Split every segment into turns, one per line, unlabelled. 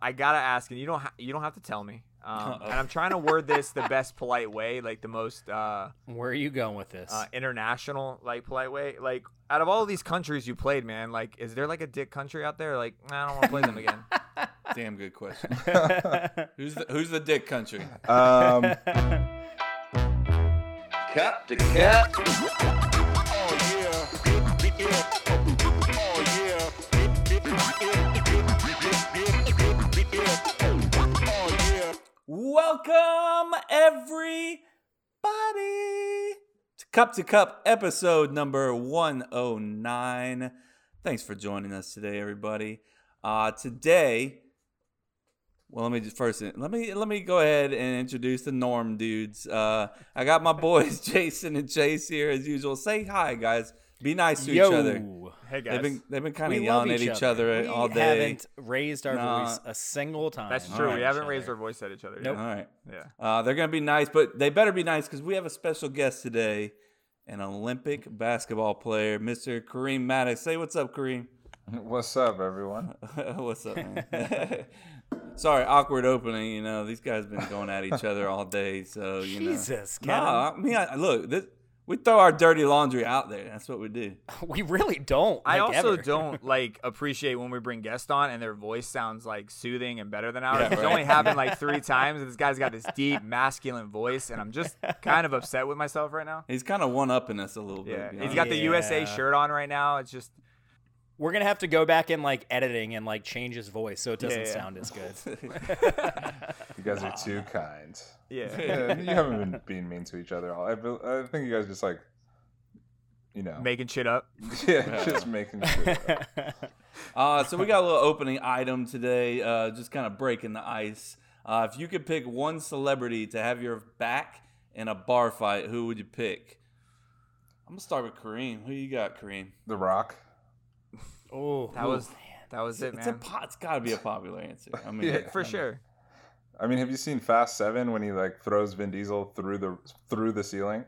I gotta ask, and you don't ha- you don't have to tell me. Um, and I'm trying to word this the best polite way, like the most uh,
Where are you going with this?
uh, international, like polite way. Like out of all these countries you played, man, like is there like a dick country out there? Like I don't want to play them again.
Damn good question. who's the Who's the dick country?
Um,
Cup to cup.
Welcome everybody to Cup to Cup episode number 109. Thanks for joining us today, everybody. Uh, today, well, let me just first let me let me go ahead and introduce the Norm dudes. Uh, I got my boys Jason and Chase here as usual. Say hi, guys. Be nice to
Yo,
each other.
Hey guys,
They've been they've been kind of
we love
yelling at each other,
We
all day.
We haven't raised our
Nah.
voice a single time.
that's true.
right,
we haven't raised
other.
our voice at each other.
Nope.
All right.
Yeah.
Uh, they're gonna be nice, but they better be nice because we have a special guest today, an Olympic basketball player, Mr. Kareem Maddox. Say what's up, Kareem.
what's up, everyone?
what's up, man? Sorry, awkward opening. You know these guys have been going at each other all day, so you know.
Jesus,
No,
Kevin.
I mean, I, look, this, we throw our dirty laundry out there. That's what we do.
We really don't.
I also
ever.
don't like appreciate when we bring guests on and their voice sounds like soothing and better than ours.
Yeah,
It's only happened like three times, and this guy's got this deep masculine voice, and I'm just kind of upset with myself right now.
He's kind of one upping us a little bit.
Yeah,
to be
he's
honest.
got the USA shirt on right now. It's just
We're gonna have to go back in like editing and like change his voice so it doesn't
Yeah, yeah.
sound as good.
You guys are too kind.
Yeah.
Yeah, you haven't been being mean to each other. I, I think you guys just like, you know,
making shit up.
yeah, just making sure.
Uh, so we got a little opening item today, uh, just kind of breaking the ice. Uh, if you could pick one celebrity to have your back in a bar fight, who would you pick? I'm gonna start with Kareem. Who you got, Kareem?
The Rock.
oh,
That was that was it,
It's a
man.
po- it's got to be a popular answer. I mean,
Yeah.
For sure.
I mean, have you seen Fast Seven when he like throws Vin Diesel through the through the ceiling?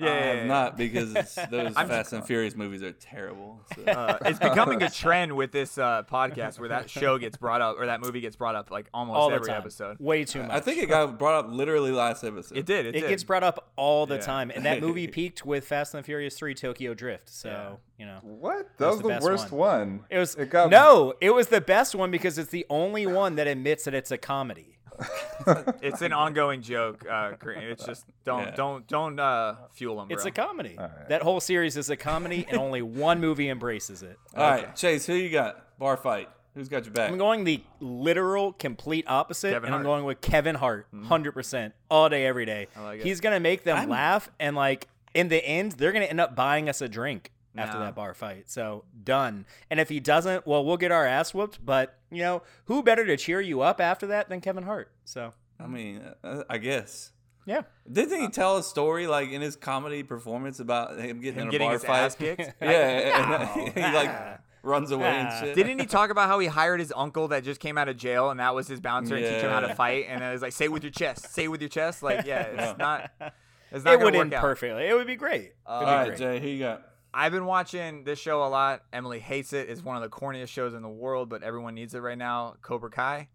Yeah,
I
yeah,
have
yeah.
not because those
I'm-
Fast and Furious movies are terrible. So.
Uh, it's becoming a trend with this uh, podcast where that show gets brought up or that movie gets brought up like almost
all
every episode.
Way too much.
I think it got brought up literally last episode.
It did. It,
it
did.
gets brought up all the
Yeah.
time, and that movie peaked with Fast and the Furious Three: Tokyo Drift. So you know.
What? That
was
was
the
the,
best
worst one.
It was
It got
no, it was the best one because it's the only one that admits that it's a comedy.
It's an ongoing joke. Uh, it's just don't
Yeah.
don't don't uh, fuel them.
It's
bro.
a comedy.
right.
That whole series is a comedy, and only one movie embraces it.
All right, Chase, who you got? Bar fight. Who's got your back?
I'm going the literal, complete opposite,
Kevin
and I'm going with Kevin Hart, 100 percent, all day, every day.
like it.
He's gonna make them laugh, and like in the end, they're gonna end up buying us a drink after
No.
that bar fight. So done. And if he doesn't, well, we'll get our ass whooped. But you know, who better to cheer you up after that than Kevin Hart? So
I mean, uh, I guess.
yeah.
Didn't he tell a story like in his comedy performance about him getting
Him
in a
getting
bar
his
fight?
ass kicked.
Yeah, and he like runs away and
Ah.
shit.
Didn't he talk about how he hired his uncle that just came out of jail and that was his bouncer and teach him how to fight? And it was like, say with your chest, say with your chest. Like, yeah, it's
Yeah.
not. It's not
It
gonna
would
work
end
out.
perfectly. It would be great. It'd be
right,
great.
Jay, who you got?
I've been watching this show a lot. Emily hates it. It's one of the corniest shows in the world, but everyone needs it right now. Cobra Kai.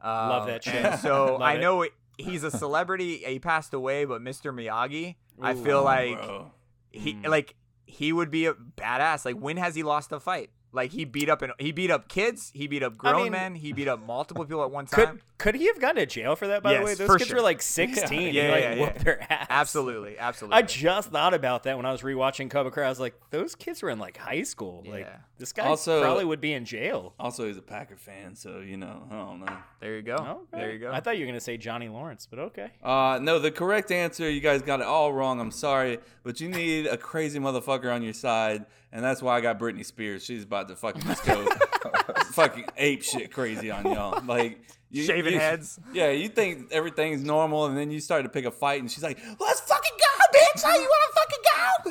Um,
Love that show.
so I know it, he's a celebrity. he passed away, but Mr. Miyagi, I feel like
bro.
he
Mm.
like he would be a badass. Like when has he lost a fight? Like he beat up and he beat up kids. He beat up grown
mean-
men. He beat up multiple people at one time.
Could could he have gone to jail for that? By the way, those kids
sure.
were like 16.
Yeah,
he like
yeah, yeah.
whooped their ass.
absolutely, absolutely.
I just thought about that when I was rewatching Cobra Kai. I was like, those kids were in like high school. Like
Yeah.
this guy
Also-
probably would be in jail.
Also, he's a Packer fan, so you know, I don't know.
there you go.
Okay.
There you go.
I thought you were gonna say Johnny Lawrence, but okay.
Uh, no, the correct answer, you guys got it all wrong. I'm sorry, but you need a crazy motherfucker on your side, and that's why I got Britney Spears. She's about to fucking just go fucking ape shit crazy on y'all. Like you,
Shaving
you-
heads.
Yeah, you think everything's normal, and then you start to pick a fight, and she's like, "Let's fucking go, bitch! How you want to fucking go?"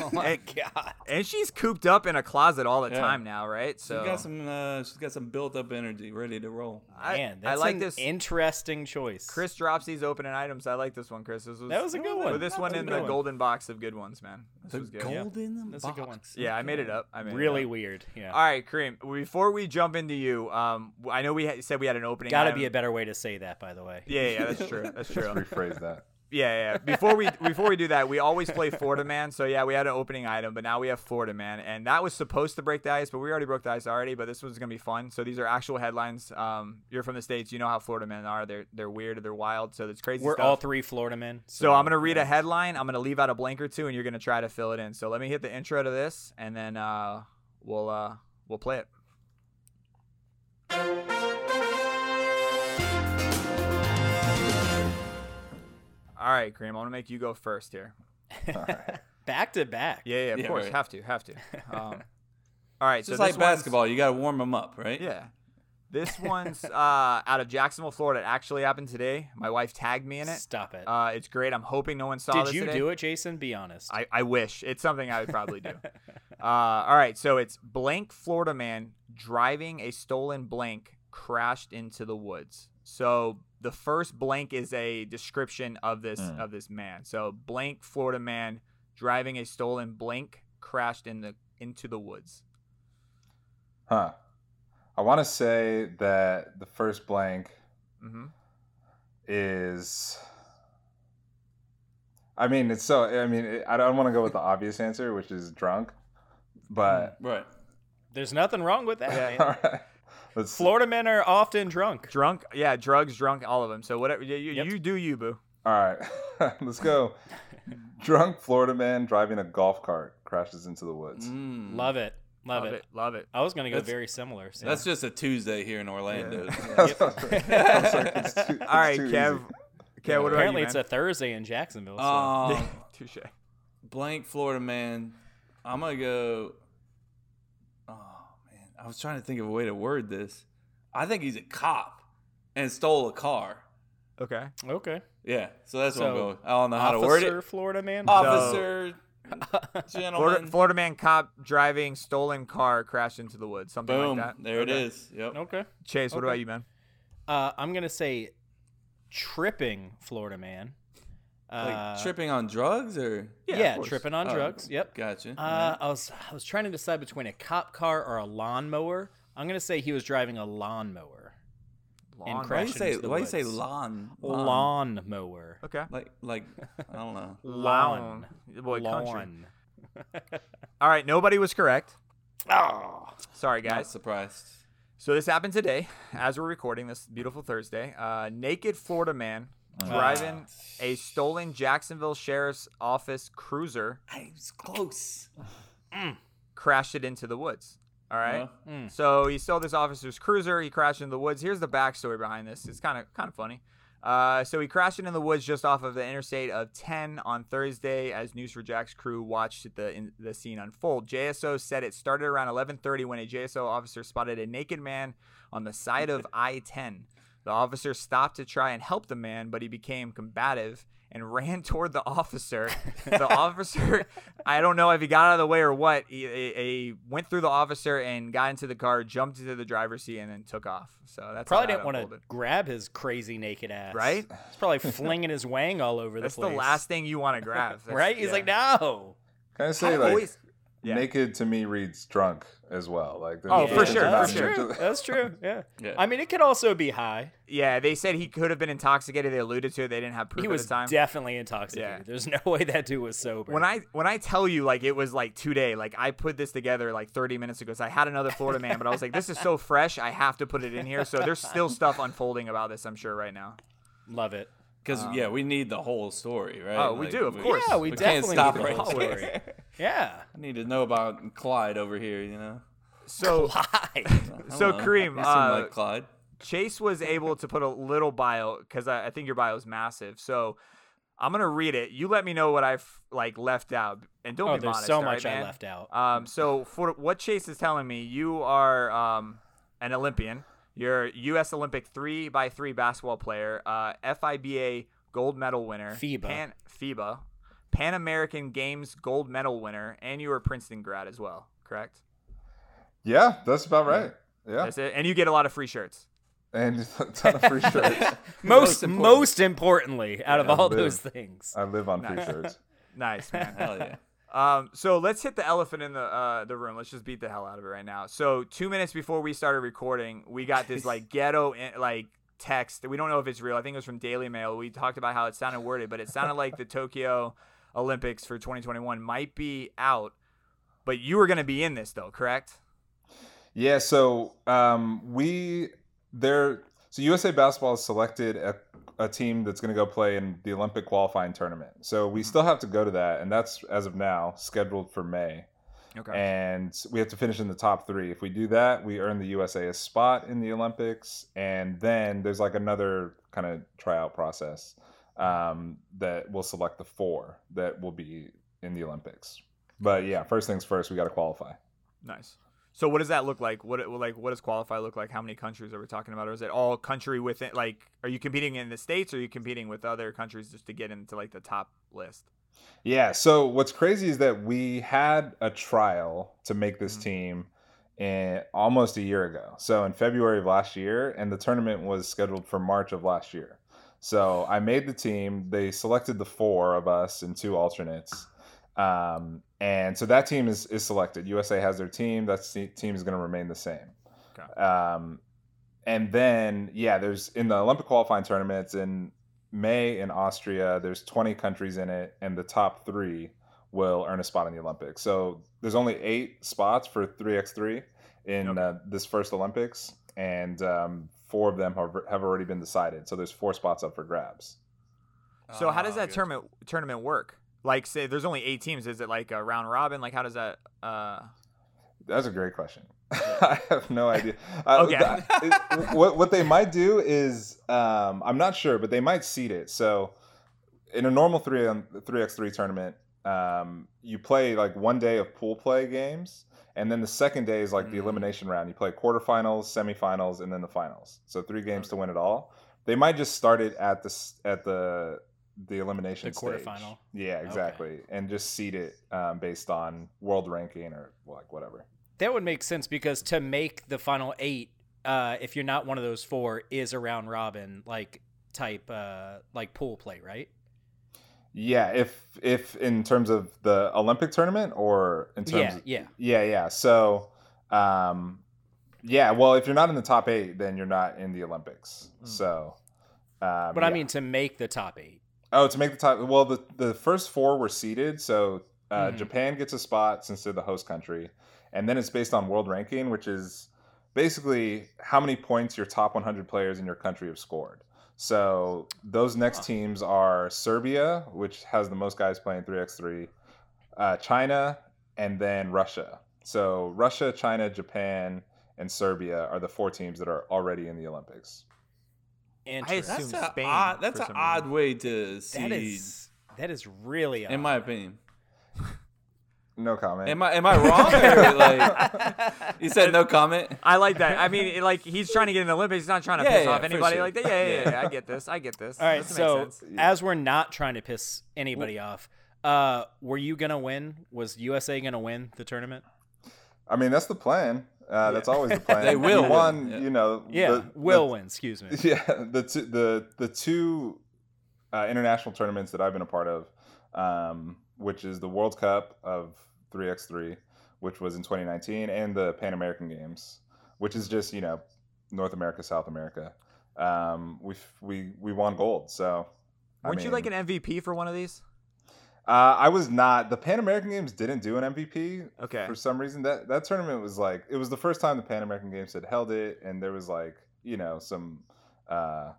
Oh my
And-
god.
And she's cooped up in a closet all the
Yeah.
time now, right?
She's
So
got some. Uh, she's got some built up energy, ready to roll.
I,
Man,
I
that's
like
an
this.
interesting choice.
Chris drops these opening items. I like this one, Chris. This was
That was a good one.
Put this
That
one in the
one.
golden box of good ones, man. This
The
was good.
golden
That's a good one.
box.
Yeah, I made it up. I made it
really
up.
weird. Yeah.
All right, Kareem. Before we jump into you, um, I know we ha- said we had an opening.
Got to be a better way to say that, by the way.
Yeah, yeah, that's true. That's true.
Rephrase that.
Yeah, yeah. Before we before we do that, we always play Florida Man. So yeah, we had an opening item, but now we have Florida Man, and that was supposed to break the ice, but we already broke the ice already. But this one's gonna be fun. So these are actual headlines. Um, you're from the states, you know how Florida men are. They're they're weird, they're wild. So it's crazy.
We're
stuff.
all three Florida men.
So I'm gonna read a headline. I'm gonna leave out a blank or two, and you're gonna try to fill it in. So let me hit the intro to this, and then uh, we'll uh, we'll play it. All right, Kareem, I'm gonna make you go first here.
back to back.
Yeah, yeah, of
Yeah,
course,
right.
have to, have to. Um, all right,
It's
so
just
this
like basketball. You got to warm them up, right?
Yeah, this one's uh, out of Jacksonville, Florida. It actually happened today. My wife tagged me in it.
Stop it.
Uh, it's great. I'm hoping no one saw
Did
this Did
you
today.
do it, Jason? Be honest.
I, I wish. It's something I would probably do. uh, all right, so it's blank Florida man driving a stolen blank crashed into the woods. So the first blank is a description of this
Mm.
of this man. So blank Florida man driving a stolen blank crashed in the into the woods.
Huh. I want to say that the first blank
hmm
is. I mean, it's so. I mean, it, I don't want to go with the obvious answer, which is drunk. But
Right.
There's nothing wrong with that. man.
all right, let's.
Florida men are often drunk.
Drunk, yeah, drugs, drunk, all of them. So whatever you, you,
Yep.
you do, you boo.
All right, let's go. Drunk Florida man driving a golf cart crashes into the woods.
Mm.
Love it. Love,
Love
it.
it, love it.
I was gonna go
That's-
very similar. so-
That's just a Tuesday here in Orlando.
That's what I like- I was like, it's too-
All right,
it's too
Kev.
easy.
Kev, what about
Apparently,
you,
it's
man?
a Thursday in Jacksonville. So.
Um,
Touche.
blank Florida man. I'm gonna go. Man, I was trying to think of a way to word this. I think he's a cop and stole a car.
Okay.
okay.
Yeah, so that's what I'm
So,
going. I don't know how to
Officer
word it.
Florida man.
Officer, gentleman.
Florida, Florida man cop driving stolen car crashed into the woods. Something
Boom.
like that.
There
Okay.
it is. Yep.
okay.
Chase, what
Okay.
about you, man?
Uh, I'm gonna say tripping Florida man.
Like
Uh,
tripping on drugs or?
Yeah,
Yeah, tripping on
Oh,
drugs. Yep.
Gotcha.
Uh, I was I was trying to decide between a cop car or a lawnmower. I'm gonna say he was driving a lawnmower.
Lawn-
and
why you say
into the
why you say
woods.
lawn?
Lawnmower.
Okay.
Like like I don't know.
Lawn.
Boy, country.
Lawn.
All right, nobody was correct.
Oh.
Sorry,
Not
guys.
surprised.
So this happened today, as we're recording this beautiful Thursday. Uh, naked Florida man driving a stolen Jacksonville Sheriff's Office cruiser
I was close.
crashed it into the woods. All right.
Well,
Mm.
So he stole this officer's cruiser. He crashed into the woods. Here's the backstory behind this. It's kind of kind of funny. Uh, so he crashed into the woods just off of the interstate of 10 on Thursday as News4Jax crew watched the in, the scene unfold. JSO said it started around 11:30 when a JSO officer spotted a naked man on the side of I-10. The officer stopped to try and help the man, but he became combative and ran toward the officer. the officer, I don't know if he got out of the way or what. He, he- he went through the officer and got into the car, jumped into the driver's seat, and then took off. So that's
Probably didn't want to grab his crazy naked ass.
Right?
He's probably flinging his wang all over
That's
the place.
That's the last thing you want to grab. That's-
right? He's
yeah.
like, no.
Can I say
I
like
always- yeah.
naked to me reads drunk as well? Like
Oh,
no
for sure, for
That's
that.
sure.
true. That's true. Yeah.
Yeah.
I mean, it could also be high.
Yeah, they said he could have been intoxicated. They alluded to it. They didn't have proof
He
at
was
the time.
definitely intoxicated.
Yeah.
There's no way that dude was sober.
when I when I tell you like it was like today, like I put this together like 30 minutes ago. So I had another Florida man, but I was like, this is so fresh, I have to put it in here. So there's still stuff unfolding about this, I'm sure, right now.
Love it.
Because yeah, we need the whole story, right?
Oh, we do, of course.
Yeah, we, definitely can't
stop
need the whole story. Yeah.
I need to know about Clyde over here. You know.
So
Why?
so
Hello.
Kareem, uh,
like Clyde.
Chase was able to put a little bio because I, I think your bio is massive. So I'm gonna read it. You let me know what I've like left out, and don't
oh,
be
there's
modest.
so
all right,
much I
man?
left out.
Um, so for what Chase is telling me, you are um, an Olympian. You're a U.S. Olympic three by three basketball player, uh, FIBA gold medal winner,
FIBA.
Pan, FIBA, Pan American Games gold medal winner, and you were Princeton grad as well, correct?
Yeah, that's about right. Yeah,
That's it. And you get a lot of free shirts.
and a ton of free shirts.
Most
important.
most importantly, out of all
live.
those things.
I live on free shirts.
Nice, man.
Hell yeah.
Um, so let's hit the elephant in the uh, the room. Let's just beat the hell out of it right now. So two minutes before we started recording, we got this like ghetto in- like text. We don't know if it's real. I think it was from Daily Mail. We talked about how it sounded worded, but it sounded like the Tokyo Olympics for 2021 might be out. But you were going to be in this though, correct?
Yeah, so um, we there. So USA Basketball selected a, a team that's going to go play in the Olympic qualifying tournament. So we still have to go to that, and that's as of now scheduled for May.
Okay.
And we have to finish in the top three. If we do that, we earn the USA a spot in the Olympics, and then there's like another kind of tryout process um, that will select the four that will be in the Olympics. But yeah, first things first, we got to qualify.
Nice. So what does that look like? What like what does qualify look like? How many countries are we talking about? Or is it all country within? Like, are you competing in the states? or Are you competing with other countries just to get into like the top list?
Yeah. So what's crazy is that we had a trial to make this
Mhm.
team in almost a year ago. So in February of last year, and the tournament was scheduled for March of last year. So I made the team. They selected the four of us and two alternates. Um, and so that team is, is selected. USA has their team. That team is going to remain the same.
Okay.
Um, and then, yeah, there's in the Olympic qualifying tournaments in May in Austria, there's 20 countries in it, and the top three will earn a spot in the Olympics. So there's only eight spots for 3x3 in
Okay.
uh, this first Olympics, and um, four of them have, have already been decided. So there's four spots up for grabs.
So how does
Ah,
that
good.
tournament tournament work? Like, say there's only eight teams. Is it like a round robin? Like, how does that? uh
That's a great question. I have no idea. Uh,
Okay.
what what they might do is um, I'm not sure, but they might seed it. So in a normal three on three x three tournament, um, you play like one day of pool play games, and then the second day is like the
Mm.
elimination round. You play quarterfinals, semifinals, and then the finals. So three games to win it all. They might just start it at the at the the elimination
The
stage.
quarterfinal.
Yeah, exactly, and just seed it um, based on world ranking or like whatever.
That would make sense because to make the final eight, uh, if you're not one of those four, is a round robin like type uh, like pool play, right?
Yeah, if if in terms of the Olympic tournament or in terms
Yeah,
of,
yeah.
yeah, yeah. So um yeah, well if you're not in the top 8 then you're not in the Olympics.
Mm.
So um
But I
yeah.
mean to make the top eight.
Oh, to make the top well the the first 4 were seeded, so uh,
Mhm.
Japan gets a spot since they're the host country. And then it's based on world ranking, which is basically how many points your top 100 players in your country have scored. So those next teams are Serbia, which has the most guys playing 3x3, uh, China, and then Russia. So Russia, China, Japan, and Serbia are the four teams that are already in the Olympics.
Interesting.
That's
assume
a
Spain
odd. That's an odd
reason.
way to see.
That is that is really
in my opinion.
No comment.
Am I am I wrong? or like you said, no comment.
I like that. I mean, like he's trying to get in the Olympics. He's not trying to
Yeah,
piss
yeah,
off anybody
sure.
like that. Yeah, yeah, yeah, I get this. I get this.
All right,
This makes
so
sense.
as we're not trying to piss anybody off, uh, were you gonna win? Was USA gonna win the tournament?
I mean, that's the plan. Uh, That's always the plan.
They will
won,
win, yeah.
you know.
Yeah,
the-
will
the-
win. Excuse me.
Yeah, the two, the the two uh, international tournaments that I've been a part of, um, which is the World Cup of 3x3, which was in 2019, and the Pan American Games, which is just you know North America, South America. Um, we we we won gold. So I
Weren't you like an MVP for one of these?
Uh, I was not. The Pan American Games didn't do an MVP
Okay.
for some reason. That that tournament was like it was the first time the Pan American Games had held it, and there was like you know some uh,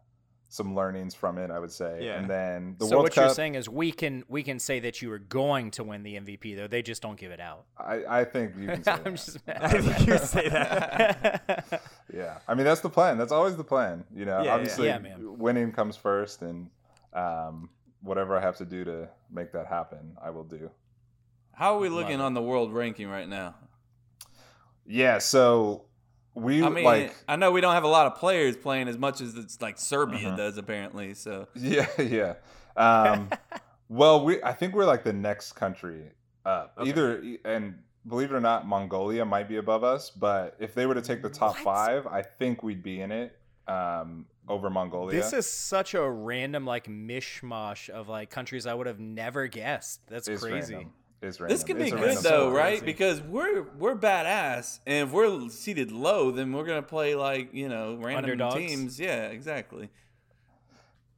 some learnings from it. I would say.
Yeah.
And then the
so
World
what
Cup.
you're saying is we can we can say that you were going to win the MVP though. They just don't give it out.
I, I think you can say
I'm
that.
just
I think you say that.
Yeah, I mean that's the plan. That's always the plan. You know,
Yeah, yeah.
obviously
Yeah, man.
winning comes first, and um, whatever I have to do to make that happen, I will do.
How are we looking
it.
on the world ranking right now?
Yeah. So we
I mean,
like
I know we don't have a lot of players playing as much as it's like Serbia
Mhm.
does apparently. So
Yeah, yeah. Um, Well, we I think we're like the next country up.
Okay.
Either and believe it or not, Mongolia might be above us, but if they were to take the top
What?
five, I think we'd be in it um, over Mongolia.
This is such a random like mishmash of like countries I would have never guessed. That's
It's
crazy.
random. It's random.
This could be
a
good though,
sport.
right? Because we're we're badass, and if we're seated low, then we're gonna play like you know random
Underdogs?
teams. Yeah, exactly.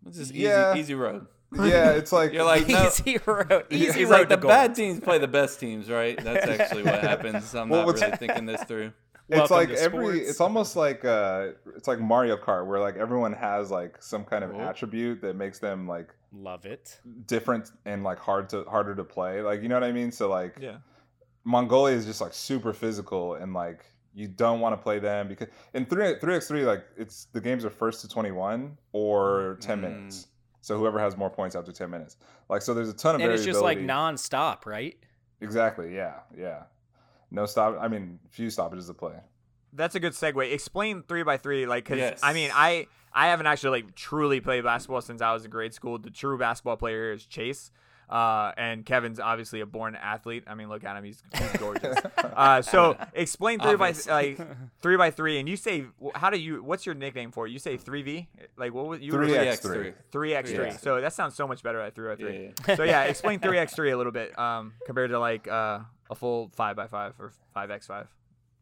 It's just
Yeah.
easy easy road.
Yeah, it's like
You're like no.
Easy road. Easy
He's
road
like the
gold.
bad teams play the best teams, right? That's actually what happens. I'm
Well,
not really thinking this through.
It's like every
sports.
it's almost like uh it's like Mario Kart where like everyone has like some kind of
Oh.
attribute that makes them like
Love it.
different and like hard to harder to play. Like you know what I mean? So like
Yeah.
Mongolia is just like super physical and like you don't want to play them because in 3 3x3 like it's the games are first to 21 or 10
Mm.
minutes. So whoever has more points after 10 minutes. Like so there's a ton of
And it's just like
variability.
non-stop, right?
Exactly. Yeah. Yeah. No stop. I mean, few stoppages to play.
That's a good segue. Explain three by three, like, cause I mean, I I haven't actually like truly played basketball since I was in grade school. The true basketball player is Chase, uh, and Kevin's obviously a born athlete. I mean, look at him; he's, he's gorgeous. uh, so explain three by like three by three, and you say how do you? What's your nickname for it? You say three v? Like what was you?
Three X
3x3.
three.
Three x three. So that sounds so much better at three by three.
Yeah.
So yeah, explain three x three a little bit um, compared to like uh, a full five by five or five x five.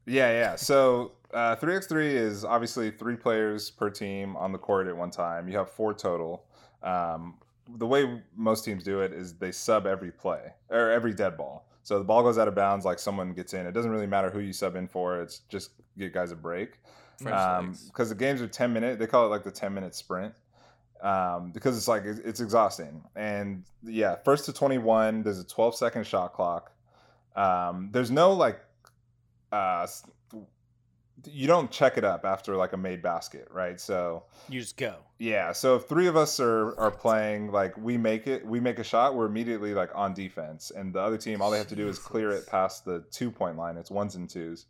Yeah, yeah. So uh, 3x3 is obviously three players per team on the court at one time. You have four total. Um, the way most teams do it is they sub every play or every dead ball. So the ball goes out of bounds, like someone gets in. It doesn't really matter who you sub in for. It's just get guys a break.
French
Um, because the games are 10 minute. They call it like the 10 minute sprint. Um, because it's like it's, it's exhausting. And yeah, first to 21, there's a 12 second shot clock. Um, there's no like uh you don't check it up after like a made basket, right? So
You just go.
yeah, so if three of us are are playing, like we make it, we make a shot, we're immediately like on defense, and the other team, all they have to do is clear it past the two point line. It's ones and twos,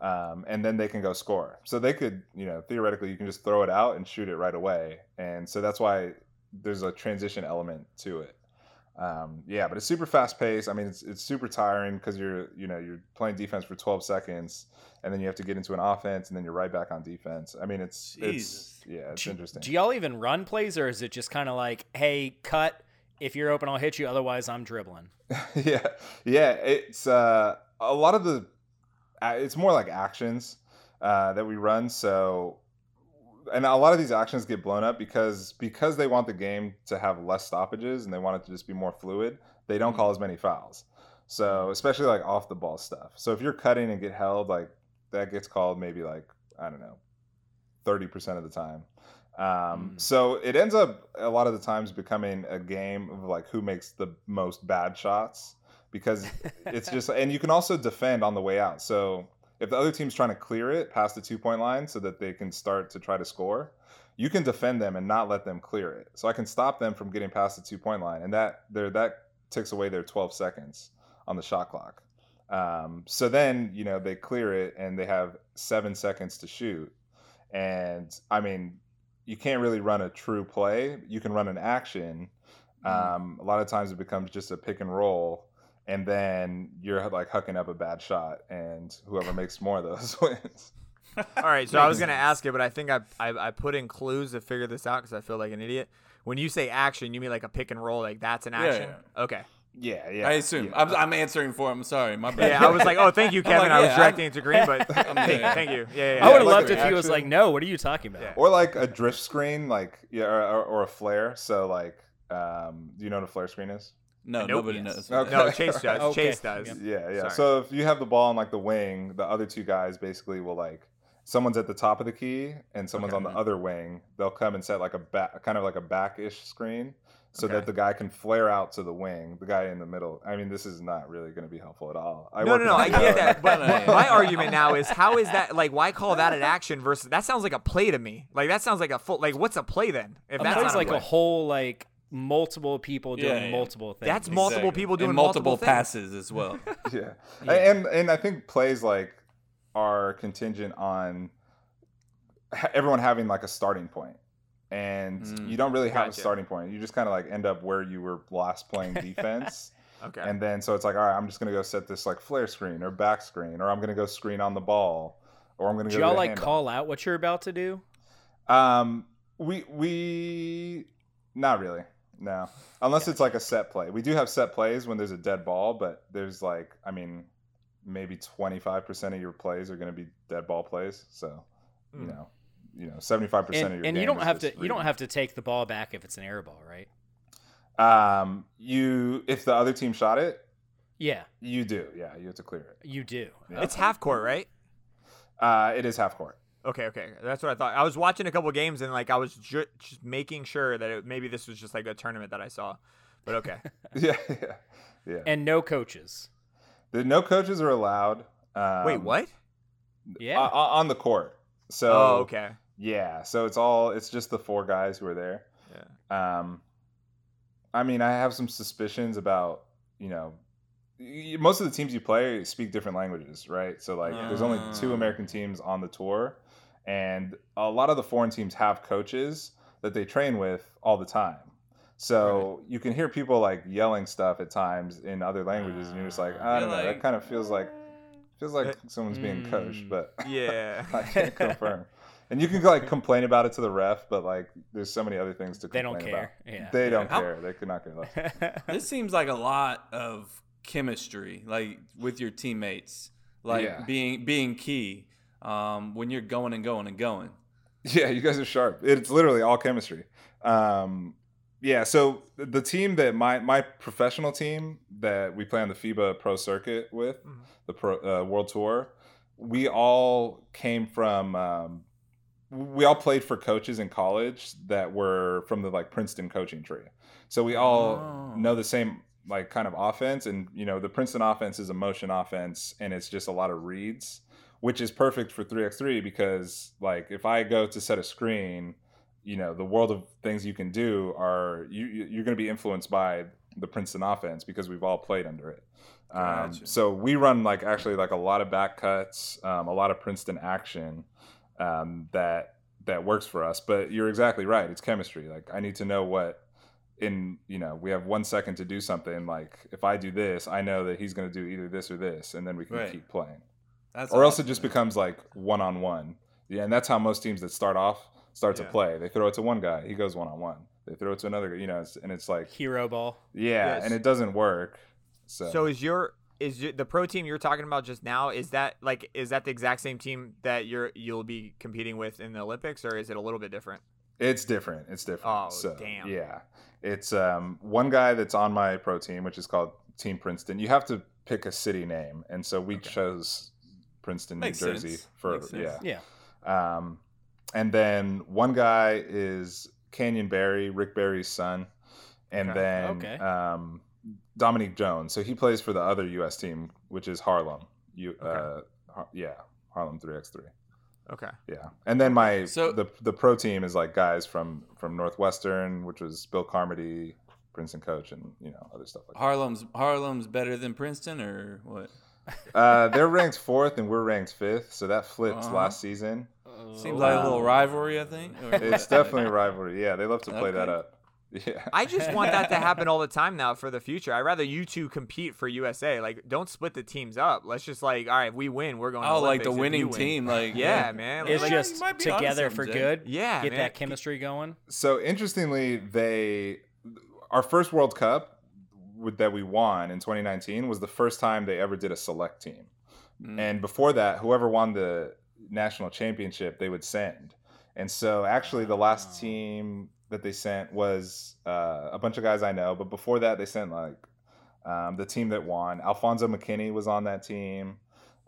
um, and then they can go score. So they could, you know, theoretically, you can just throw it out and shoot it right away, and so that's why there's a transition element to it. Um, yeah, but it's super fast paced. I mean, it's it's super tiring because you're you know you're playing defense for 12 seconds, and then you have to get into an offense, and then you're right back on defense. I mean, it's
Jesus.
it's yeah, it's
Do,
interesting.
do y'all even run plays, or is it just kind of like, hey, cut? If you're open, I'll hit you. Otherwise, I'm dribbling.
yeah, yeah. It's uh, a lot of the. uh, It's more like actions uh, that we run. So, and a lot of these actions get blown up because because they want the game to have less stoppages and they want it to just be more fluid. They don't call as many fouls. So especially like off the ball stuff. So if you're cutting and get held, like that gets called maybe like I don't know, thirty percent of the time. Um,
Mm.
So it ends up a lot of the times becoming a game of like who makes the most bad shots because it's just and you can also defend on the way out. So if the other team's trying to clear it past the two point line so that they can start to try to score, you can defend them and not let them clear it. So I can stop them from getting past the two point line, and that there that takes away their 12 seconds on the shot clock. Um, so then you know they clear it and they have seven seconds to shoot, and I mean you can't really run a true play. You can run an action. Um, a lot of times it becomes just a pick and roll, and then you're like hucking up a bad shot, and whoever makes more of those wins.
All right, so I was gonna ask it, but I think I, I I put in clues to figure this out because I feel like an idiot. When you say action, you mean like a pick and roll, like that's an
Yeah,
action. Okay.
Yeah, yeah.
I assume.
yeah.
I'm, I'm answering for him. Sorry, my bad.
Yeah, I was like, oh, thank you, Kevin.
like,
I was directing
I'm-
it to Kareem, but
I'm
thank, thank you. Yeah, yeah.
I would have
like
loved if he was like, no, what are you talking about?
Yeah.
or like a drift screen, like yeah, or, or, or a flare. So like, um, do you know what a flare screen is?
No,
Nope.
nobody
Yes.
knows.
Okay.
No, Chase does.
Okay.
Chase does.
Yeah, yeah.
Sorry.
So if you have the ball on like the wing, the other two guys basically will like someone's at the top of the key and someone's
Okay.
on the other wing. They'll come and set like a back, kind of like a backish screen, so
Okay.
that the guy can flare out to the wing. The guy in the middle. I mean, this is not really going to be helpful at all. I
No,
work
no, no. I get that, but my- argument now is how is that like? Why call that an action versus that sounds like a play to me? Like that sounds like a full. Like what's a play then? If
A
that's
play's like
play?
a whole like multiple people doing
Yeah, yeah.
multiple things.
That's multiple
Exactly.
people doing
and multiple,
things.
passes as well.
yeah.
Yeah.
and and I think plays like are contingent on everyone having like a starting point. and
Mm.
you don't really have
Gotcha.
a starting point. You just kind of like end up where you were last playing defense.
Okay.
And then so it's like, all right, I'm just gonna go set this like flare screen or back screen, or I'm gonna go screen on the ball, or I'm gonna
Do
go.
y'all like call out what you're about to do?
Um, we we not really. No, unless it's like a set play. We do have set plays when there's a dead ball, but there's like, I mean, maybe 25% of your plays are going to be dead ball plays. So, you
Mm.
know, you know, 75% of your
and you don't have to
just
you don't have to take the ball back if it's an air ball, right?
Um, you if the other team shot it,
Yeah,
you do. Yeah, you have to clear it.
you do.
Yeah.
It's half court, right?
Uh, it is half court.
Okay, okay, that's what I thought. I was watching a couple games and like I was ju- just making sure that it, maybe this was just like a tournament that I saw, but okay.
yeah, yeah, yeah.
And no coaches.
The, no coaches are allowed. Um,
Wait, what?
Yeah.
o- o- on the court. So
oh, okay.
Yeah, so it's all it's just the four guys who are there.
Yeah.
Um, I mean, I have some suspicions about you know, most of the teams you play speak different languages, right? So like, there's only two
Ah.
American teams on the tour, and a lot of the foreign teams have coaches that they train with all the time. So you can hear people like yelling stuff at times in other languages, and you're just like, I don't know, that kind of feels like feels like
Uh,
someone's being coached,
mm,
but
Yeah.
I can't confirm. And you can like complain about it to the ref, but like there's so many other things to
They
complain
don't care.
about.
Yeah.
They don't
How-
care. They could not care less.
This seems like a lot of chemistry, like with your teammates, like
Yeah.
being being key um, when you're going and going and going.
Yeah, you guys are sharp. It's literally all chemistry. Um, yeah, so the team that my my professional team that we play on the FIBA Pro Circuit with,
Mhm.
the Pro uh, World Tour, we all came from. Um, we all played for coaches in college that were from the like Princeton coaching tree. So we all
Oh.
know the same like kind of offense and you know the Princeton offense is a motion offense and it's just a lot of reads which is perfect for 3x3 because like if I go to set a screen, you know, the world of things you can do are you you- you're going to be influenced by the Princeton offense because we've all played under it. Um,
Gotcha.
so we run like actually like a lot of back cuts, um, a lot of Princeton action um, that that works for us. But you're exactly right; it's chemistry. Like I need to know what in you know we have one second to do something. Like if I do this, I know that he's going to do either this or this, and then we can
Right.
keep playing
That's
or else it just
man.
becomes like one on one. Yeah, and that's how most teams that start off start to play. They throw it to one guy, he goes one on one. They throw it to another, guy, you know, it's, and it's like
Hero ball.
yeah,
Yes.
and it doesn't work. So,
So is your is your, the pro team you're talking about just now? Is that like is that the exact same team that you're you'll be competing with in the Olympics, or is it a little bit different?
it's different. It's different.
Oh,
so,
damn.
Yeah, it's um, one guy that's on my pro team, which is called Team Princeton. You have to pick a city name, and so we chose Princeton,
Makes
New Jersey
sense.
for yeah.
Yeah.
Um, and then one guy is Canyon Barry, Rick Barry's son, and
Okay.
then
Okay.
um, Dominique Jones. So he plays for the other U.S. team, which is Harlem. You, uh, Har- yeah, Harlem three x three.
Okay.
Yeah, and then my
So-
the the pro team is like guys from from Northwestern, which was Bill Carmody, Princeton coach, and you know other stuff like that.
Harlem's Harlem's better than Princeton or what?
Uh, they're ranked fourth, and we're ranked fifth, so that flipped
Uh-huh.
last season.
Seems like a little rivalry, I think.
It's definitely a rivalry. Yeah, they love to play that up. Yeah.
I just want that to happen all the time now for the future. I'd rather you two compete for USA. Like, don't split the teams up. Let's just like, all right, if we win, we're going. to
Oh, like the
Olympics if you
winning
win.
team, like
Yeah, man.
It's
Like,
just
might be onto
together for good.
yeah,
Get
man.
that chemistry going.
So interestingly, they our first World Cup with- that we won in 2019 was the first time they ever did a select team.
Mm.
And before that, whoever won the national championship, they would send. And so actually, the last
Oh.
team that they sent was uh, a bunch of guys I know. But before that, they sent like um, the team that won. Alfonzo McKinnie was on that team,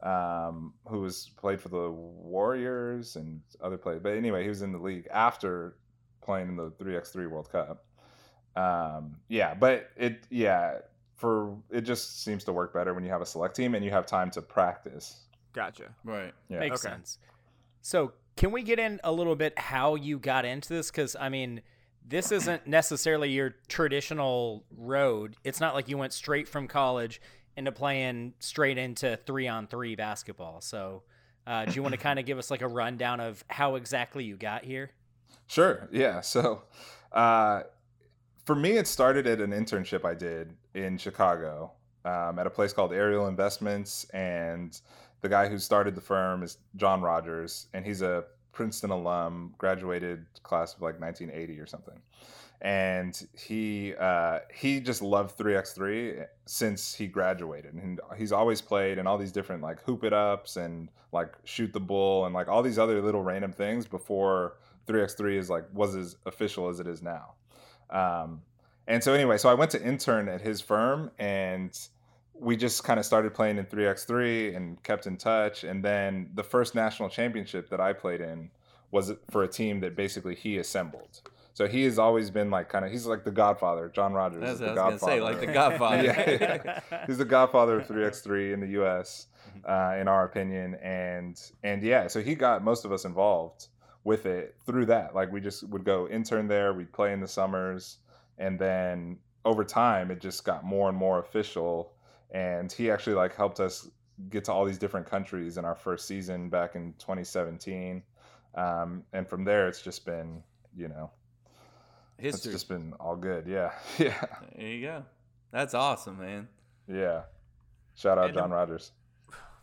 um, who was played for the Warriors and other players. But anyway, he was in the league after playing in the 3x3 World Cup. Um, yeah, but it yeah for it just seems to work better when you have a select team and you have time to practice.
Gotcha.
right.
Yeah.
Makes
Okay.
sense. So, can we get in a little bit how you got into this? Because I mean, this isn't necessarily your traditional road. It's not like you went straight from college into playing straight into three on three basketball. So, uh, do you want to kind of give us like a rundown of how exactly you got here?
Sure. Yeah. So, uh, for me, it started at an internship I did in Chicago um, at a place called Ariel Investments, and the guy who started the firm is John Rogers, and he's a Princeton alum, graduated class of like 1980 or something. And he uh, he just loved 3x3 since he graduated, and he's always played in all these different like hoop it ups and like shoot the bull and like all these other little random things before 3x3 is like was as official as it is now. Um, and so anyway, so I went to intern at his firm and we just kind of started playing in 3x3 and kept in touch and then the first national championship that I played in was for a team that basically he assembled. So he has always been like kind of he's like the godfather. John Rogers
That's
is
what
the
I was
godfather.
gonna say, like the Godfather.
yeah, yeah. He's the godfather of 3x3 in the US uh, in our opinion and and yeah, so he got most of us involved with it through that. Like we just would go intern there, we'd play in the summers and then over time it just got more and more official and he actually like helped us get to all these different countries in our first season back in 2017 um, and from there it's just been you know
history.
it's just been all good yeah yeah
There you go. That's awesome, man.
yeah shout out
And the-
john rogers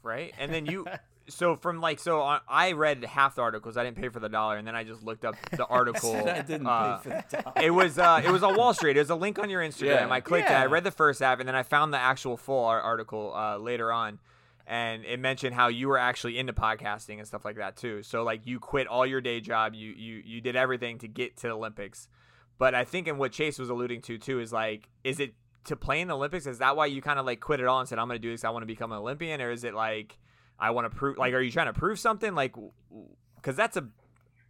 right? And then you, so from like, so on, I read half the articles. I didn't pay for the dollar, and then I just looked up the article.
I didn't
uh,
pay for the time.
it was uh, it was on Wall Street. It was a link on your Instagram.
Yeah.
I clicked it. I read the first half, and then I found the actual full article uh, later on, and it mentioned how you were actually into podcasting and stuff like that too. So like you quit all your day job, you you you did everything to get to the Olympics. But I think, and what Chase was alluding to too, is like, is it to play in the Olympics? Is that why you kind of like quit it all and said, I'm going to do this? I want to become an Olympian, or is it like, I want to prove? Like, are you trying to prove something? Like, because that's a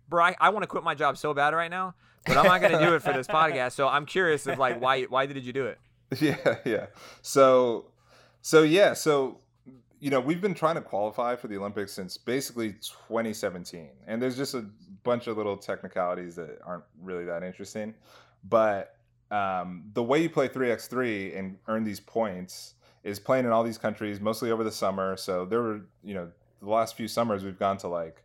bro. I, I want to quit my job so bad right now, but I'm not going to do it for this podcast. So I'm curious of like why why did you do it?
yeah yeah so so yeah so you know we've been trying to qualify for the olympics since basically 2017 and there's just a bunch of little technicalities that aren't really that interesting but um, the way you play 3x3 and earn these points is playing in all these countries mostly over the summer so there were you know the last few summers we've gone to like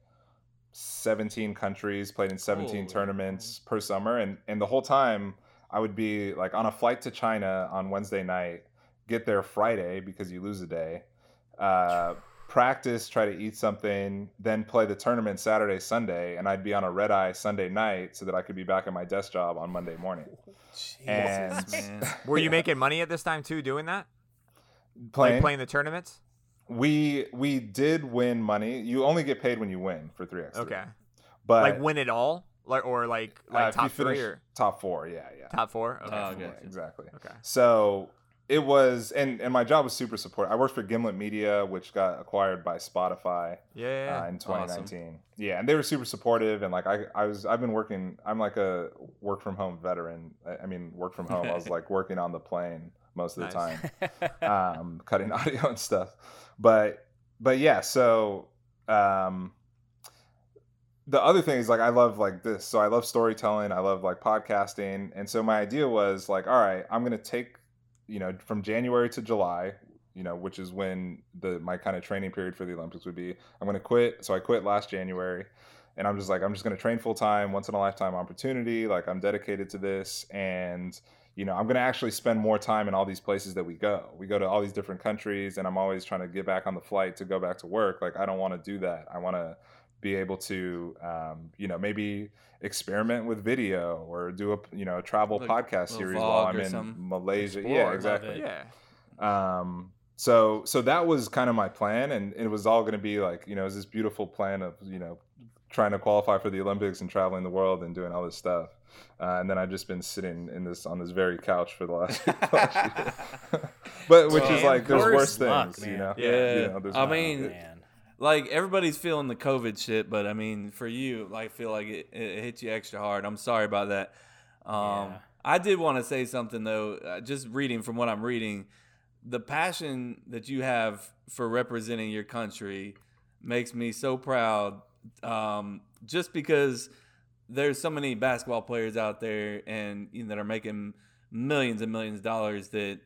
17 countries played in 17
Holy
tournaments per summer and and the whole time I would be like on a flight to China on Wednesday night, get there Friday because you lose a day, uh, practice, try to eat something, then play the tournament Saturday, Sunday, and I'd be on a red eye Sunday night so that I could be back at my desk job on Monday morning. And
man.
Were you making money at this time too, doing that?
Playing,
Like playing the tournaments?
we we did win money. You only get paid when you win for three X.
Okay.
but
like win it all, like or like
uh,
like
if you
top three or
top four, yeah, yeah.
top four? Okay.
Oh,
Yeah, exactly.
okay.
So it was, and and my job was super support. I worked for Gimlet Media, which got acquired by Spotify
Yeah. yeah, yeah.
uh, in 2019. Yeah, and they were super supportive, and like I, I was, I've been working. I'm like a work from home veteran. I, I mean, work from home. I was like working on the plane most of the time, um, cutting audio and stuff. But but yeah, so um, the other thing is like I love like this. So I love storytelling. I love like podcasting, and so my idea was like, all right, I'm gonna take you know from January to July. You know, which is when the my kind of training period for the Olympics would be. I'm gonna quit. So I quit last January, and I'm just like I'm just gonna train full time, once in a lifetime opportunity. Like I'm dedicated to this, and you know, I'm going to actually spend more time in all these places that we go. We go to all these different countries, and I'm always trying to get back on the flight to go back to work. Like, I don't want to do that. I want to be able to, um, you know, maybe experiment with video or do a, you know, a travel
Like
podcast
little
series while I'm in. Malaysia.
Explore,
Yeah, exactly.
Yeah.
Um, so, so that was kind of my plan, and it was all going to be like, you know, it was this beautiful plan of, you know, trying to qualify for the Olympics and traveling the world and doing all this stuff. Uh, and then I've just been sitting in this on this very couch for the last, last but which is like there's
worse
worse
luck,
things, you know.
Yeah.
You know,
I mean,
it-
Man.
like everybody's feeling the COVID shit, but I mean, for you, like, I feel like it, it hit you extra hard. I'm sorry about that. Um,
Yeah.
I did want to say something though. Uh, just reading from what I'm reading, the passion that you have for representing your country makes me so proud. Um, just because there's so many basketball players out there and you know, that are making millions and millions of dollars that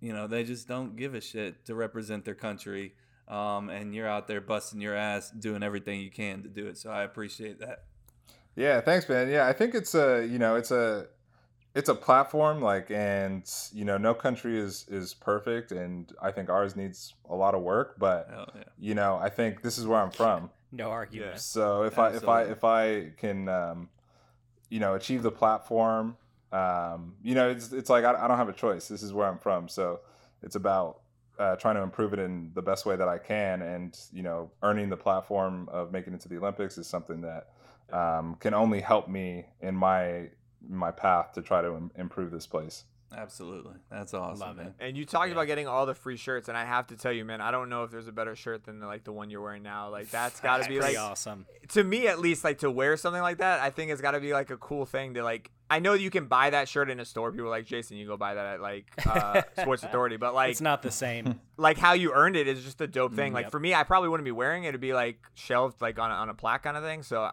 you know they just don't give a shit to represent their country um, and you're out there busting your ass doing everything you can to do it so i appreciate that
Yeah, thanks, man. Yeah, I think it's a you know it's a it's a platform like and you know no country is is perfect and I think ours needs a lot of work, but
yeah.
you know I think this is where I'm from.
No argument.
So if I if I if I can um, you know achieve the platform, um, you know it's it's like I, I don't have a choice. This is where I'm from, so it's about uh, trying to improve it in the best way that I can, and you know earning the platform of making it to the Olympics is something that um, can only help me in my my path to try to Im- improve this place.
Absolutely. That's awesome,
Love it.
man.
And you talked
Yeah.
about getting all the free shirts, and I have to tell you, man, I don't know if there's a better shirt than like the one you're wearing now. Like that's got to
That's
be like
awesome.
to me at least like to wear something like that i think it's got to be like a cool thing to like i know you can buy that shirt in a store people are like jason you go buy that at like uh, sports authority but like
it's not the same.
like how you earned it is just a dope thing
Mm,
like
yep.
for me i probably wouldn't be wearing it it'd be like shelved like on a, on a plaque kind of thing so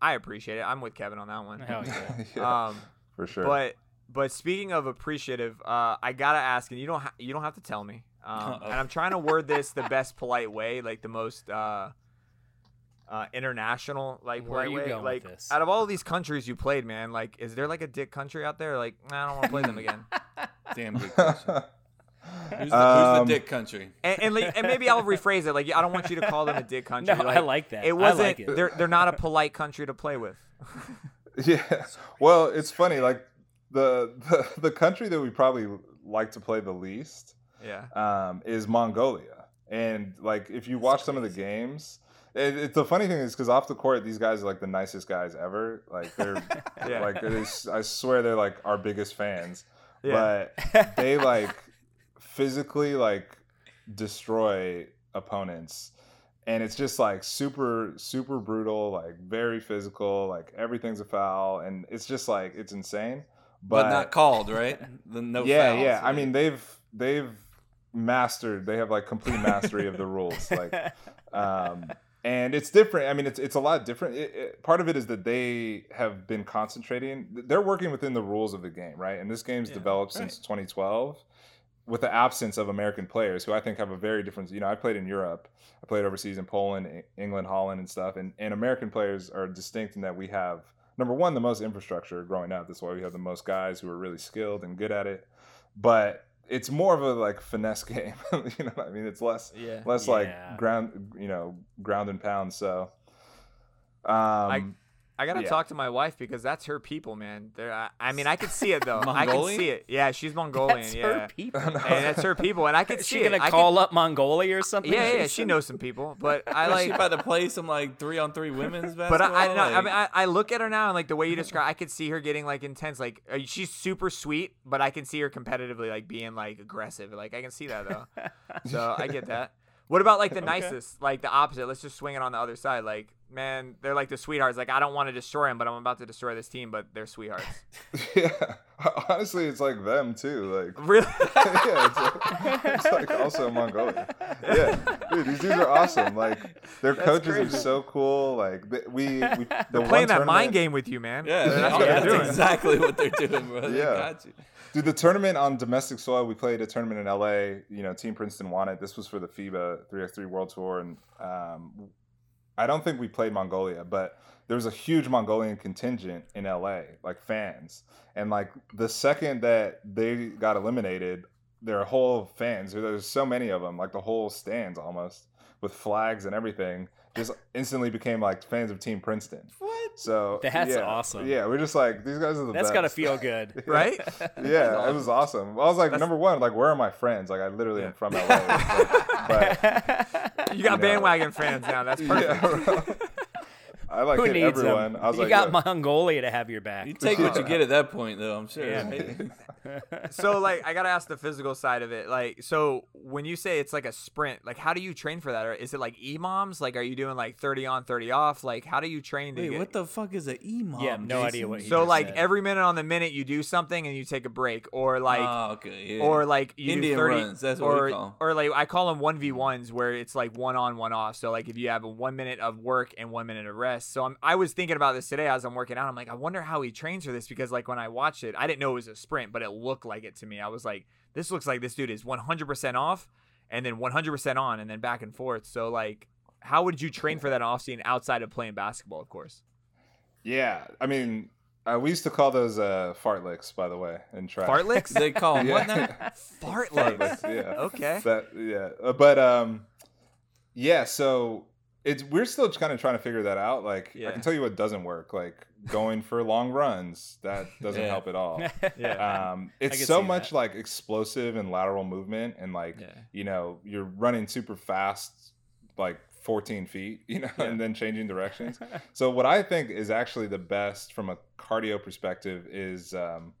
i appreciate it i'm with kevin on that one
Hell yeah.
yeah,
um
for sure.
but but speaking of appreciative, uh, I gotta ask, and you don't ha- you don't have to tell me. Um, and I'm trying to word this the best polite way, like the most uh, uh, international, like
Where are
polite
you
way.
going with
like
this?
out of all these countries you played, man, like is there like a dick country out there? Like nah, I don't want to play them again.
Damn good question. Who's the, who's the
Um,
dick country?
And, and, like, and maybe I'll rephrase it. Like I don't want you to call them a dick country.
No, I like that.
It wasn't.
like it.
They're they're not a polite country to play with.
Yeah. Well, it's funny. Like the, the the country that we probably like to play the least
Yeah.
um, is Mongolia, and like if you watch some of the games, it, it's the funny thing is because off the court, these guys are like the nicest guys ever. Like they're
Yeah.
like I swear they're like our biggest fans,
Yeah.
but they like physically like destroy opponents and it's just like super super brutal like very physical like everything's a foul and it's just like it's insane
But,
but,
not called, right? The no
yeah
fouls,
yeah. I mean they've they've mastered they have like complete mastery of the rules like um and it's different i mean it's it's a lot different. It, it, part of it is that they have been concentrating they're working within the rules of the game right? And this game's
Yeah,
developed since 2012 with the absence of american players who i think have a very different you know i played in europe. I played overseas in poland england holland and stuff and, and american players are distinct in that we have number one the most infrastructure growing up that's why we have the most guys who are really skilled and good at it but it's more of a like finesse game you know what i mean it's less
Yeah.
less
Yeah.
like ground you know ground and pound so um
I gotta
Yeah.
talk to my wife because that's her people, man. They're, I, I mean, I can see it though. I can see it. Yeah, she's Mongolian.
That's
yeah,
her people.
and that's her people, and I can
Is
see
she gonna
it. I
call up Mongolia or something?
Yeah, yeah, yeah, she knows some people, but I
Was she
like.
about to play some like three on three women's
But
basketball?
I, I, no, I mean, I, I look at her now and like the way you describe, I could see her getting like intense. Like uh, she's super sweet, but I can see her competitively like being like aggressive. Like I can see that though. so I get that. What about like the nicest, like the opposite? Let's just swing it on the other side. Like, man, they're like the sweethearts. Like, I don't want to destroy them, but I'm about to destroy this team. But they're sweethearts.
yeah honestly it's like them too like
Really?
yeah, it's like, it's like also Mongolia. Yeah, dude, these dudes are awesome. Like their coaches
crazy.
are so cool. Like th- we, we the
They're
one
playing that
tournament-
mind game with you, man.
Yeah,
that's
that's,
what they're doing.
exactly what they're doing, bro. They
Yeah.
got you.
Dude, the tournament on domestic soil, we played a tournament in LA. You know, Team Princeton won it. This was for the FIBA 3x3 World Tour. And um, I don't think we played Mongolia, but there was a huge Mongolian contingent in LA, like fans. And like the second that they got eliminated, their whole fans, there's so many of them, like the whole stands almost with flags and everything, just instantly became like fans of Team Princeton.
What?
So
That's
yeah,
awesome.
Yeah, we're just like, these guys are the
That's
best.
gotta feel good.
Right?
Yeah, it was awesome. I was like, number one, like, where are my friends? Like, I literally am from LA. Like, but
You got
know.
bandwagon fans now. That's perfect.
yeah, bro. I like
Who
hit
needs
everyone.
them?
I was
you
like,
got
yeah.
Mongolia to have your back.
You take what you get at that point, though. I'm sure.
Yeah.
so like I gotta ask the physical side of it. Like so when you say it's like a sprint, like how do you train for that? Or is it like EMOMs? Like are you doing like thirty on, thirty off? Like how do you train to
Wait,
get
what the fuck is an imam?
Yeah, no
Jason?
idea what he
so
just
like
said.
every minute on the minute you do something and you take a break. Or like
oh, okay, yeah.
or like you
Indian
do 30
runs, that's what we
or, or like I call them 1v1s where it's like one on one off so like if you have a 1 minute of work and 1 minute of rest so I'm, I was thinking about this today as I'm working out I'm like I wonder how he trains for this because like when I watched it I didn't know it was a sprint but it looked like it to me I was like this looks like this dude is 100% off and then 100% on and then back and forth so like how would you train for that off scene outside of playing basketball of course
Yeah, I mean, uh, we used to call those uh, fart licks, by the way, in track.
Fartleks?
They call them what now?
Fart
Fart
licks.
licks, yeah.
Okay.
That yeah, Uh, but um, yeah. So it's we're still kind of trying to figure that out. Like I can tell you what doesn't work. Like going for long runs that doesn't
Yeah.
help at all.
Yeah.
Um, it's so much
that.
like explosive and lateral movement, and like
Yeah.
you know you're running super fast, like 14 feet, you know,
Yeah.
and then changing directions. so what I think is actually the best from a cardio perspective is um,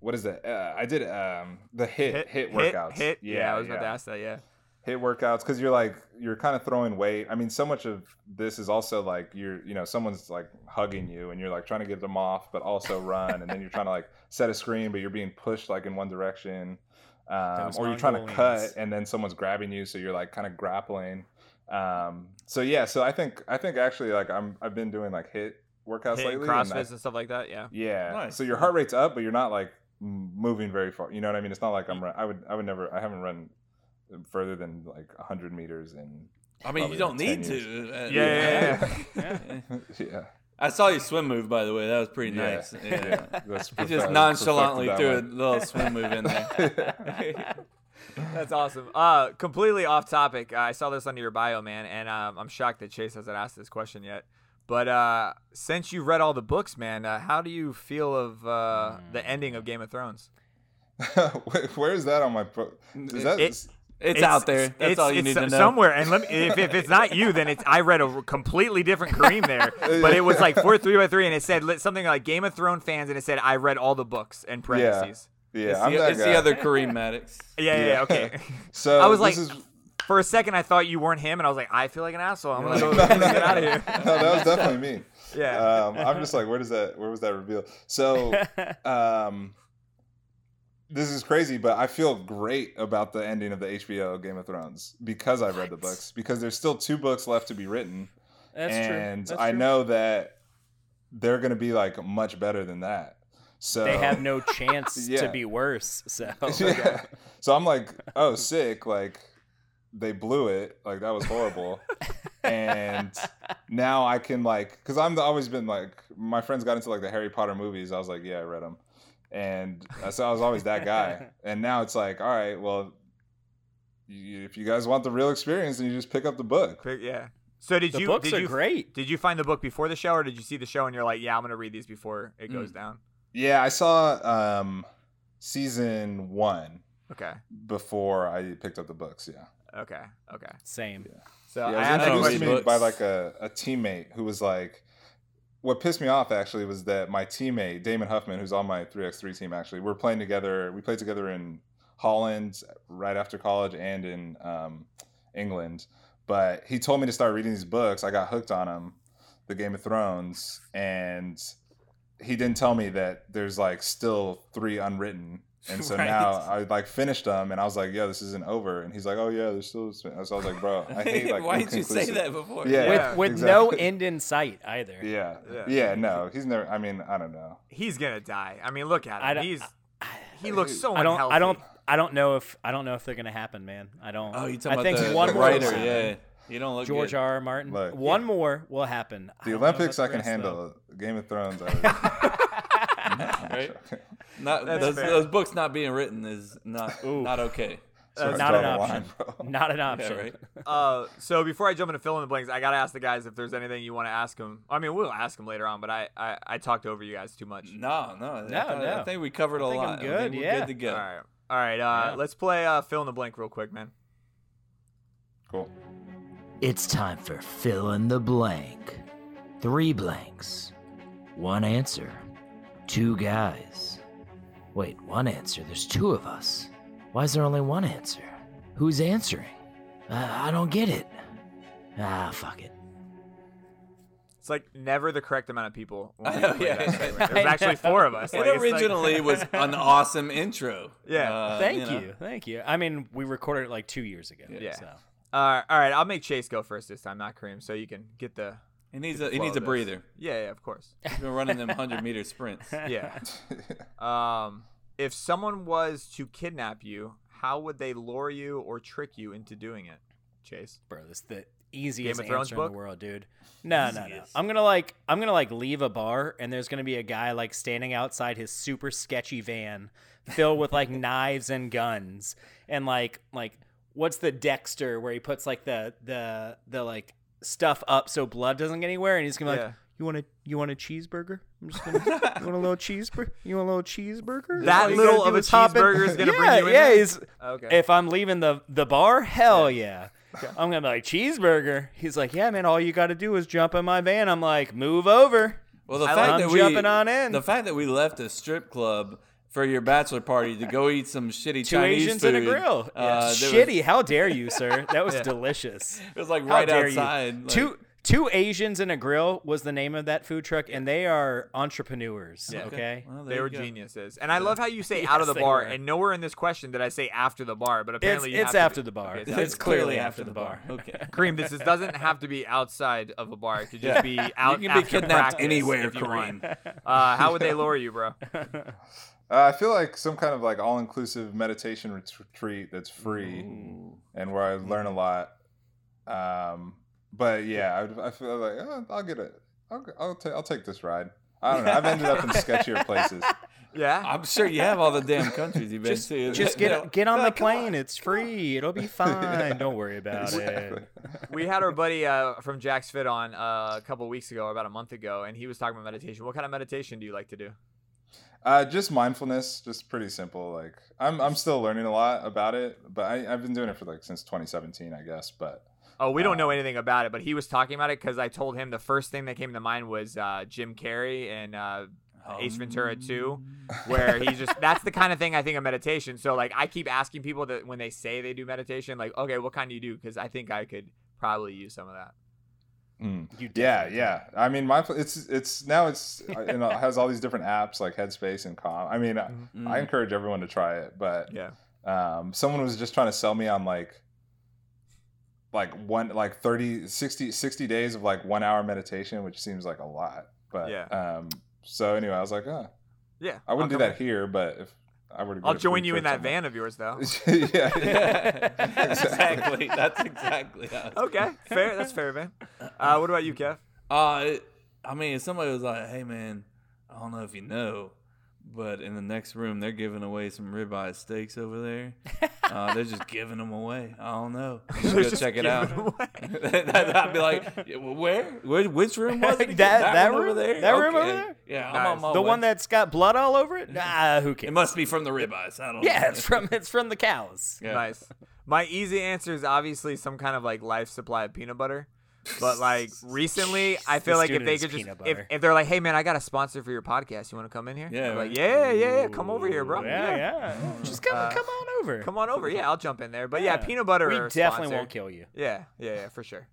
what is it? Uh, I did um, the hit hit, workouts.
Hit. Yeah, I was about to ask that. Yeah.
Hit workouts because you're like you're kind of throwing weight. I mean, so much of this is also like you're you know someone's like hugging you and you're like trying to get them off, but also run, and then you're trying to like set a screen, but you're being pushed like in one direction, um, or you're trying to cut and then someone's grabbing you, so you're like kind of grappling. Um, so yeah, so I think I think actually like I'm I've been doing like hit workouts
Hit
lately. and
CrossFits
I-
and stuff like that. Yeah.
yeah.
Nice.
So your heart rate's up, but you're not like moving very far. You know what I mean? It's not like I'm. Run- I would. I would never. I haven't run further than like 100 meters in.
I mean, you don't need
10
to. Uh,
Yeah, yeah,
yeah.
yeah.
I saw you swim move, by the way. That was pretty
Yeah.
nice. Yeah.
That's
You just nonchalantly
perfected
threw a little swim move in there.
That's awesome. Uh, completely off topic. I saw this under your bio, man, and um, I'm shocked that Chase hasn't asked this question yet. But uh, since you read all the books, man, uh, how do you feel of uh, the ending of Game of Thrones?
Where- Where is that on my? Pro- is that?
It-
It's, out there. That's
it's-
all you
it's
need to know.
Somewhere, and let me, if, if it's not you, then it's I read a completely different Kareem there, but it was like four three by three, and it said something like Game of Thrones fans, and it said I read all the books and parentheses.
yeah,
It's,
I'm
the,
that
it's
guy.
the other Kareem Maddox.
Yeah, yeah, yeah,
Yeah.
okay.
So
I was
this
like-
is-
For a second, I thought you weren't him, and I was like, I feel like an asshole. I'm gonna
No,
go
no,
get out of here.
no, that was definitely me.
Yeah.
Um, I'm just like, where does that? Where was that reveal? So, um, this is crazy, but I feel great about the ending of the HBO Game of Thrones because I read the books. Because there's still two books left to be written,
That's true.
and
That's
I
true.
know that they're going to be like much better than that. So
they have no chance
Yeah.
to be worse. So
yeah. So I'm like, oh, sick. Like they blew it. Like that was horrible. and now I can like, because I'm always been like, my friends got into like the Harry Potter movies. I was like, yeah, I read them, and so I was always that guy. And now it's like, all right, well, you, if you guys want the real experience, then you just pick up the book.
Yeah. So did
the
you
books
did
are
you
great.
did you find the book before the show, or did you see the show and you're like, yeah, I'm gonna read these before it goes
Mm.
down?
Yeah, I saw um season one
Okay.
before I picked up the books. Yeah.
Okay. Okay.
Same. Yeah.
So
Yeah,
I
it was
had
introduced
read
to me
books.
by like a, a teammate who was like, what pissed me off actually was that my teammate Damon Huffman, who's on my 3x3 team, actually, we're playing together. We played together in Holland right after college and in um, England. But he told me to start reading these books. I got hooked on them, the Game of Thrones, and he didn't tell me that there's like still three unwritten. And so
Right.
now I like finished them, and I was like, "Yeah, this isn't over." And he's like, "Oh yeah, there's still." So I was like, "Bro, I hate like."
Why didn't you say that before?
Yeah.
With with no end in sight either.
Yeah.
Yeah.
yeah, No, he's never. I mean, I don't know.
He's gonna die. I mean, look at
I
him.
don't-
He's he looks so
I don't.
unhealthy.
I don't. I don't know if. I don't know if they're gonna happen, man. I don't.
Oh, you
I
talking
think
about the,
one
the
more
writer?
will happen.
Yeah, you don't look
George
good.
R. R. Martin.
Look.
one more will happen.
The
don't know about
Olympics,
the
I can
rest,
handle. Game of Thrones, I would.
Right? Not those, those books not being written is not
Ooh.
not okay.
Sorry,
not an
the
option.
line, bro.
though. Not an option.
right.
Uh, so before I jump into fill in the blanks, I gotta ask the guys if there's anything you want to ask them. I mean, we'll ask them later on, but I, I I talked over you guys too much.
No, no, I,
No,
thought- I think we covered a
I think I'm
lot. I
good,
we're
yeah.
good to go.
All right, all right. Uh,
Yeah.
let's play uh, fill in the blank real quick, man.
Cool.
It's time for fill in the blank. Three blanks. One answer. Two guys. Wait, one answer? There's two of us. Why is there only one answer? Who's answering? Uh, I don't get it. Ah, fuck it.
It's like never the correct amount of people. when
I know, yeah.
There's actually four of us.
It
Like, it's like-
originally was an awesome intro.
Yeah.
Uh,
Thank
know.
you. Thank you. I mean, we recorded it like two years ago.
Yeah.
So.
Uh, all right, I'll make Chase go first this time, not Kareem, so you can get the.
He needs a he needs a
this.
breather.
Yeah, yeah, of course.
He's been running them hundred meter sprints.
Yeah. Um, if someone was to kidnap you, how would they lure you or trick you into doing it, Chase?
Bro, this the Easiest
Game of Thrones
answer in the world, dude. No, no, no. I'm gonna like I'm gonna like leave a bar and there's gonna be a guy like standing outside his super sketchy van filled with like knives and guns and like like what's the Dexter where he puts like the the the like stuff up so blood doesn't get anywhere and he's gonna be
Yeah.
like you want a you want a cheeseburger? I'm just gonna you want a little cheeseburger? You want a little cheeseburger?
That little of a
is hop
cheeseburger is gonna
yeah,
bring you in
Yeah, he's
Okay.
if I'm leaving the the bar, hell yeah. I'm gonna be like cheeseburger. He's like, yeah, man. All you got to do is jump in my van. I'm like, move over.
Well, the
I
fact
like-
that
I'm
we
jumping on in.
the fact that we left a strip club for your bachelor party to go eat some shitty
Two
Chinese
Asians
food.
in a grill.
Uh, there was-
Shitty. How dare you, sir? That was
Yeah.
delicious.
it was like right
dare you.
outside. like-
two two Asians in a grill was the name of that food truck, and they are entrepreneurs.
Yeah.
Okay.
Well,
They were
go.
geniuses. And I love how you say out of the bar.
were.
And nowhere in this question did I say after the bar, but apparently you
it's
have to
after
be-
the bar.
Okay,
it's,
it's
clearly after the bar.
Okay.
Kareem, this is, doesn't have to be outside of a bar. It could just be out
you can be kidnapped anywhere,
if.
Kareem.
Uh, how would they lure you, bro?
Uh, I feel like some kind of like all-inclusive meditation retreat that's free and where I learn a lot. Um, but yeah, I, I feel like oh, I'll get it. I'll g- I'll, ta- I'll take this ride. I don't know. I've ended up in sketchier places.
Yeah.
I'm sure you have all the damn countries you've been
Just,
to.
just get
know,
get on
no,
the
come on.
plane. It's free. It'll be fine. Don't worry about
Exactly.
it.
we had our buddy uh, from Jack's Fit on uh, a couple weeks ago, about a month ago, and he was talking about meditation. What kind of meditation do you like to do?
Uh, just mindfulness, just pretty simple. Like I'm, I'm still learning a lot about it, but I, I've been doing it for like since 2017, I guess. But
Oh, we don't know
Uh,
anything about it, but he was talking about it because I told him the first thing that came to mind was uh, Jim Carrey and uh, Ace Ventura 2, where he's just that's the kind of thing I think of meditation. So like I keep asking people that when they say they do meditation, like, okay, what kind do you do? Because I think I could probably use some of that.
Mm.
You
yeah, yeah. I mean, my It's it's now it's uh, you know it has all these different apps like Headspace and Calm. I mean, I,
Mm.
I encourage everyone to try it, but
Yeah.
um, someone was just trying to sell me on like like one like 30 60 60 days of like one hour meditation which seems like a lot but
Yeah.
um so anyway i was like oh
Yeah.
i wouldn't do that here but if i were to get
I'll join you in that van of yours, though.
yeah, yeah.
exactly. That's exactly how.
okay, fair. That's fair, man. Uh, what about you, Kev?
Uh, I mean, if somebody was like, "Hey, man, I don't know if you know, but in the next room they're giving away some ribeye steaks over there. Uh, they're just giving them away. I don't know. You should go
just
check it out." I'd be like, "Yeah, well, "Where? Where? Which room was it? again?
That- that room?
over there?
That room over there?
Yeah, I'm on my
The
way.
one that's got blood all over it? Nah, who cares?
it must be from the ribeyes. I don't.
Yeah,
know.
it's from it's from the cows.
Yeah.
Nice. My easy answer is obviously some kind of like life supply of peanut butter. But like recently, I feel
The
like if they could just if, if they're like, hey man, I got a sponsor for your podcast. You want to come in here?
Yeah,
I'm like
right.
yeah, yeah, yeah. Come over here, bro.
Yeah, yeah. Just come
Uh,
come on over.
Come on over. Yeah, I'll jump in there. But yeah,
Yeah.
peanut butter.
We definitely
sponsor.
won't kill you.
Yeah, yeah, yeah, for sure.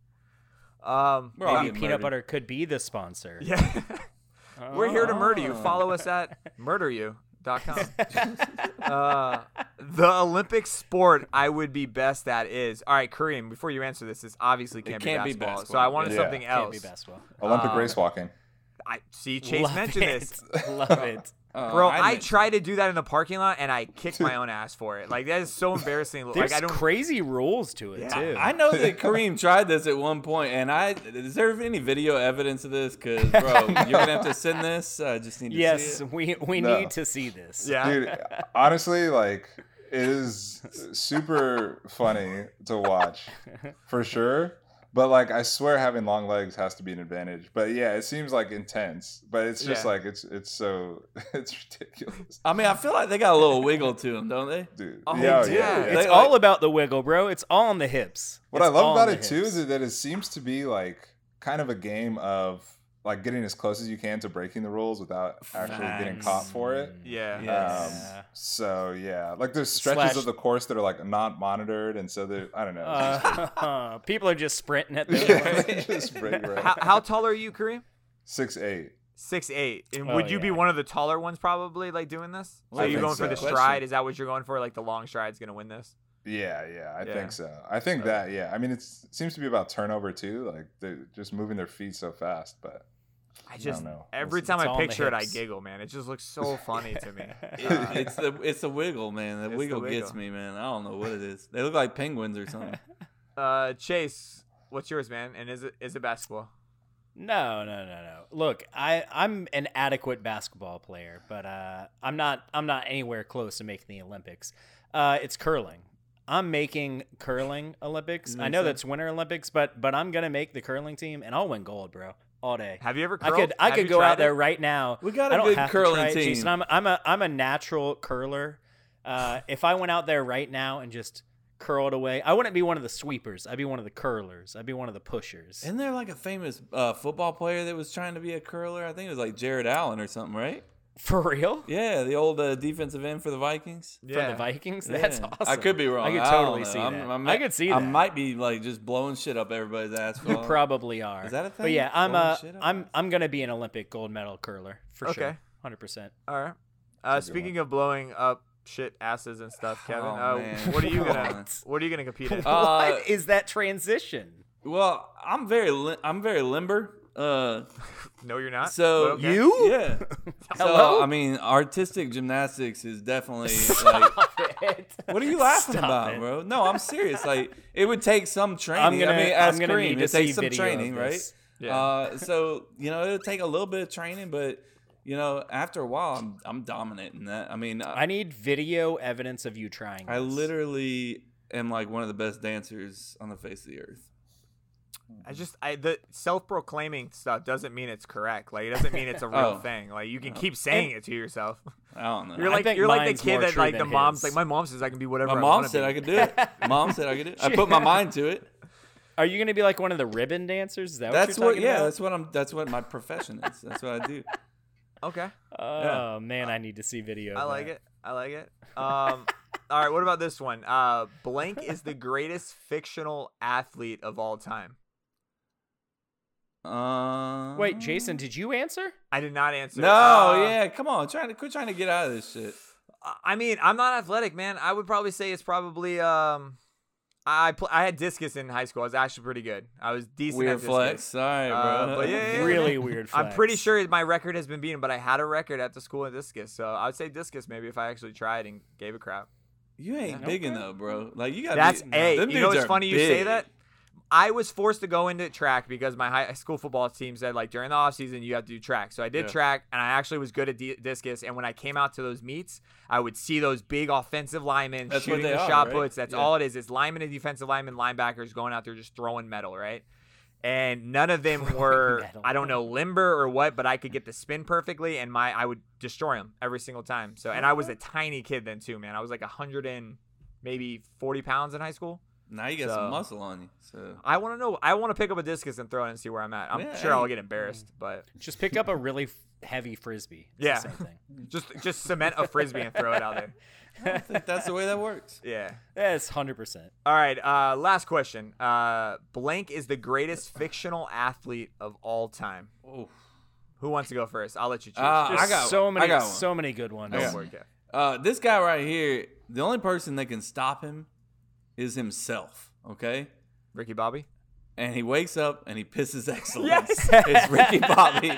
Um,
We're
Maybe peanut
murdered.
butter could be the sponsor.
yeah. We're here to murder you.
Oh.
Follow us at murderyou.com. uh, the Olympic sport I would be best at is all right, Kareem. Before you answer this, this obviously can't,
can't
be,
be
basketball, So. I wanted
Yeah.
something
Can't
else.
be basketball.
olympic
Um,
race walking
I see Chase
Love
mentioned
it.
this.
Love it.
Uh,
Bro, I,
meant-
tried to do that in the parking lot and I kick my own ass for it. Like that is so embarrassing.
There's
like I don't.
crazy rules to it
Yeah.
too.
I know that Kareem tried this at one point, and I is there any video evidence of this? Because bro, you're gonna have to send this. I just need to
yes,
see it.
we we
No.
need to see this.
yeah.
dude honestly like it is super funny to watch for sure but like i swear having long legs has to be an advantage but yeah it seems like intense but it's just
Yeah.
like it's it's so it's ridiculous
I mean, I feel like they got a little wiggle to them, don't they?
dude
Oh,
yeah,
dude.
yeah
It's
They-
all about the wiggle, bro. It's all on the hips.
what i love about it
the
too is that it seems to be like kind of a game of like getting as close as you can to breaking the rules without actually getting caught for it
Yeah.
Yeah.
Um, so yeah, like there's stretches
Slash-
of the course that are like not monitored, and so they're I don't know.
Uh, people are just sprinting at the
yeah, just break right.
How, how tall are you, Kareem?
Six eight.
Six eight. And
Oh,
would you be one of the taller ones probably like doing this? So
I
you
think
going for
so.
the
Question.
stride? Is that what you're going for? Like the long stride's gonna win this?
Yeah, yeah, I
Yeah.
think so. I think that yeah. I mean, it's, it seems to be about turnover too. Like they're just moving their feet so fast, but
I just
know.
every
It's-
time
it's
I
all in the
picture it, I giggle, man. It just looks so funny to me.
It-
Uh,
it's the it's the wiggle, man. The
It's the
wiggle gets me, man. I don't know what it is. They look like penguins or something.
uh, Chase, what's yours, man? And is it is it basketball?
No, no, no, no. Look, I I'm an adequate basketball player, but uh, I'm not I'm not anywhere close to making the Olympics. Uh, it's curling. I'm making curling Olympics. I know
sense.
that's Winter Olympics, but but I'm gonna make the curling team and I'll win gold, bro, all day.
Have you ever?
I
Curled?
could I
Have
could go
tried
out there right now.
We got a
I don't
good
have
curling
to try it,
team.
Jason. I'm I'm a I'm a natural curler. Uh, if I went out there right now and just curled away, I wouldn't be one of the sweepers. I'd be one of the curlers. I'd be one of the pushers.
Isn't there like a famous uh, football player that was trying to be a curler? I think it was like Jared Allen or something, right?
For real?
Yeah, the old uh, defensive end for the Vikings.
For
Yeah.
the Vikings? That's
Yeah.
awesome.
I could be wrong.
I could totally
know.
see
I'm-
that.
I'm-
I could see
I
that.
might be like just blowing shit up everybody's ass.
You probably are.
Is that a thing?
But yeah, I'm uh, I'm I'm gonna be an Olympic gold medal curler for
Okay.
sure, hundred percent.
All right. Uh, speaking of blowing up shit asses and stuff, Kevin,
Oh,
uh, what are you gonna
on.
what are you gonna compete in?
Uh,
what is that transition?
Well, I'm very li- I'm very limber. Uh,
no, you're not.
so
okay.
You?
yeah.
Hello?
So I mean, artistic gymnastics is definitely like. What are you laughing
Stop
about,
it.
bro? No, I'm serious. Like it would take some training.
I'm gonna
I mean,
I'm
ask
gonna
Kareem,
need to
it takes some
video
training,
of
right?
this.
Yeah.
Uh, so you know, it'll take a little bit of training, but you know, after a while, I'm I'm dominant in that. I mean, I,
I need video evidence of you trying.
I
this.
literally am like one of the best dancers on the face of the earth.
I just I the self-proclaiming stuff doesn't mean it's correct. Like it doesn't mean it's a real
Oh.
thing. Like you can keep saying it to yourself.
I don't know.
You're like you're like the kid that like the mom's
his.
like my mom says I can be whatever
my
I
mom
wanna
said
be.
I could do it. mom said I could do it. I put my mind to it.
Are you gonna be like one of the ribbon dancers? Is that
That's
what
what.
you're
Yeah,
talking
that's what I'm. That's what my profession is. That's what I do.
Okay.
about? Oh man, I need to see video.
I like
that.
it. I like it. Um all right, what about this one? Uh Blank is the greatest fictional athlete of all time.
Uh,
Wait, Jason, did you answer?
I did not answer.
No,
Uh,
yeah, come on, trying to quit trying to get out of this shit.
I mean, I'm not athletic, man. I would probably say it's probably um I pl- I had discus in high school. I was actually pretty good. I was decent
Weird
at discus.
flex. All right,
Uh,
bro.
but yeah, yeah,
Really
yeah.
weird.
I'm pretty sure my record has been beaten, but I had a record at the school in discus, so I would say discus maybe if I actually tried and gave a crap.
You ain't
Yeah.
big
Okay.
enough, bro. Like you got.
That's
be,
a.
them
You know
dudes
what's
are
funny? You say that. I was forced to go into track because my high school football team said like during the off season you have to do track. So I did
Yeah.
track, and I actually was good at di- discus. And when I came out to those meets, I would see those big offensive linemen
That's what
shooting the
are,
shot
right?
puts. That's
Yeah.
all it is. It's linemen and defensive linemen, linebackers going out there just throwing metal, right? And none of them were. I don't know limber or what, but I could get the spin perfectly, and my I would destroy them every single time. So and I was a tiny kid then too, man. I was like a hundred and maybe forty pounds in high school.
Now you got
So-
some muscle on you. So
I want to know. I want to pick up a discus and throw it and see where I'm at. I'm
Yeah,
sure I'll get embarrassed, but
Just pick up a really heavy frisbee. It's
Yeah.
same thing.
just just cement a frisbee and throw it out there.
I think that's the way that works.
Yeah.
That's hundred percent.
All right. Uh, last question. Uh, blank is the greatest fictional athlete of all time.
Oh,
Who wants to go first? I'll let you choose.
Uh, I got
so
one. I
many,
got
so many good ones.
I
Go
got
for Kev.
uh, this guy right here. The only person that can stop him is himself. Okay.
Ricky Bobby.
and he wakes up and he pisses excellence.
Yes.
it's Ricky Bobby.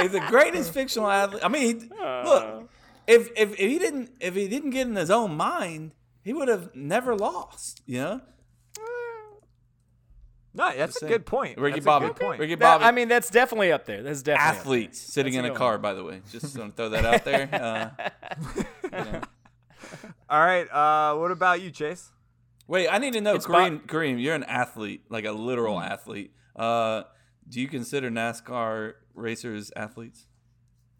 He's the greatest fictional athlete. I mean, he, look, if, if if he didn't if he didn't get in his own mind, he would have never lost. You know,
No, that's a good point.
Ricky
That's
Bobby.
Good point.
Ricky
That-
Bobby.
I mean, that's definitely up there. That's definitely up there.
athletes sitting
That's
in
a
a car.
one.
By the way, just want to throw that out there. Uh, you know.
All right. Uh, what about you, Chase?
Wait, I need to know,
It's
Kareem. Kareem, you're an athlete, like a literal
Hmm.
athlete. Uh, do you consider NASCAR racers athletes?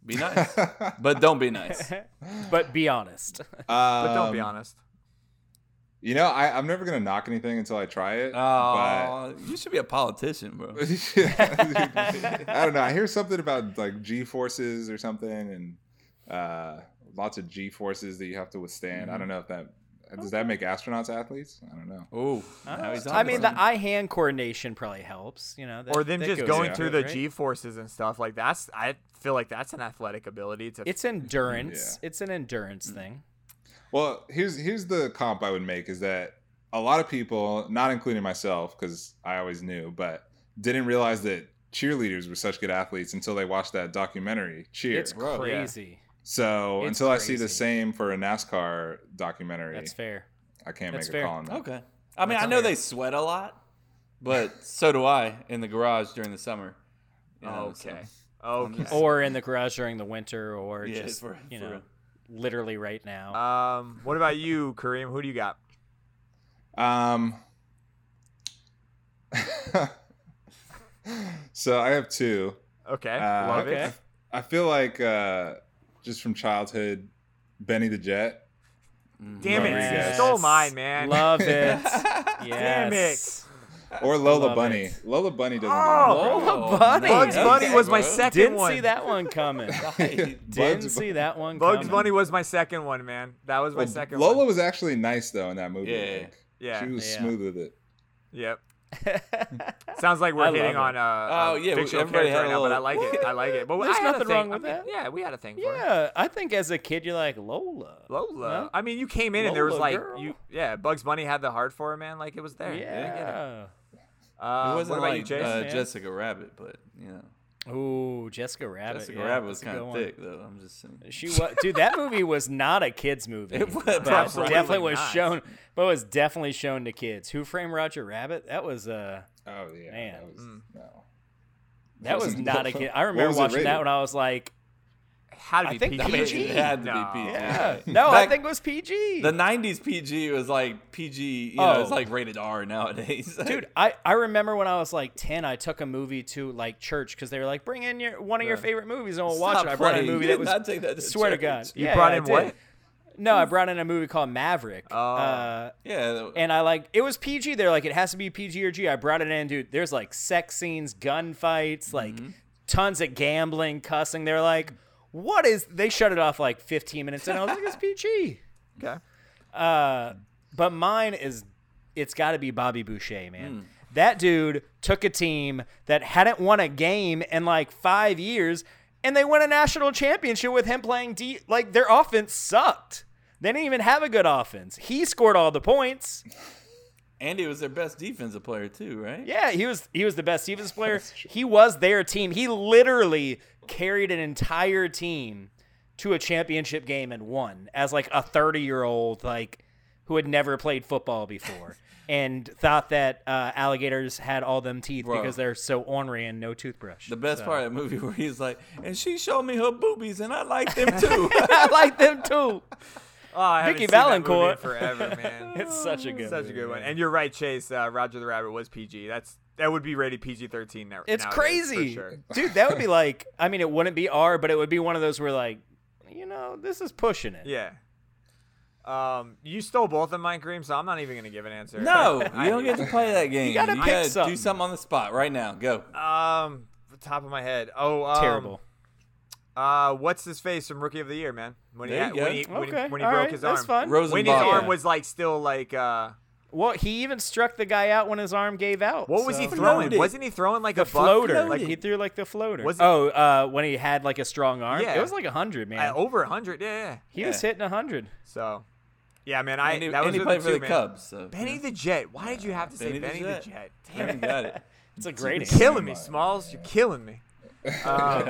Be nice, but don't be nice.
But be honest.
But don't be
Um,
honest.
You know, I, I'm never gonna knock anything until I try it.
Oh, you should be a politician, bro.
I don't know. I hear something about like G forces or something, and uh, lots of G forces that you have to withstand. I don't know if that does that make astronauts athletes. I don't know.
Oh, now
I mean, the eye-hand coordination probably helps. You know, that,
Or them just
goes
going
into
through
it,
the
right?
G forces and stuff like that's. I feel like that's an athletic ability. To
It's mm, endurance.
Yeah.
It's an endurance mm. thing.
Well, here's here's the comp I would make is that a lot of people, not including myself, because I always knew, but didn't realize that cheerleaders were such good athletes until they watched that documentary, Cheer.
It's
bro, yeah.
Crazy.
so
it's
until I see the same for a NASCAR documentary,
That's fair.
I can't
That's
make
fair.
a call on that.
Okay. I mean,
That's
I know
fair.
they sweat a lot, but so do I in the garage during the summer. you know, so-
okay. Okay.
or in the garage during the winter, or
Yeah,
just
for-
you
for
know,
real.
literally right now.
Um, what about you, Kareem? Who do you got?
Um. so I have two.
Okay.
Uh,
Love
okay.
it.
I feel like uh, just from childhood, Benny the Jet. Mm-hmm.
Damn it.
Rodriguez.
You stole mine, man.
Love it.
Damn
yes.
Or Lola
Love
Bunny.
it.
Lola Bunny doesn't.
Oh!
do
Lola Bunny.
Bugs Bunny was my
bro.
second
Didn't
one.
see that one coming. Didn't
Bugs
see that one coming.
Bugs
coming.
Bunny was my second one, man. That was my
Well,
second
Lola
one.
was actually nice though in that movie. I
Yeah.
Yeah.
She was
Yeah.
smooth with it.
Yep. Sounds like we're
love
hitting
it.
on uh,
Oh,
a
yeah, we-
fictional character right
a
now, but I like it. I like it. But
There's
I had a
nothing
thing-
wrong with
I mean,
that.
Yeah, we had a thing for it.
Yeah, I think as a kid you're like Lola.
Lola.
No?
I mean, you came in and there was like
girl.
you. Yeah, Bugs Bunny had the heart for it, man. Like it was there. I it.
Yeah.
Uh,
it wasn't
what about
like
you, Chase?
uh. Jessica Rabbit, but you know,
Ooh, Jessica Rabbit.
Jessica
yeah,
Rabbit was kind
good
of
one.
thick though. I'm just saying.
She was, dude. That movie was not a kids movie.
It was
but
absolutely
definitely was
not.
shown. But was definitely shown to kids. Who Framed Roger Rabbit? That was uh,
Oh yeah.
Man.
That was,
Mm.
no.
that was
Wasn't-
a kid. I remember watching that when I was like,
Had to
I
be
think
PG.
PG.
It had to
No.
be PG.
yeah, no, I think it was PG.
The '90s PG was like PG. You know,
Oh.
it's like rated R nowadays.
Dude, I, I remember when I was like 10, I took a movie to like church because they were like, bring in your one of your favorite movies and we'll watch it. I brought in a movie
You
that
did
was,
not take that to
swear to. God.
You
Yeah,
brought
I
in what?
No, I brought in a movie called Maverick.
Oh.
Uh,
yeah.
and I like it was PG. They're like it has to be PG or G. I brought it in, dude. There's like sex scenes, gunfights, like
Mm-hmm.
tons of gambling, cussing. They're like, what is? They shut it off like 15 minutes in. I was like, it's PG.
Okay.
Uh, but mine is, it's got to be Bobby Boucher, man.
Hmm.
That dude took a team that hadn't won a game in like five years, and they won a national championship with him playing D. Like their offense sucked. They didn't even have a good offense. He scored all the points.
Andy was their best defensive player too, right?
Yeah, he was he was the best defense player. He was their team. He literally carried an entire team to a championship game and won as like a 30 year old like who had never played football before and thought that uh, alligators had all them teeth
Bro.
because they're so ornery and no toothbrush.
The best
So-
part of the movie where he's like, and she showed me her boobies, and I like them too.
I like them too.
Oh, I haven't
Vicki
seen that movie in
Vallencourt.
forever, man.
It's such a good
Such a good one.
man.
And you're right, Chase. Uh, Roger the Rabbit was PG. That's that would be rated PG-13 now.
It's
nowadays, for
crazy.
sure.
Dude, that would be like I mean it wouldn't be R, but it would be one of those where like you know, this is pushing it.
Yeah. Um, you stole both of mine, Kareem, so I'm not even gonna give an answer.
no,
I-
you don't get to play that game.
You gotta pick
gotta
something.
do something on the spot right now. Go.
Um, top of my head. Oh, um,
Terrible.
Uh, what's his face from Rookie of the Year, man? When he
There
had,
you
when
go.
he when,
Okay.
he, when he broke
right,
his
that's
arm.
fun.
Rosenbach.
When his arm
yeah.
was like still like uh,
Well, he even struck the guy out when his arm gave out.
what was he throwing?
Floated.
Wasn't he throwing like
The
a
floater.
Like
Like he threw like the floater.
Was
oh, uh, when he had like a strong arm.
Yeah.
It was like a hundred, man.
uh, over hundred. Yeah, yeah.
he was hitting a hundred.
So, yeah, man. I
and he,
that was
and he played for
two,
the
man.
Cubs. So,
Benny the Jet. Why did you have to say
Benny the
Benny the
Jet.
Jet? Damn
Benny
it.
got it.
It's a great
You're killing me, Smalls. You're killing me. Um,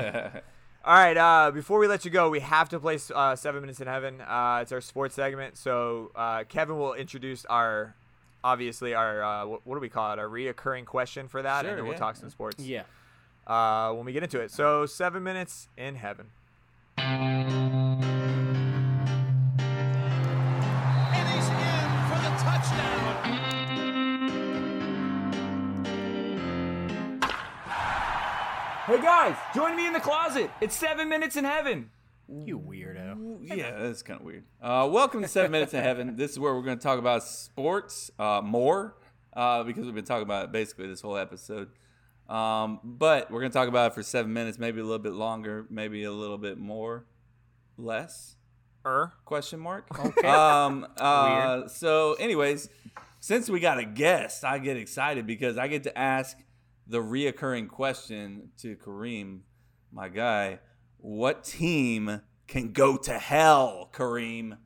all right. Uh, before we let you go, we have to play uh, Seven Minutes in Heaven. Uh, it's our sports segment. So uh, Kevin will introduce our, obviously our uh, what, what do we call it? Our reoccurring question for that,
Sure,
and then we'll
yeah.
talk some sports.
Yeah.
Uh, when we get into it. So Seven Minutes in Heaven.
and he's in for the touchdown.
Hey guys, join me in the closet. It's seven minutes in heaven.
You weirdo.
Yeah, that's kind of weird. Uh, welcome to Seven Minutes in Heaven. This is where we're going to talk about sports uh, more uh, because we've been talking about it basically this whole episode. Um, but we're going to talk about it for seven minutes, maybe a little bit longer, maybe a little bit more, less.
Er.
Question mark. Okay. Um, uh, so, anyways, since we got a guest, I get excited because I get to ask the reoccurring question to Kareem, my guy. What team can go to hell, Kareem?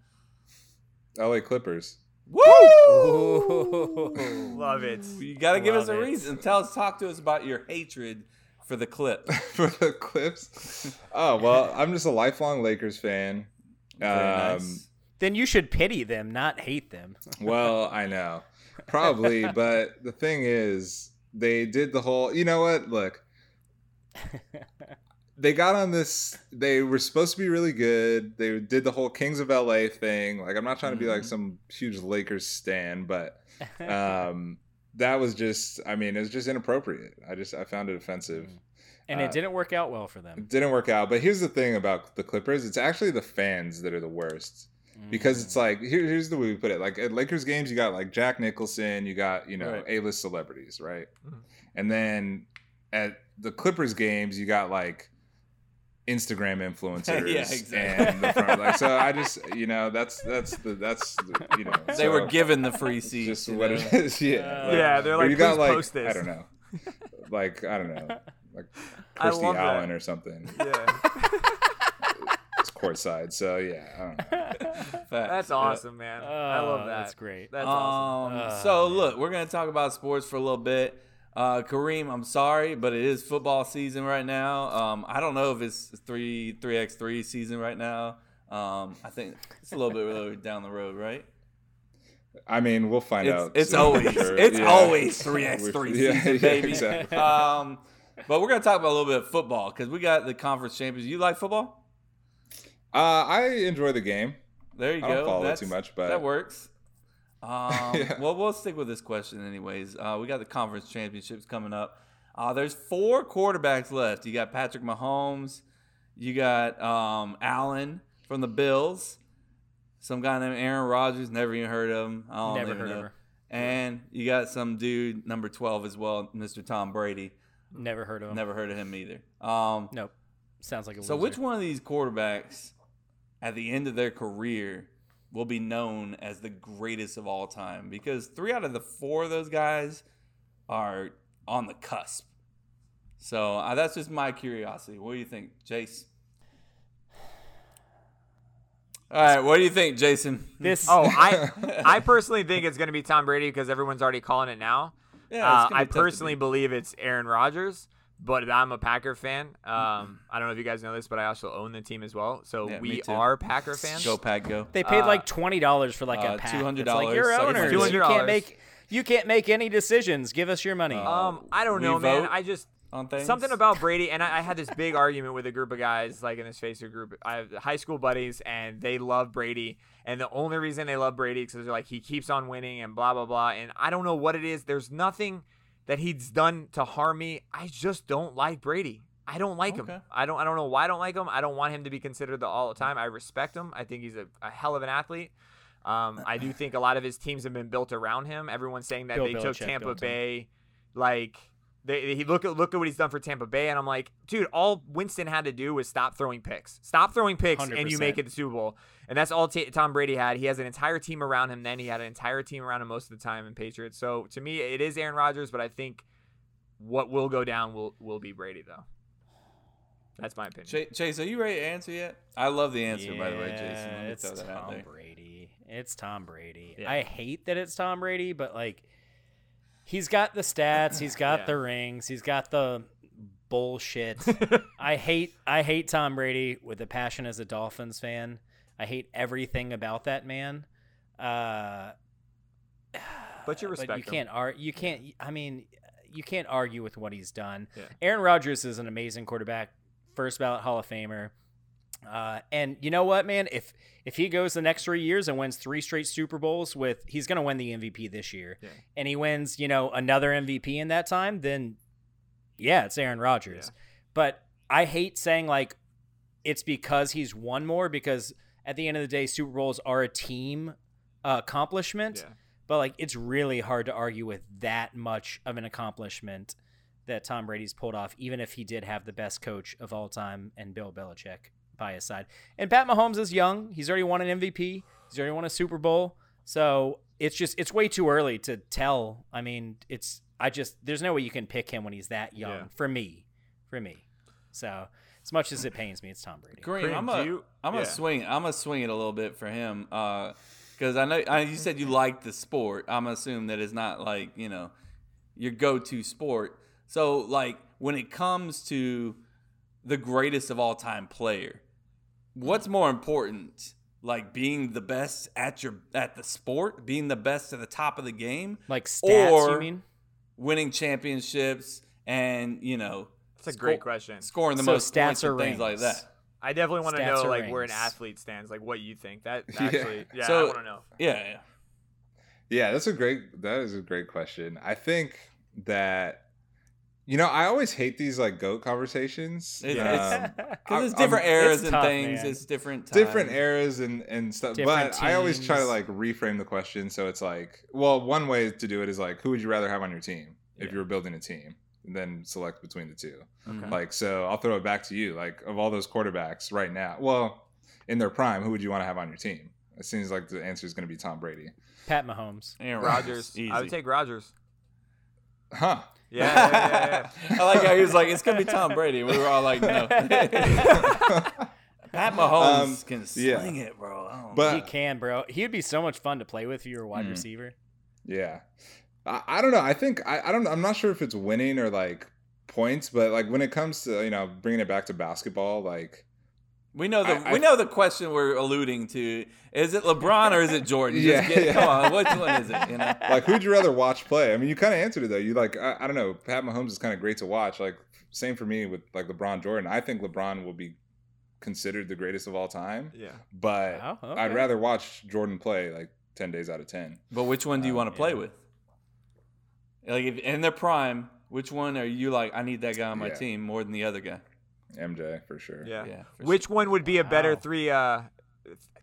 LA Clippers.
Woo!
Love it.
You got to give us a
it.
reason. Tell us, talk to us about your hatred for the clip.
for the Clips. Oh well, I'm just a lifelong Lakers fan. Um,
nice.
Then you should pity them, not hate them.
Well, I know, probably, but the thing is, they did the whole. You know what? Look, they got on this. They were supposed to be really good. They did the whole Kings of LA thing. Like, I'm not trying to be like
Mhm.
some huge Lakers stan, but um, that was just. I mean, it was just inappropriate. I just I found it offensive.
and
uh,
it didn't work out well for them.
Didn't work out. But here's the thing about the Clippers: it's actually the fans that are the worst because it's like here, here's the way we put it. Like at Lakers games, you got like Jack Nicholson, you got you know
Right.
A-list celebrities, right?
Mhm.
And then at the Clippers games, you got like Instagram influencers
Yeah, exactly.
and the front. Like, so I just you know that's that's the that's you know
They
so
were given the free
it's
seats.
just what
know?
it is. Yeah,
Uh,
Yeah, they're like,
you got like
post this."
I don't know, like I don't know, like
I
Kirstie
love that.
Allen or something.
Yeah,
It's courtside, so yeah. I don't know.
That's awesome, man. I love
Oh,
that.
That's great.
That's awesome.
Um,
Oh,
so look, we're gonna talk about sports for a little bit. Uh, Kareem, I'm sorry, but it is football season right now. Um, I don't know if it's three three x three season right now. Um, I think it's a little bit really down the road, right?
I mean, we'll find
It's,
out.
it's
soon,
always
sure.
it's
Yeah.
always three x three
Yeah,
season,
yeah,
baby.
exactly.
Um, but we're gonna talk about a little bit of football because we got the conference champions. You like football?
Uh, I enjoy the game.
There you
I
go.
don't follow it too much, but-
that works. Um,
Yeah.
Well, we'll stick with this question anyways. Uh, we got the conference championships coming up. Uh, there's four quarterbacks left. You got Patrick Mahomes. You got um, Allen from the Bills. Some guy named Aaron Rodgers. Never even heard of him. I don't
Never
even
heard of
know.
her.
And you got some dude number 12 as well, Mr. Tom Brady.
Never heard of him.
Never heard of him either. Um,
Nope. Sounds like a
so,
loser.
which one of these quarterbacks at the end of their career will be known as the greatest of all time? Because three out of the four of those guys are on the cusp. So, uh, that's just my curiosity. What do you think, Jace? All right, what do you think, Jason?
This
Oh, I I personally think it's going to be Tom Brady because everyone's already calling it now.
Yeah,
Uh, I personally
beat.
believe it's Aaron Rodgers, but I'm a Packer fan. Um, I don't know if you guys know this, but I also own the team as well. So
Yeah,
we are Packer fans.
Go Pack, go.
They paid
Uh,
like twenty dollars for like
uh,
a pack.
$200
It's like you're owners. You
$200.
can't make you can't make any decisions. Give us your money.
Uh,
Um, I don't know, man. I just
on
something about Brady, and I, I had this big argument with a group of guys, like in this Facebook group. I have high school buddies, and they love Brady. And the only reason they love Brady is because they're like he keeps on winning and blah blah blah. And I don't know what it is. There's nothing that he's done to harm me. I just don't like Brady. I don't like
Okay.
him. I don't. I don't know why I don't like him. I don't want him to be considered the all the time. I respect him. I think he's a, a hell of an athlete. Um, I do think a lot of his teams have been built around him. Everyone's saying that
Bill
they took Tampa. Bay, like they he look at look at what he's done for Tampa Bay, and I'm like, dude, all Winston had to do was stop throwing picks, stop throwing picks, and you make it the Super Bowl. And that's all t- Tom Brady had. He has an entire team around him. Then he had an entire team around him most of the time in Patriots. So to me, it is Aaron Rodgers, but I think what will go down will will be Brady though. That's my opinion.
Ch- Chase, are you ready to answer yet? I love the answer, by the way, Jason. Let
Yeah,
me
it's
throw that out
Tom. Brady. It's Tom Brady.
Yeah.
I hate that it's Tom Brady, but like, he's got the stats, he's got
Yeah.
the rings, he's got the bullshit. I hate I hate Tom Brady with a passion as a Dolphins fan. I hate everything about that man. Uh,
But you respect
but you
him.
can't ar- you can't I mean you can't argue with what he's done.
Yeah.
Aaron Rodgers is an amazing quarterback, first ballot Hall of Famer. Uh, and you know what, man? If if he goes the next three years and wins three straight Super Bowls with, he's going to win the MVP this year,
Yeah.
and he wins, you know, another MVP in that time, then yeah, it's Aaron Rodgers.
Yeah.
But I hate saying like it's because he's won more because at the end of the day, Super Bowls are a team uh, accomplishment.
Yeah.
But like, it's really hard to argue with that much of an accomplishment that Tom Brady's pulled off, even if he did have the best coach of all time and Bill Belichick by his side. And Pat Mahomes is young; he's already won an MVP. He's already won a Super Bowl. So it's just it's way too early to tell. I mean, it's I just there's no way you can pick him when he's that young.
Yeah.
For me, for me. So as much as it pains me, it's Tom Brady.
Kareem,
Kareem,
I'm
do
a,
you-
am
yeah.
a swing. I'm a swing it a little bit for him, uh, because I know I, you said you like the sport. I'm assuming that it's not like you know your go-to sport. So like when it comes to the greatest of all time player, what's more important? Like being the best at your at the sport, being the best at the top of the game,
Like stats,
Or-
you mean?
winning championships and you know
That's a great question.
scoring the
So
most
stats
points
or
and things like that.
I definitely want to know
or
like where an athlete stands, like what you think. That
Yeah.
actually, yeah,
So-
I want to know.
Yeah, yeah.
Yeah, that's a great. That is a great question. I think that. You know, I always hate these like goat conversations.
It's,
Um,
Because it's different
I'm-
eras
it's
and
tough,
things.
man.
It's different times.
different eras and and stuff.
Different
but I always try to like reframe the question so it's like, well, one way to do it is like, who would you rather have on your team if
Yeah.
you were building a team, and then select between the two.
Mhm.
Like, so I'll throw it back to you. Like, of all those quarterbacks right now, well, in their prime, who would you want to have on your team? It seems like the answer is going to be Tom Brady.
Pat Mahomes.
Aaron Rodgers.
I would take Rodgers.
Huh?
Yeah, yeah, yeah, yeah.
I like how he was like, "It's gonna be Tom Brady." We were all like, "No." Pat Mahomes
Um,
can
yeah.
sling it, bro. I
But-
he can, bro. He'd be so much fun to play with if you were a wide
Mm.
receiver.
Yeah. I, I don't know. I think I, I don't I'm not sure if it's winning or like points, but like when it comes to, you know, bringing it back to basketball, like
We know the
I- I-
we know the question we're alluding to. Is it LeBron or is it Jordan? Just
Yeah,
get,
yeah.
Come on, which one is it? You know.
like who'd you rather watch play? I mean, you kind of answered it though. You like I, I don't know. Pat Mahomes is kind of great to watch. Like same for me with like LeBron Jordan. I think LeBron will be considered the greatest of all time,
Yeah.
but
Wow,
I'd rather watch Jordan play like 10 days out of 10.
But which one do you
Um,
want to play
yeah.
with? Like if, in their prime, which one are you like? I need that guy on my
Yeah.
team more than the other guy.
MJ for sure.
Yeah.
Yeah. for
Which one would be a better
Wow.
three? uh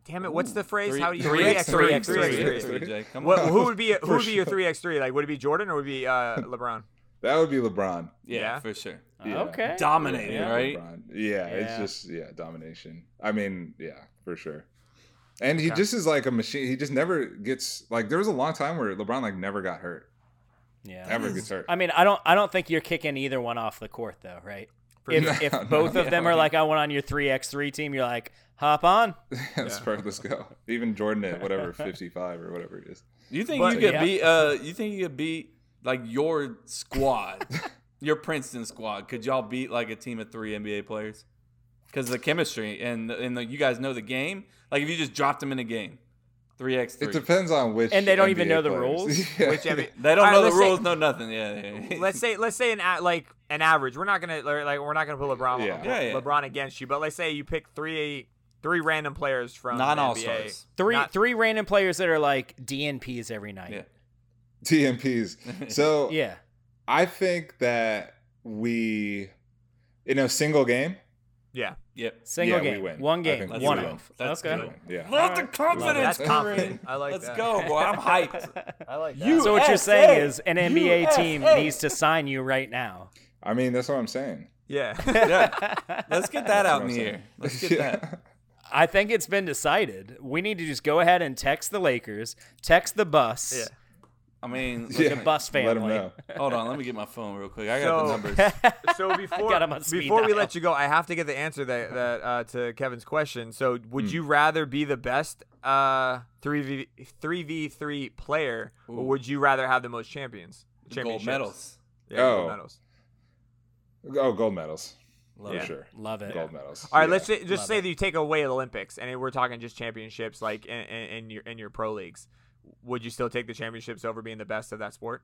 Damn it! What's the phrase?
Three-
How do you
three
three
X
three
three
X three
X
X
three.
three?
Jay, come
What,
on.
who would be who would be your three X three? Like, would it be Jordan or would it be uh, LeBron?
That would be LeBron.
Yeah,
Yeah.
for sure.
Yeah.
Okay.
Dominating,
Yeah.
right?
LeBron. Yeah, it's just yeah, domination. I mean, yeah, for sure. And he
Okay.
just is like a machine. He just never gets like there was a long time where LeBron like never got hurt.
Yeah.
Ever gets hurt.
I mean, I don't. I don't think you're kicking either one off the court, though, right? If,
No,
if
no.
both of them are like, I want on your three x three team, you're like, hop on.
That's perfect. Let's go. Even Jordan at whatever fifty five or whatever it is.
You think
But-
you could
Yeah.
beat? Uh, you think you could beat like your squad, your Princeton squad? Could y'all beat like a team of three NBA players? Because the chemistry and and the, you guys know the game. Like if you just dropped them in a game, three x three.
It depends on which.
And they don't even know the
players.
rules?
Yeah.
Which I mean,
They don't
All right,
know the
let's say-
rules, no nothing. Yeah, yeah.
let's say let's say an a- like an average. We're not gonna like we're not gonna put LeBron
Yeah.
Yeah, yeah.
LeBron against you, but let's say you pick three three random players from
non all
NBA.
stars.
Three
Not-
three random players that are like DNPs every night.
Yeah.
TMPs. So
Yeah.
I think that we, in a single game,
Yeah,
Yep.
Single
Yeah, we
game.
win.
One game.
think
One
win.
off.
That's
okay.
good.
yeah.
Love the confidence.
that's confident. I like
Let's
that.
go, boy. I'm hyped.
I like that.
You-
So what you're saying is an NBA team needs to sign you right now.
I mean, that's what I'm saying.
yeah.
Yeah. Let's get that
That's
out
what
in
I'm
the air. Let's get
Yeah.
that.
I think it's been decided. We need to just go ahead and text the Lakers, text the Buss.
Yeah.
I mean,
Yeah.
look at-
Buss
Let 'em
family.
know.
hold on. Let me get my phone real quick. I got the numbers.
so before
Got him on
we let you go, I have to get the answer that that uh, to Kevin's question. So, would
Hmm.
you rather be the best uh three v three v three player,
Ooh.
or would you rather have the most champions?
Gold medals.
Yeah, gold
Oh.
medals.
Oh, gold medals
Love
Yeah.
it.
sure.
Love it.
Gold medals.
All right,
Yeah.
let's just
Love
say
it.
that you take away the Olympics, and we're talking just championships, like in, in, in your in your pro leagues. Would you still take the championships over being the best of that sport?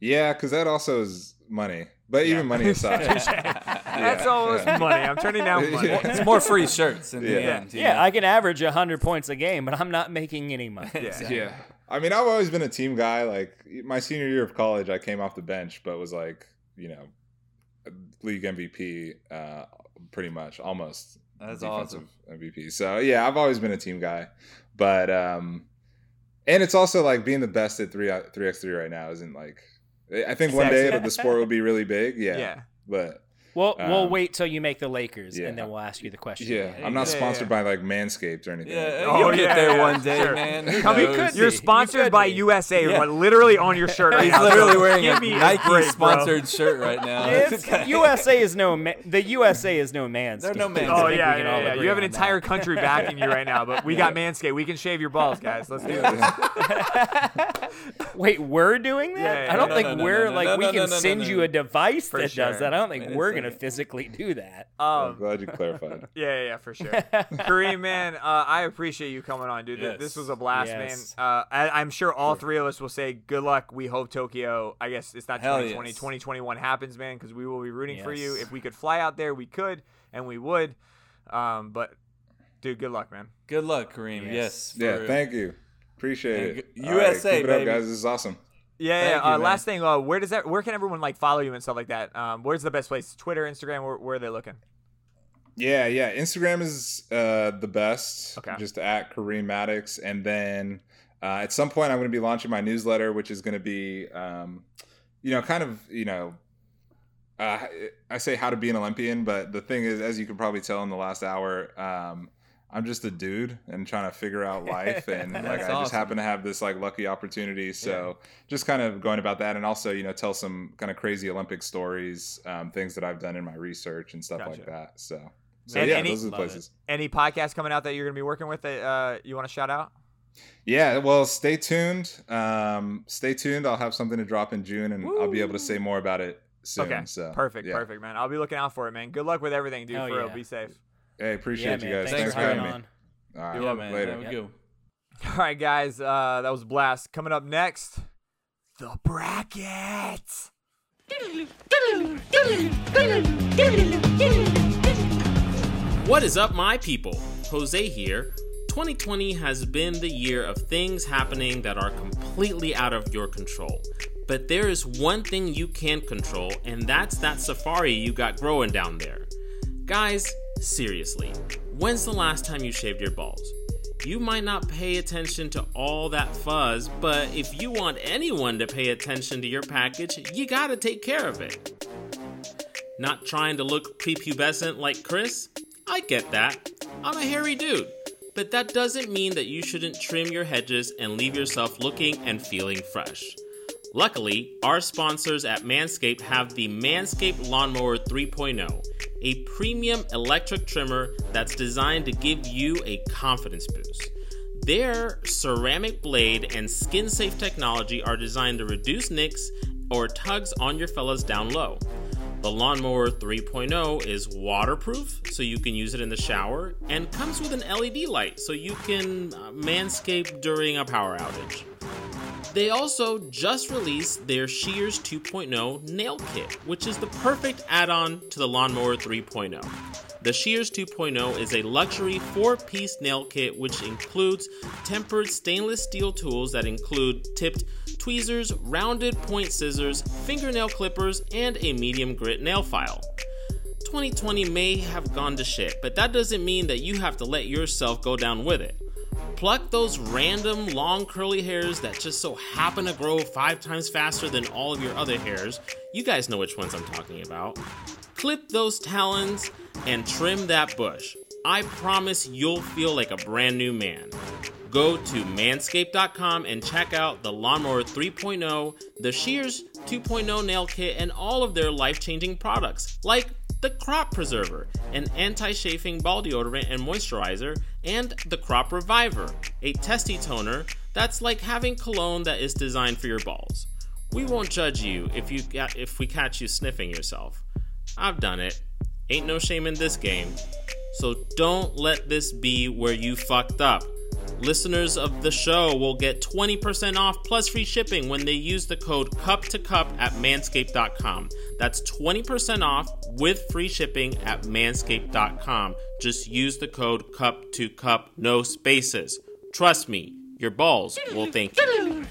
Yeah, because that also is money. But even money aside,
That's always
yeah.
money. I'm turning down money.
Yeah.
It's more free shirts in the end. you
Yeah,
know?
I can average 100 points a game, but I'm not making any money.
Yeah.
yeah. I mean, I've always been a team guy. Like my senior year of college, I came off the bench, but was like, you know, league MVP, uh, pretty much, almost.
That's
defensive MVP. So yeah, I've always been a team guy, but um, and it's also like being the best at three three x three right now isn't like. I think one day the sport will be really big. Yeah.
Yeah.
But
Well, we'll
Um,
wait till you make the Lakers,
yeah.
and then we'll ask you the question.
yeah,
again.
I'm not
Yeah,
sponsored
yeah.
by like Manscaped or anything.
Yeah,
Oh,
you'll get there
yeah,
one day,
sure.
man.
Come- You're sponsored
could
by
be.
USA,
Yeah.
but literally on your shirt right
He's
now.
literally
So
wearing a Nike
break, bro.
sponsored shirt right now.
It's, USA is no ma- the USA is no man's.
They're no man's.
Oh
I
yeah, yeah, yeah. You have an
on that.
entire country backing you right now, but we got Manscaped. We can shave your balls, guys. Let's do this.
Wait, we're doing that?
Yeah, yeah,
I don't think
no, no,
we're
no, no,
like we can
no, no,
send you a device that does that. I don't think we're
it's
going to physically do that.
I'm
Um,
glad you clarified.
yeah, yeah, yeah, for sure. Kareem, man, uh, I appreciate you coming on, dude. Th- This was a blast,
Yes.
man. Uh, I, I'm sure all three of us will say good luck. We hope Tokyo. I guess it's not
Hell
2020,
yes.
2021 happens, man, because we will be rooting for you. If we could fly out there, we could, and we would. Um, but dude, good luck, man.
Good luck, Kareem. Yes.
Yes. Yeah, thank you. Appreciate
And
it.
g-
All right,
USA,
keep it up, guys. This is awesome.
Yeah,
Thank
yeah.
you,
Uh, last thing, uh, where does that? Where can everyone like follow you and stuff like that? Um, where's the best place? Twitter, Instagram. Where, where are they looking?
Yeah, yeah. Instagram is uh, the best.
Okay.
Just at Kareem Maddox, and then uh, at some point I'm going to be launching my newsletter, which is going to be, um, you know, kind of, you know, uh, I say how to be an Olympian, but the thing is, as you can probably tell in the last hour, um, I'm just a dude and trying to figure out life, and like I
That's
just happen to have this like lucky opportunity. So just kind of going about that, and also you know tell some kind of crazy Olympic stories, um, things that I've done in my research and stuff like that. So, so
And
yeah,
any-
those are the
Love it.
places.
Any podcasts coming out that you're gonna be working with that uh, you want to shout out?
Yeah, well, stay tuned. Um, stay tuned. I'll have something to drop in June, and I'll be able to say more about it soon.
Okay,
so
perfect,
yeah.
perfect, man. I'll be looking out for it, man. Good luck with everything, dude.
Hell
for real, be safe.
Hey, appreciate
yeah,
you guys.
Thanks,
Thanks,
for
for
having
having
me
me. All right,
Yeah, man.
later.
Have a good-
All right, guys, uh, that was a blast. Coming up next, the bracket.
What is up, my people? Jose here. 2020 has been the year of things happening that are completely out of your control. But there is one thing you can control, and that's that safari you got growing down there. Guys, seriously, when's the last time you shaved your balls? You might not pay attention to all that fuzz, but if you want anyone to pay attention to your package, you gotta take care of it. Not trying to look prepubescent like Chris? I get that. I'm a hairy dude. But that doesn't mean that you shouldn't trim your hedges and leave yourself looking and feeling fresh. Luckily, our sponsors at Manscaped have the Manscaped Lawnmower 3.0, a premium electric trimmer that's designed to give you a confidence boost. Their ceramic blade and skin safe technology are designed to reduce nicks or tugs on your fellas down low. The Lawnmower 3.0 is waterproof, so you can use it in the shower, and comes with an LED light, so you can uh, manscape during a power outage. They also just released their Shears 2.0 nail kit, which is the perfect add on to the Lawnmower 3.0. The Shears 2.0 is a luxury four piece nail kit which includes tempered stainless steel tools that include tipped tweezers, rounded point scissors, fingernail clippers, and a medium grit nail file. 2020 may have gone to shit, but that doesn't mean that you have to let yourself go down with it. Pluck those random long curly hairs that just so happen to grow five times faster than all of your other hairs. You guys know which ones I'm talking about. Clip those talons and trim that bush. I promise you'll feel like a brand new man. Go to manscaped.com and check out the Lawnmower 3.0, the Shears 2.0 nail kit, and all of their life changing products like the Crop Preserver, an anti chafing ball deodorant and moisturizer, and the Crop Reviver, a testy toner that's like having cologne that is designed for your balls. We won't judge you if you if we catch you sniffing yourself. I've done it. Ain't no shame in this game. So don't let this be where you fucked up. Listeners of the show will get 20% off plus free shipping when they use the code cup to cup at manscaped.com. That's 20% off with free shipping at manscaped.com. Just use the code cup to cup, no spaces. Trust me, your balls will thank you.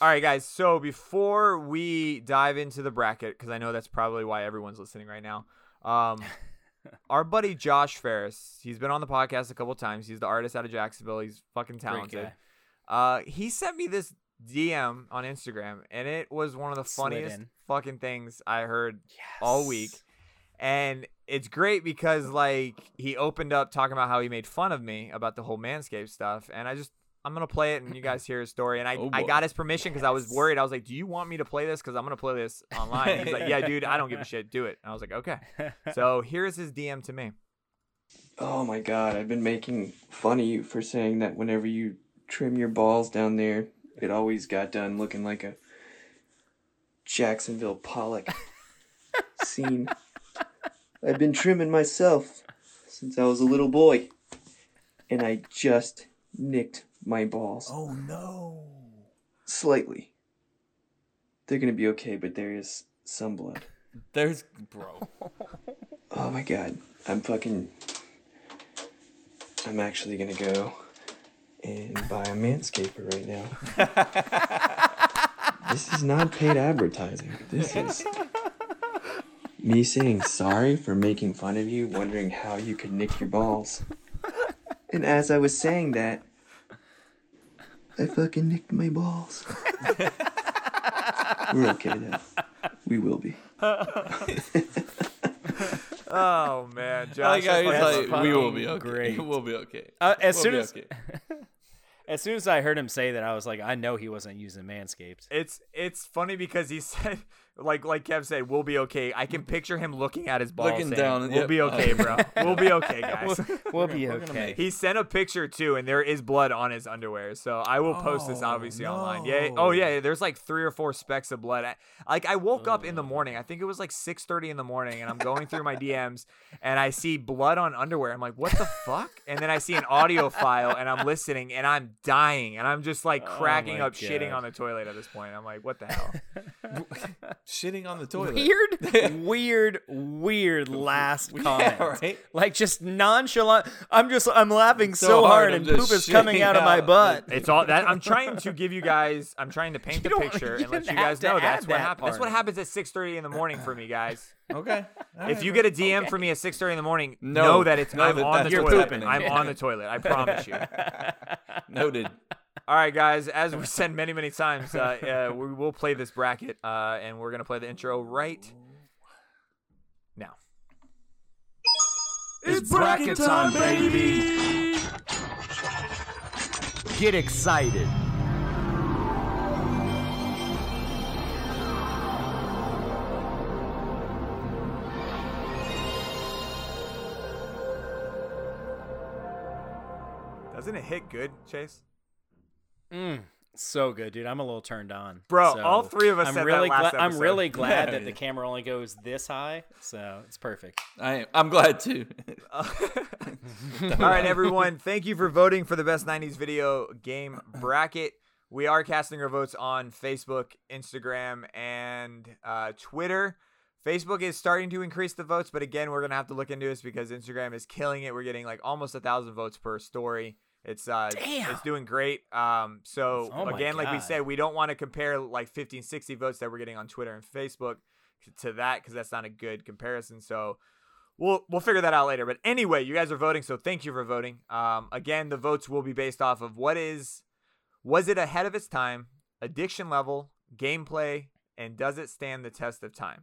All right, guys. So before we dive into the bracket, because I know that's probably why everyone's listening right now, um, our buddy Josh Ferris, he's been on the podcast a couple times. He's the artist out of Jacksonville. He's fucking talented. Uh, he sent me this DM on Instagram, and it was one of the funniest fucking things I heard all week. And it's great because like he opened up talking about how he made fun of me about the whole Manscaped stuff, and I just I'm gonna play it and you guys hear his story. And I,
Oh,
I got his permission because I was worried. I was like, "Do you want me to play this? Because I'm gonna play this online." He's like, "Yeah, dude, I don't give a shit. Do it." And I was like, "Okay." So here's his DM to me.
Oh my god, I've been making fun of you for saying that whenever you trim your balls down there, it always got done looking like a Jacksonville Pollock scene. I've been trimming myself since I was a little boy, and I just nicked my balls.
Oh no.
Slightly. They're gonna be okay, but there is some blood.
There's bro.
Oh my god. I'm fucking. I'm actually gonna go and buy a manscaper right now. this is not paid advertising. This is me saying sorry for making fun of you, wondering how you could nick your balls. And as I was saying that, I fucking nicked my balls. We're okay now. We will be.
Oh man, Josh.
like how he's
that's
like, we will be okay.
great.
We'll be okay.
Uh, as
We'll
soon as
okay.
as soon as I heard him say that, I was like, I know he wasn't using Manscaped.
It's it's funny because he said like like Kev said, we'll be okay. I can mm. picture him looking at his balls,
Looking
saying,
down,
We'll
yep.
be okay, bro. We'll be okay, guys.
We'll, we'll be okay.
he sent a picture too, and there is blood on his underwear. So I will post this
Oh,
obviously online. Yeah. Oh yeah. There's like three or four specks of blood. I, like I woke up in the oh. morning. I think it was like 6:30 in the morning, and I'm going through my DMs, and I see blood on underwear. I'm like, what the fuck? And then I see an audio file, and I'm listening, and I'm dying, and I'm just like
Oh
cracking
my
up, shitting on the toilet at this point. I'm like, what the hell?
Shitting on the toilet.
Weird, weird, weird last
Yeah,
comment.
right?
Like just nonchalant. I'm just I'm laughing so,
So
hard,
hard,
and
just
poop is coming
shitting
out of my butt.
It's all that I'm trying to give you guys. I'm trying to paint
You
the picture and let you guys know that's what
that
happens. That's what happens at 6:30 in the morning for me, guys.
Okay. All
If
right,
you get a DM from me at 6:30 in the morning,
No,
know that it's
know
I'm
that
on the toilet.
happening.
I'm on the toilet. I promise you.
Noted.
All right, guys. As we said many, many times, uh, uh, we will play this bracket, uh, and we're gonna play the intro right now.
It's bracket time, baby.
Get excited.
Doesn't it hit good, Chase?
Mm, so good, dude. I'm a little turned on,
Bro,
So,
all three of us
I'm
said that
really
last
glad. I'm really glad that
Yeah.
the camera only goes this high, so it's perfect.
I I'm glad too.
All right, everyone. Thank you for voting for the best 90s video game bracket. We are casting our votes on Facebook, Instagram, and uh, Twitter. Facebook is starting to increase the votes, but again, we're gonna have to look into this because Instagram is killing it. We're getting like almost a thousand votes per story. It's uh,
Damn.
it's doing great. Um, so
Oh
again, like we said, we don't want to compare like 15, 60 votes that we're getting on Twitter and Facebook to that because that's not a good comparison. So we'll we'll figure that out later. But anyway, you guys are voting, so thank you for voting. Um, again, the votes will be based off of what is was it ahead of its time, addiction level, gameplay, and does it stand the test of time?